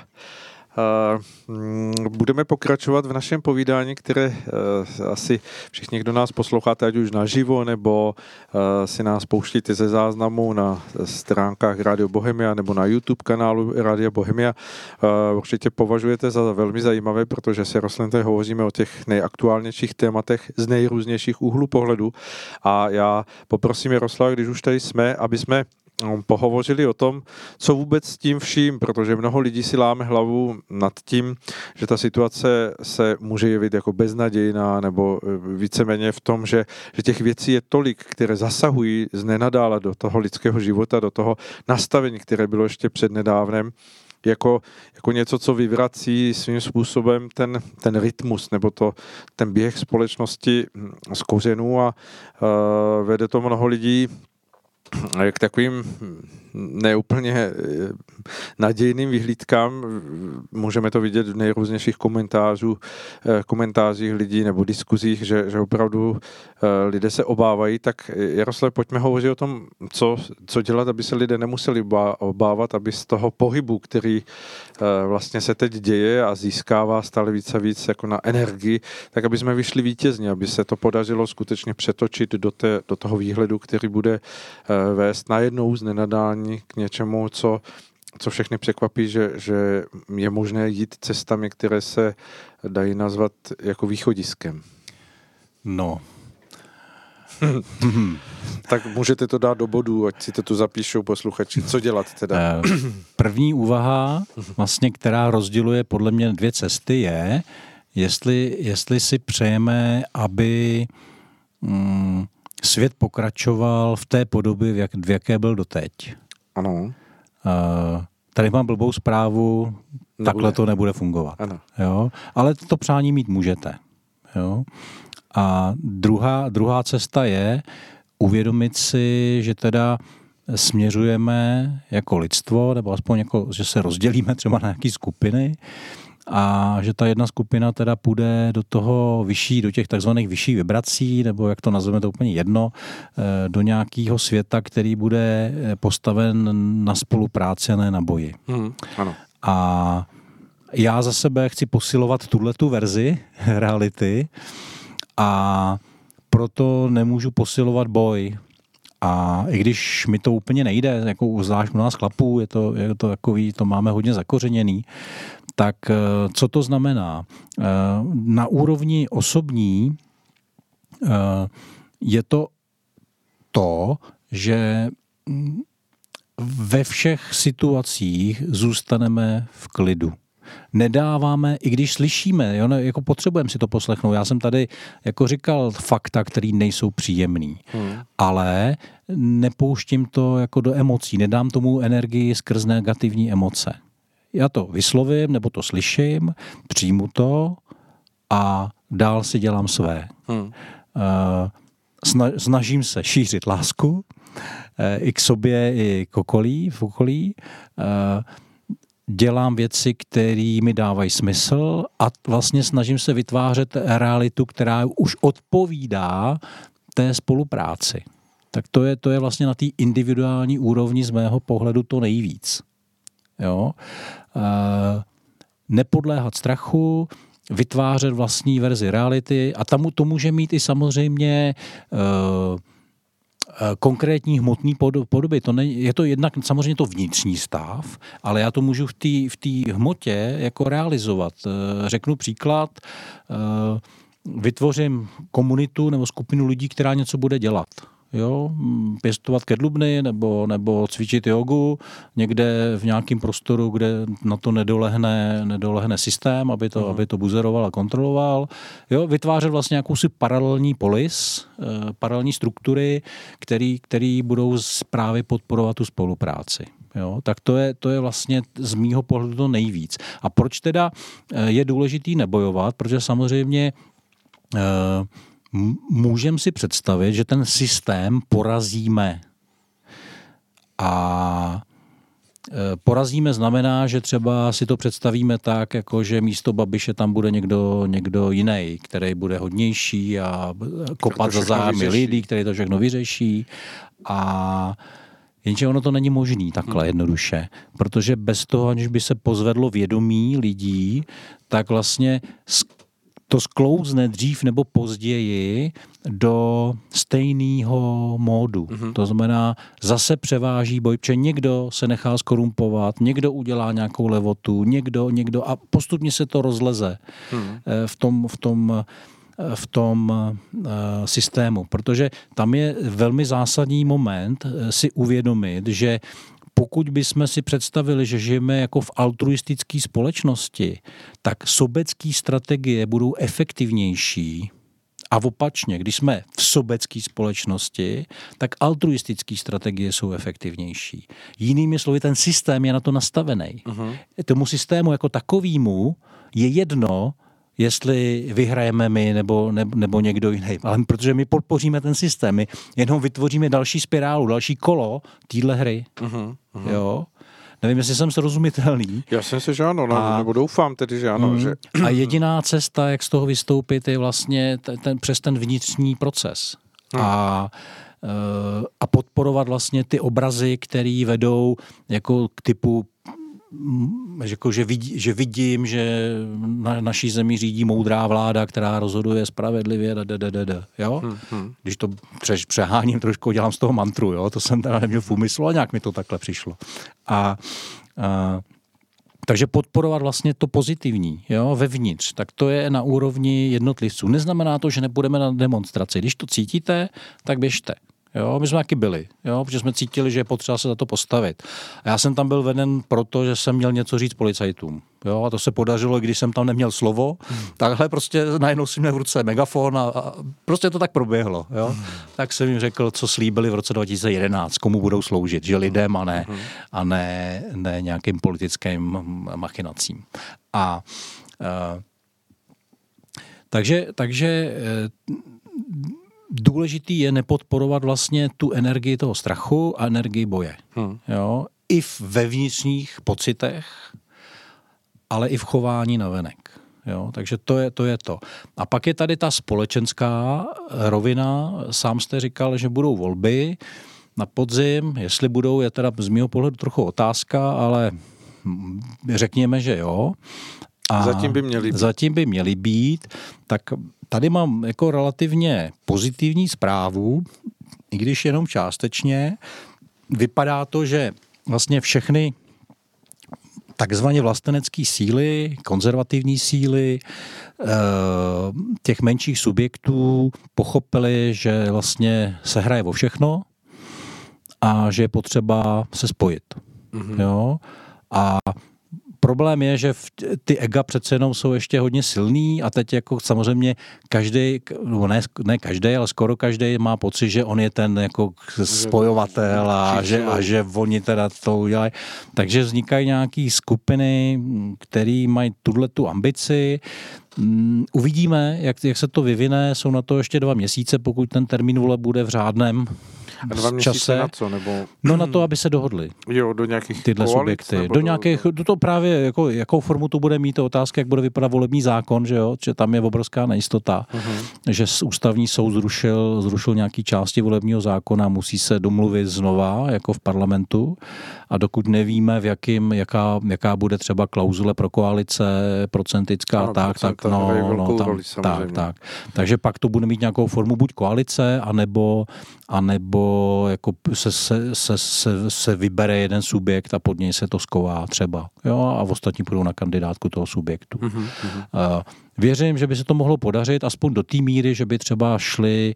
budeme pokračovat v našem povídání, které eh, asi všichni, kdo nás posloucháte, ať už naživo, nebo eh, si nás pouštíte ze záznamu na stránkách Radio Bohemia nebo na YouTube kanálu Radio Bohemia, eh, určitě považujete za velmi zajímavé, protože se Roslinté hovoříme o těch nejaktuálnějších tématech z nejrůznějších úhlů pohledu. A já poprosím Jaroslava, když už tady jsme, aby jsme pohovořili o tom, co vůbec s tím vším, protože mnoho lidí si láme hlavu nad tím, že ta situace se může jevit jako beznadějná nebo e, víceméně v tom, že, že těch věcí je tolik, které zasahují z nenadála do toho lidského života, do toho nastavení, které bylo ještě před nedávnem, jako, jako něco, co vyvrací svým způsobem ten, ten rytmus nebo to, ten běh společnosti z kořenů a uh, vede to mnoho lidí k takovým neúplně eh, nadějným vyhlídkám. Můžeme to vidět v nejrůznějších komentářů, eh, komentářích lidí nebo diskuzích, že, že opravdu eh, lidé se obávají. Tak Jaroslav, pojďme hovořit o tom, co, co dělat, aby se lidé nemuseli obávat, aby z toho pohybu, který vlastně se teď děje a získává stále více a víc jako na energii, tak aby jsme vyšli vítězně, aby se to podařilo skutečně přetočit do, té, do toho výhledu, který bude vést najednou z nenadání k něčemu, co, co všechny překvapí, že, že je možné jít cestami, které se dají nazvat jako východiskem. No. tak můžete to dát do bodu, ať si to tu zapíšou posluchači. Co dělat teda? Eh, první úvaha, vlastně, která rozděluje podle mě dvě cesty, je, jestli, jestli si přejeme, aby mm, svět pokračoval v té podobě, v, jak, v jaké byl doteď. Ano. Uh, tady mám blbou zprávu, nebude. takhle to nebude fungovat. Ano. Jo? Ale to přání mít můžete. Jo? A druhá, druhá cesta je uvědomit si, že teda směřujeme jako lidstvo, nebo aspoň jako, že se rozdělíme třeba na nějaké skupiny a že ta jedna skupina teda půjde do toho vyšší, do těch takzvaných vyšších vibrací, nebo jak to nazveme, to úplně jedno, eh, do nějakého světa, který bude postaven na spolupráci a ne na boji. Hmm, ano. A já za sebe chci posilovat tuhle tu verzi reality a proto nemůžu posilovat boj. A i když mi to úplně nejde, jako zvlášť u nás chlapů, je to, je to takový, to máme hodně zakořeněný, tak eh, co to znamená? Eh, na úrovni osobní eh, je to to, že mm, ve všech situacích zůstaneme v klidu nedáváme, i když slyšíme, jo, ne, jako potřebujeme si to poslechnout. Já jsem tady jako říkal fakta, které nejsou příjemný, hmm. ale nepouštím to jako do emocí, nedám tomu energii skrz negativní emoce. Já to vyslovím, nebo to slyším, přijmu to a dál si dělám své. Hmm. Uh, snažím se šířit lásku eh, i k sobě, i k okolí, v okolí. Uh, dělám věci, které mi dávají smysl a vlastně snažím se vytvářet realitu, která už odpovídá té spolupráci. Tak to je, to je vlastně na té individuální úrovni z mého pohledu to nejvíc. Jo? E, nepodléhat strachu, vytvářet vlastní verzi reality a tam to může mít i samozřejmě e, konkrétní hmotný podoby. To ne, je to jednak samozřejmě to vnitřní stav, ale já to můžu v té v hmotě jako realizovat. Řeknu příklad, vytvořím komunitu nebo skupinu lidí, která něco bude dělat jo, pěstovat kedlubny nebo, nebo cvičit jogu někde v nějakém prostoru, kde na to nedolehne, nedolehne systém, aby to, mm. aby to buzeroval a kontroloval. Jo, vytvářet vlastně jakousi paralelní polis, eh, paralelní struktury, který, který budou právě podporovat tu spolupráci. Jo, tak to je, to je vlastně z mýho pohledu to nejvíc. A proč teda eh, je důležitý nebojovat? Protože samozřejmě eh, můžeme si představit, že ten systém porazíme. A e, porazíme znamená, že třeba si to představíme tak, jako že místo Babiše tam bude někdo, někdo jiný, který bude hodnější a kopat za zájmy lidí, který to všechno vyřeší. A Jenže ono to není možný takhle jednoduše, protože bez toho, aniž by se pozvedlo vědomí lidí, tak vlastně to sklouzne dřív nebo později do stejného módu. Mm-hmm. To znamená, zase převáží boj, protože někdo se nechá skorumpovat, někdo udělá nějakou levotu, někdo, někdo a postupně se to rozleze mm. v tom, v tom eh, v tom uh, systému, protože tam je velmi zásadní moment si uvědomit, že pokud bychom si představili, že žijeme jako v altruistické společnosti, tak sobecké strategie budou efektivnější a opačně, když jsme v sobecké společnosti, tak altruistické strategie jsou efektivnější. Jinými slovy, ten systém je na to nastavený. Uh-huh. Tomu systému jako takovýmu je jedno, jestli vyhrajeme my nebo, nebo, nebo někdo jiný. Ale protože my podpoříme ten systém, my jenom vytvoříme další spirálu, další kolo téhle hry. Uh-huh, uh-huh. Jo? Nevím, jestli jsem srozumitelný. Já jsem si, že ano, no, a, nebo doufám tedy, že ano. Mm, že... A jediná cesta, jak z toho vystoupit, je vlastně ten, ten, přes ten vnitřní proces. Hmm. A eh, a podporovat vlastně ty obrazy, které vedou jako k typu jako, že, vidí, že vidím, že na naší zemi řídí moudrá vláda, která rozhoduje spravedlivě, da, da, da, da, da, jo? Hmm, hmm. Když to pře- přeháním trošku, dělám z toho mantru, jo? to jsem teda neměl v úmyslu a nějak mi to takhle přišlo. A, a takže podporovat vlastně to pozitivní, jo, vevnitř, tak to je na úrovni jednotlivců. Neznamená to, že nebudeme na demonstraci. Když to cítíte, tak běžte. Jo, my jsme taky byli, jo, protože jsme cítili, že je potřeba se za to postavit. A já jsem tam byl veden proto, že jsem měl něco říct policajtům. Jo, a to se podařilo, když jsem tam neměl slovo. Hmm. Takhle prostě najednou si měl v ruce megafon a, a prostě to tak proběhlo. Jo. Hmm. Tak jsem jim řekl, co slíbili v roce 2011, komu budou sloužit, že lidem a ne, hmm. a ne, ne nějakým politickým machinacím. A uh, takže, takže uh, důležitý je nepodporovat vlastně tu energii toho strachu a energii boje. Hmm. Jo? I ve vnitřních pocitech ale i v chování na venek. Jo, takže to je, to je to. A pak je tady ta společenská rovina. Sám jste říkal, že budou volby na podzim. Jestli budou, je teda z mého pohledu trochu otázka, ale řekněme, že jo. A zatím by měly být. Zatím by měly být. Tak tady mám jako relativně pozitivní zprávu, i když jenom částečně. Vypadá to, že vlastně všechny takzvaně vlastenecké síly, konzervativní síly eh, těch menších subjektů pochopili, že vlastně se hraje o všechno a že je potřeba se spojit. Mm-hmm. Jo? A problém je, že ty ega přece jenom jsou ještě hodně silný a teď jako samozřejmě každý, no ne, ne každý, ale skoro každý má pocit, že on je ten jako spojovatel a že, a že oni teda to udělají. Takže vznikají nějaké skupiny, které mají tuhle tu ambici, mm, Uvidíme, jak, jak se to vyvine. Jsou na to ještě dva měsíce, pokud ten termín vole bude v řádném a dva měsíce čase. na co? Nebo... No na to, aby se dohodli. Jo, do nějakých Tyhle koalic, subjekty. Do, do nějakých, do to právě, jako, jakou formu to bude mít, to otázka, jak bude vypadat volební zákon, že jo, že tam je obrovská nejistota, uh-huh. že ústavní soud zrušil, zrušil nějaký části volebního zákona, musí se domluvit znova, jako v parlamentu a dokud nevíme, v jakým, jaká, jaká bude třeba klauzule pro koalice, procentická, ano, tak, tak, no, no, tam, roli, tak, tak. Takže pak to bude mít nějakou formu buď koalice, anebo, anebo jako se, se, se, se, se vybere jeden subjekt a pod něj se to sková třeba. Jo, a ostatní půjdou na kandidátku toho subjektu. Mm-hmm. Uh, Věřím, že by se to mohlo podařit aspoň do té míry, že by třeba šli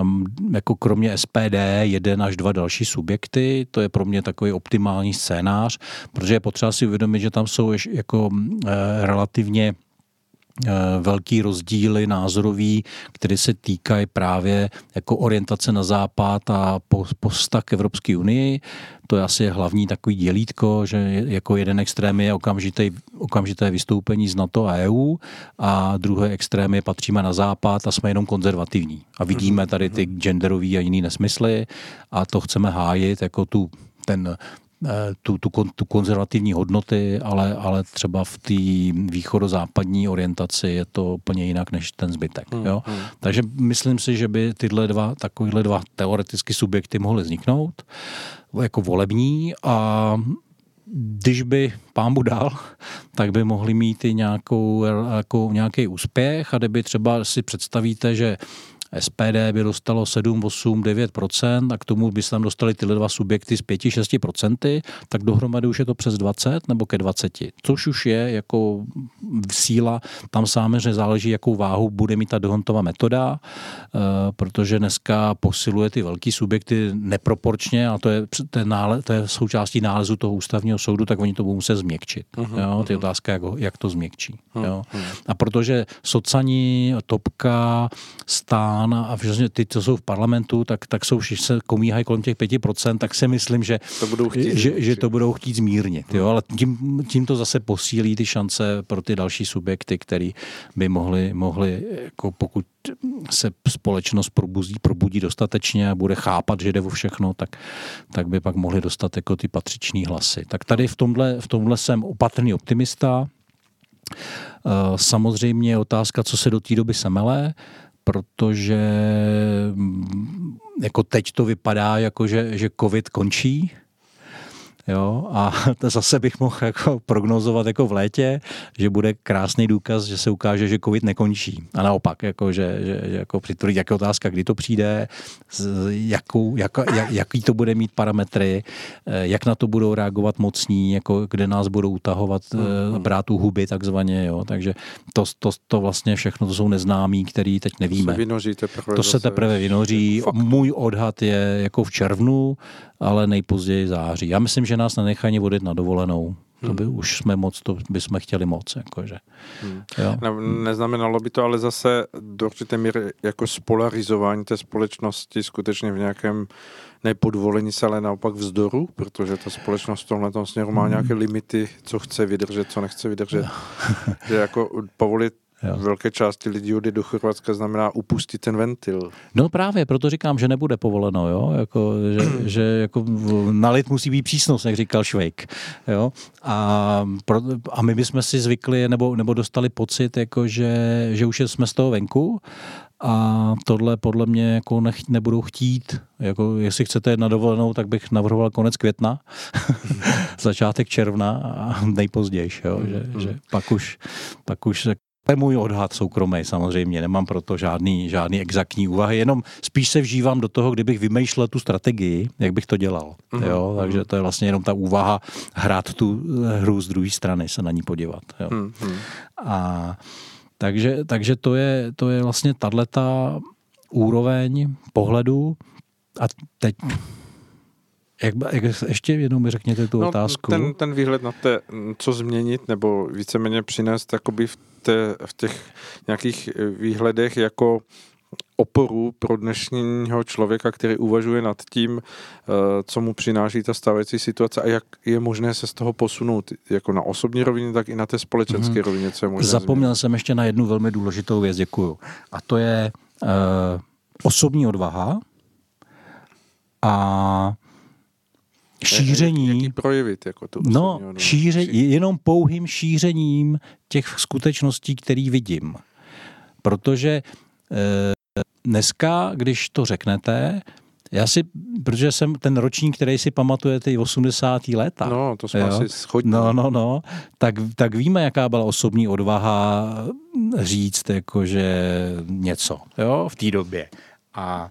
um, jako kromě SPD jeden až dva další subjekty. To je pro mě takový optimální scénář, protože je potřeba si uvědomit, že tam jsou jako eh, relativně velký rozdíly názorový, které se týkají právě jako orientace na západ a posta k Evropské unii. To je asi hlavní takový dělítko, že jako jeden extrém je okamžité, okamžité vystoupení z NATO a EU a druhé extrém je patříme na západ a jsme jenom konzervativní. A vidíme tady ty genderový a jiný nesmysly a to chceme hájit jako tu ten Eh, tu, tu, tu konzervativní hodnoty, ale, ale třeba v té východozápadní orientaci je to úplně jinak než ten zbytek. Hmm, jo? Hmm. Takže myslím si, že by tyhle dva, takovýhle dva teoreticky subjekty mohly vzniknout jako volební a když by pán dal, tak by mohli mít i nějakou, jako nějaký úspěch a kdyby třeba si představíte, že SPD by dostalo 7, 8, 9% a k tomu by se tam dostali tyhle dva subjekty z 5, 6% tak dohromady už je to přes 20 nebo ke 20, což už je jako síla. Tam samozřejmě záleží, jakou váhu bude mít ta Dohontová metoda, eh, protože dneska posiluje ty velký subjekty neproporčně a to je, to je, nále, to je součástí nálezu toho ústavního soudu, tak oni to budou muset změkčit. Uh-huh, jo? Ty uh-huh. otázka, jak, jak to změkčí. Uh-huh. Jo? A protože socani, topka, stán, strán a všechny ty, co jsou v parlamentu, tak, tak jsou, když se komíhají kolem těch 5%, tak si myslím, že to budou chtít, že, že to budou chtít zmírnit. Jo? Ale tím, tím to zase posílí ty šance pro ty další subjekty, který by mohli, mohli jako pokud se společnost probudí, probudí dostatečně a bude chápat, že jde o všechno, tak, tak by pak mohli dostat jako ty patřičný hlasy. Tak tady v tomhle, v tomhle jsem opatrný optimista. Eh, samozřejmě je otázka, co se do té doby semele protože mm, jako teď to vypadá, jako že, že covid končí, Jo, a to zase bych mohl jako prognozovat jako v létě, že bude krásný důkaz, že se ukáže, že covid nekončí. A naopak, jako, že, že, že jako přitvrdí, jaká otázka, kdy to přijde, jakou, jak, jak, jaký to bude mít parametry, eh, jak na to budou reagovat mocní, jako kde nás budou utahovat, mm-hmm. brát u huby takzvaně. Jo. Takže to, to, to vlastně všechno to jsou neznámí, který teď nevíme. To se, vynoří teprve to se teprve vynoří. Můj odhad je jako v červnu, ale nejpozději září. Já myslím, že nás nenechají vodit na dovolenou. To by hmm. už jsme moc, to bychom chtěli moc. Jakože. Hmm. Jo? Ne, neznamenalo by to ale zase do určité míry jako spolarizování té společnosti skutečně v nějakém nepodvolení se, ale naopak vzdoru, protože ta společnost v tomhle směru má hmm. nějaké limity, co chce vydržet, co nechce vydržet. že jako povolit Jo. Velké části lidí jde do Chorvatska znamená upustit ten ventil. No právě, proto říkám, že nebude povoleno, jo? Jako, že, že jako na lid musí být přísnost, jak říkal Švejk. Jo? A, pro, a my bychom si zvykli, nebo, nebo dostali pocit, jako že, že už jsme z toho venku a tohle podle mě jako nech, nebudou chtít. Jako, jestli chcete jít na dovolenou, tak bych navrhoval konec května, začátek června a nejpozději, jo, že, že pak už, pak už se to je můj odhad soukromý samozřejmě, nemám proto žádný, žádný exaktní úvahy, jenom spíš se vžívám do toho, kdybych vymýšlel tu strategii, jak bych to dělal. Mm-hmm. Jo? Takže to je vlastně jenom ta úvaha hrát tu hru z druhé strany, se na ní podívat. Jo? Mm-hmm. A takže, takže to, je, to je vlastně tato úroveň pohledu a teď jak, jak ještě jednou mi řekněte tu no, otázku. Ten, ten výhled na to, co změnit nebo víceméně přinést jakoby v, té, v těch nějakých výhledech jako oporu pro dnešního člověka, který uvažuje nad tím, eh, co mu přináší ta stávající situace a jak je možné se z toho posunout, jako na osobní rovině, tak i na té společenské mm-hmm. rovině, co je možné Zapomněl změnit. jsem ještě na jednu velmi důležitou věc, děkuju. A to je uh, osobní odvaha a šíření. Jak, jak projevit jako tu No, šíře, jenom pouhým šířením těch skutečností, který vidím. Protože e, dneska, když to řeknete, já si, protože jsem ten ročník, který si pamatuje ty 80. léta. No, to jsme jo? asi schodní. No, no, no. Tak, tak víme, jaká byla osobní odvaha říct, jakože něco, jo, v té době. A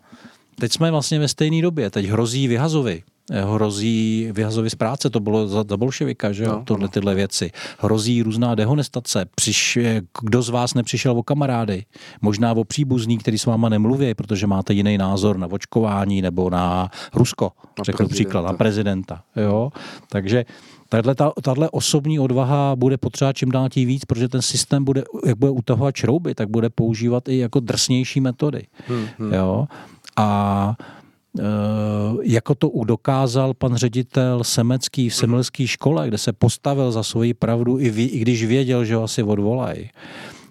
teď jsme vlastně ve stejné době. Teď hrozí vyhazovi hrozí vyhazovi z práce, to bylo za, za bolševika, že jo, no, tohle tyhle věci. Hrozí různá dehonestace, Přiš, kdo z vás nepřišel o kamarády, možná o příbuzný, který s váma nemluví, protože máte jiný názor na očkování nebo na Rusko, na řekl příklad, na prezidenta, jo. Takže Tahle, tahle osobní odvaha bude potřeba čím dál tím víc, protože ten systém bude, jak bude utahovat šrouby, tak bude používat i jako drsnější metody. Hmm, hmm. Jo? A jako to dokázal pan ředitel Semecký v Semelské škole, kde se postavil za svoji pravdu, i, ví, i když věděl, že ho asi odvolají,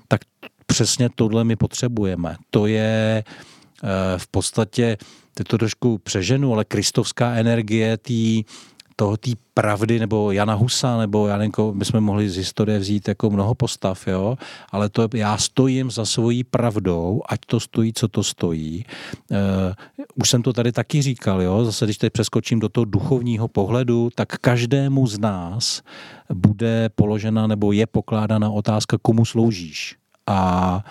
tak přesně tohle my potřebujeme. To je eh, v podstatě, teď to trošku přeženu, ale kristovská energie té toho té pravdy, nebo Jana Husa, nebo nevím, my jsme mohli z historie vzít jako mnoho postav, jo, ale to já stojím za svojí pravdou, ať to stojí, co to stojí. Uh, už jsem to tady taky říkal, jo, zase když teď přeskočím do toho duchovního pohledu, tak každému z nás bude položena nebo je pokládána otázka, komu sloužíš. A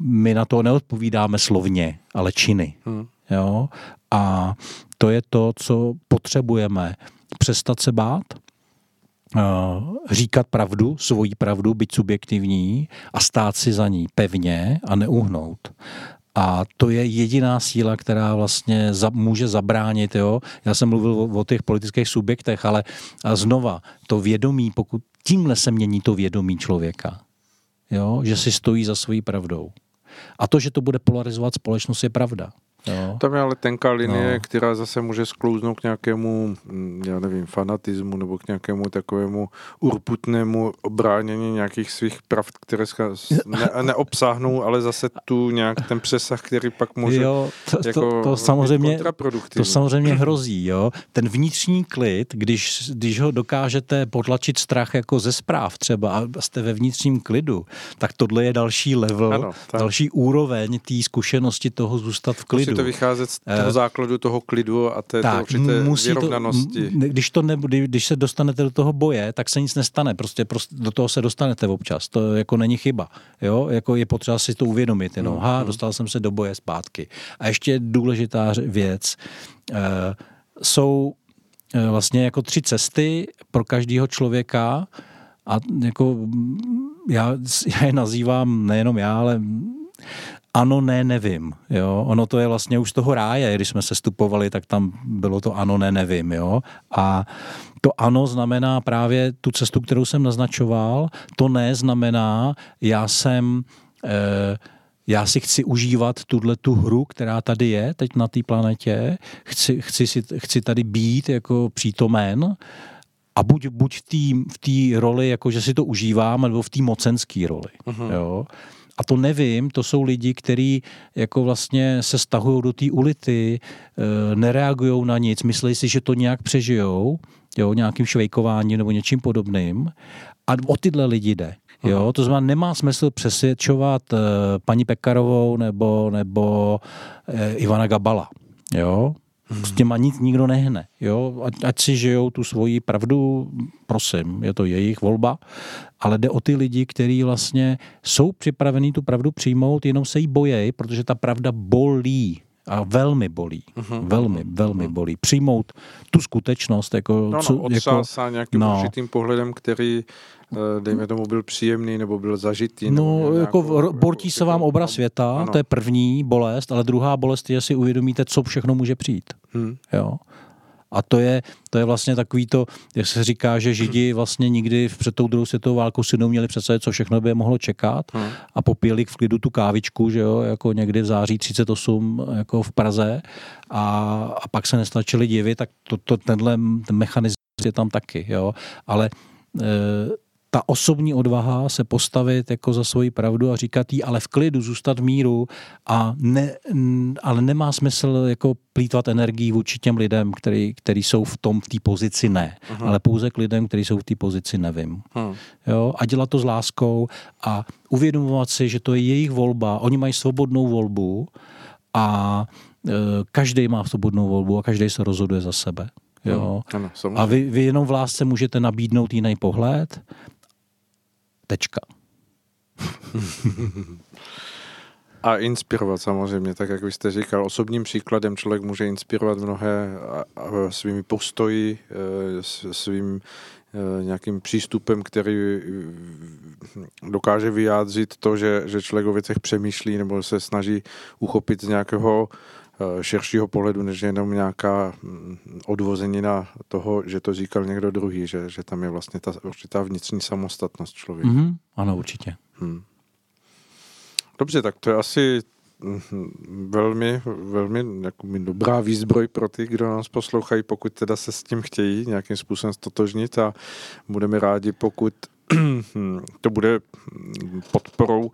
my na to neodpovídáme slovně, ale činy. Hmm. Jo? A to je to, co potřebujeme přestat se bát, eh, říkat pravdu, svoji pravdu, být subjektivní a stát si za ní pevně a neuhnout. A to je jediná síla, která vlastně za, může zabránit. Jo? Já jsem mluvil o, o těch politických subjektech, ale a znova, to vědomí, pokud tímhle se mění to vědomí člověka, jo? že si stojí za svojí pravdou. A to, že to bude polarizovat společnost, je pravda. Jo. Tam je ale tenká linie, no. která zase může sklouznout k nějakému, mm, já nevím, fanatismu nebo k nějakému takovému urputnému obránění nějakých svých pravd, které ne, neobsáhnou, ale zase tu nějak ten přesah, který pak může jo, to, jako to, to samozřejmě, to samozřejmě hrozí. Jo? Ten vnitřní klid, když, když ho dokážete potlačit strach jako ze zpráv třeba a jste ve vnitřním klidu, tak tohle je další level, ano, další úroveň té zkušenosti toho zůstat v klidu to vycházet z toho eh, základu toho klidu a té tak, určité musí vyrovnanosti. To, když, to ne, když se dostanete do toho boje, tak se nic nestane. Prostě, prostě do toho se dostanete občas. To jako není chyba. Jo? Jako je potřeba si to uvědomit. Jenom, ha, mm. dostal jsem se do boje zpátky. A ještě důležitá věc. Uh, jsou uh, vlastně jako tři cesty pro každého člověka a jako já, já je nazývám nejenom já, ale ano, ne, nevím. Jo? Ono to je vlastně už z toho ráje, když jsme se stupovali, tak tam bylo to ano, ne, nevím. Jo? A to ano znamená právě tu cestu, kterou jsem naznačoval, to ne znamená, já jsem... Eh, já si chci užívat tuhle tu hru, která tady je teď na té planetě, chci, chci, si, chci tady být jako přítomen, A buď, buď v té roli, jako že si to užívám, nebo v té mocenské roli. Uh-huh. Jo? A to nevím, to jsou lidi, kteří jako vlastně se stahují do té ulity, e, nereagují na nic, myslí si, že to nějak přežijou, jo, nějakým švejkováním nebo něčím podobným. A o tyhle lidi jde. Jo, to znamená, nemá smysl přesvědčovat uh, paní Pekarovou nebo, nebo uh, Ivana Gabala. Jo, Hmm. S těma nic nikdo nehne. Jo? Ať, ať si žijou tu svoji pravdu, prosím, je to jejich volba, ale jde o ty lidi, kteří vlastně jsou připravení tu pravdu přijmout, jenom se jí bojejí, protože ta pravda bolí a velmi bolí. Uh-huh. Velmi, velmi uh-huh. bolí. Přijmout tu skutečnost jako... No, no, co, jako nějakým no. určitým pohledem, který dejme tomu, byl příjemný nebo byl zažitý. No, jako nějakou, bortí se vám obraz světa, ano. to je první bolest, ale druhá bolest je, si uvědomíte, co všechno může přijít. Hmm. Jo. A to je, to je vlastně takový to, jak se říká, že Židi vlastně nikdy před tou druhou světovou válkou si neuměli představit, co všechno by je mohlo čekat hmm. a popíjeli v klidu tu kávičku, že jo, jako někdy v září 38 jako v Praze a, a pak se nestačili divit, tak to, to, tenhle ten mechanismus je tam taky, jo, ale e, ta osobní odvaha se postavit jako za svoji pravdu a říkat jí, ale v klidu, zůstat v míru a ne, ale nemá smysl jako plítvat energii vůči těm lidem, který, který jsou v tom, v té pozici ne, uh-huh. ale pouze k lidem, kteří jsou v té pozici nevím. Uh-huh. Jo? A dělat to s láskou a uvědomovat si, že to je jejich volba, oni mají svobodnou volbu a e, každý má svobodnou volbu a každý se rozhoduje za sebe. Jo? Ano, a vy, vy jenom v lásce můžete nabídnout jiný pohled Tečka. A inspirovat samozřejmě, tak jak vy jste říkal, osobním příkladem člověk může inspirovat mnohé svými postoji, e, svým e, nějakým přístupem, který e, dokáže vyjádřit to, že, že člověk o věcech přemýšlí nebo se snaží uchopit z nějakého Eh, širšího pohledu, než jenom nějaká mm, odvozenina toho, že to říkal někdo druhý, že, že tam je vlastně ta určitá vnitřní samostatnost člověka. Mm-hmm. Ano, určitě. Hmm. Dobře, tak to je asi mm, velmi, velmi jako dobrá výzbroj pro ty, kdo nás poslouchají, pokud teda se s tím chtějí nějakým způsobem stotožnit a budeme rádi, pokud to bude podporou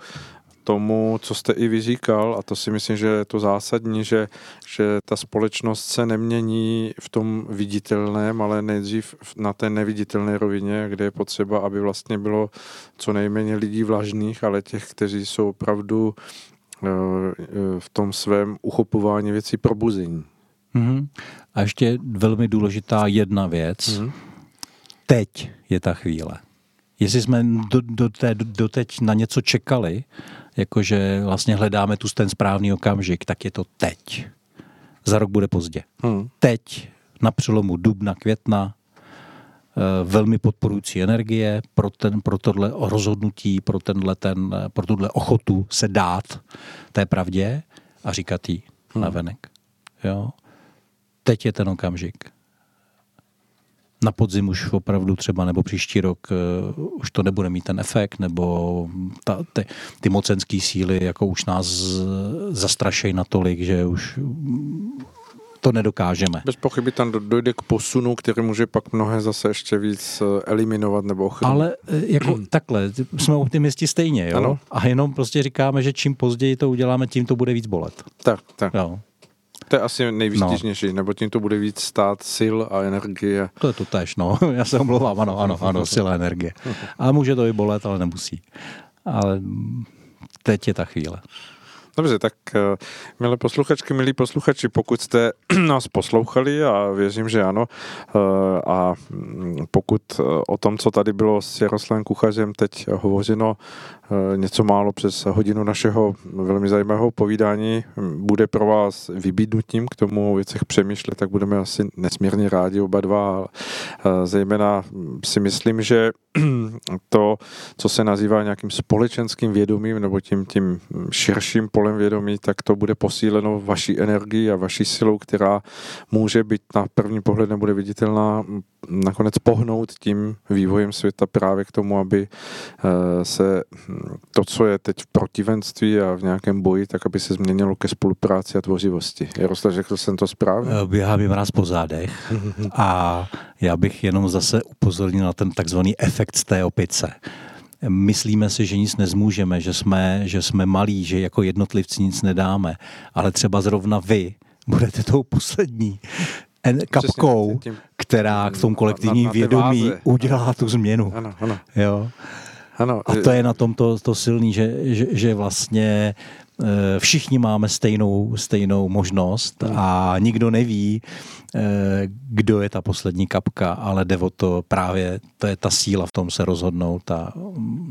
tomu, co jste i vyříkal, a to si myslím, že je to zásadní, že, že ta společnost se nemění v tom viditelném, ale nejdřív na té neviditelné rovině, kde je potřeba, aby vlastně bylo co nejméně lidí vlažných, ale těch, kteří jsou opravdu eh, v tom svém uchopování věcí probuzení. Mm-hmm. A ještě velmi důležitá jedna věc. Mm-hmm. Teď je ta chvíle. Jestli jsme do, do té, do teď na něco čekali, jakože vlastně hledáme tu ten správný okamžik, tak je to teď. Za rok bude pozdě. Hmm. Teď, na přelomu dubna, května, eh, velmi podporující energie pro, ten, pro tohle rozhodnutí, pro, tenhle ten, pro tuhle ochotu se dát té pravdě a říkat jí hmm. na venek. Jo? Teď je ten okamžik na podzim už opravdu třeba nebo příští rok uh, už to nebude mít ten efekt, nebo ta, ty, ty mocenské síly jako už nás zastrašejí natolik, že už to nedokážeme. Bez pochyby tam dojde k posunu, který může pak mnohé zase ještě víc eh, eliminovat nebo ochránit. Ale eh, jako takhle, jsme optimisti stejně, jo? Ano. A jenom prostě říkáme, že čím později to uděláme, tím to bude víc bolet. Tak, tak. Jo. To je asi nejvýstižnější, no. nebo tím to bude víc stát sil a energie. To je to tež, no. Já se omlouvám, ano, ano, ano, sil a energie. A může to i bolet, ale nemusí. Ale teď je ta chvíle. Dobře, tak eh, milé posluchačky, milí posluchači, pokud jste nás poslouchali a věřím, že ano, eh, a mm, pokud eh, o tom, co tady bylo s Jaroslavem Kuchařem teď hovořeno, něco málo přes hodinu našeho velmi zajímavého povídání bude pro vás vybídnutím k tomu o věcech přemýšlet, tak budeme asi nesmírně rádi oba dva. Zejména si myslím, že to, co se nazývá nějakým společenským vědomím nebo tím, tím širším polem vědomí, tak to bude posíleno vaší energií a vaší silou, která může být na první pohled nebude viditelná, nakonec pohnout tím vývojem světa právě k tomu, aby eh, se to, co je teď v protivenství a v nějakém boji, tak aby se změnilo ke spolupráci a tvořivosti. Jaroslav, řekl jsem to správně? Běhá mi mráz po zádech a já bych jenom zase upozornil na ten takzvaný efekt z té opice myslíme si, že nic nezmůžeme, že jsme, že jsme malí, že jako jednotlivci nic nedáme, ale třeba zrovna vy budete tou poslední kapkou, která v tom kolektivním vědomí udělá tu změnu. Ano, ano. Jo. Ano, a to je na tom to, to silný, že, že, že vlastně eh, všichni máme stejnou, stejnou možnost hmm. a nikdo neví, eh, kdo je ta poslední kapka, ale jde o to právě, to je ta síla v tom se rozhodnout a mm,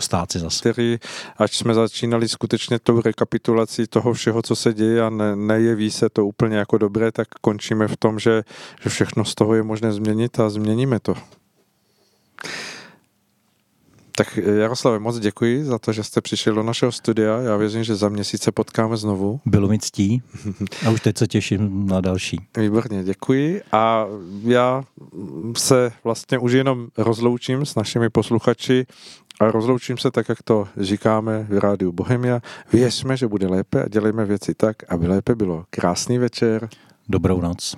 stát si zase. Který, až jsme začínali skutečně tou rekapitulací toho všeho, co se děje a ne, nejeví se to úplně jako dobré, tak končíme v tom, že, že všechno z toho je možné změnit a změníme to. Tak Jaroslave, moc děkuji za to, že jste přišel do našeho studia. Já věřím, že za měsíc se potkáme znovu. Bylo mi ctí a už teď se těším na další. Výborně, děkuji. A já se vlastně už jenom rozloučím s našimi posluchači a rozloučím se tak, jak to říkáme v rádiu Bohemia. Věřme, že bude lépe a dělejme věci tak, aby lépe bylo. Krásný večer. Dobrou noc.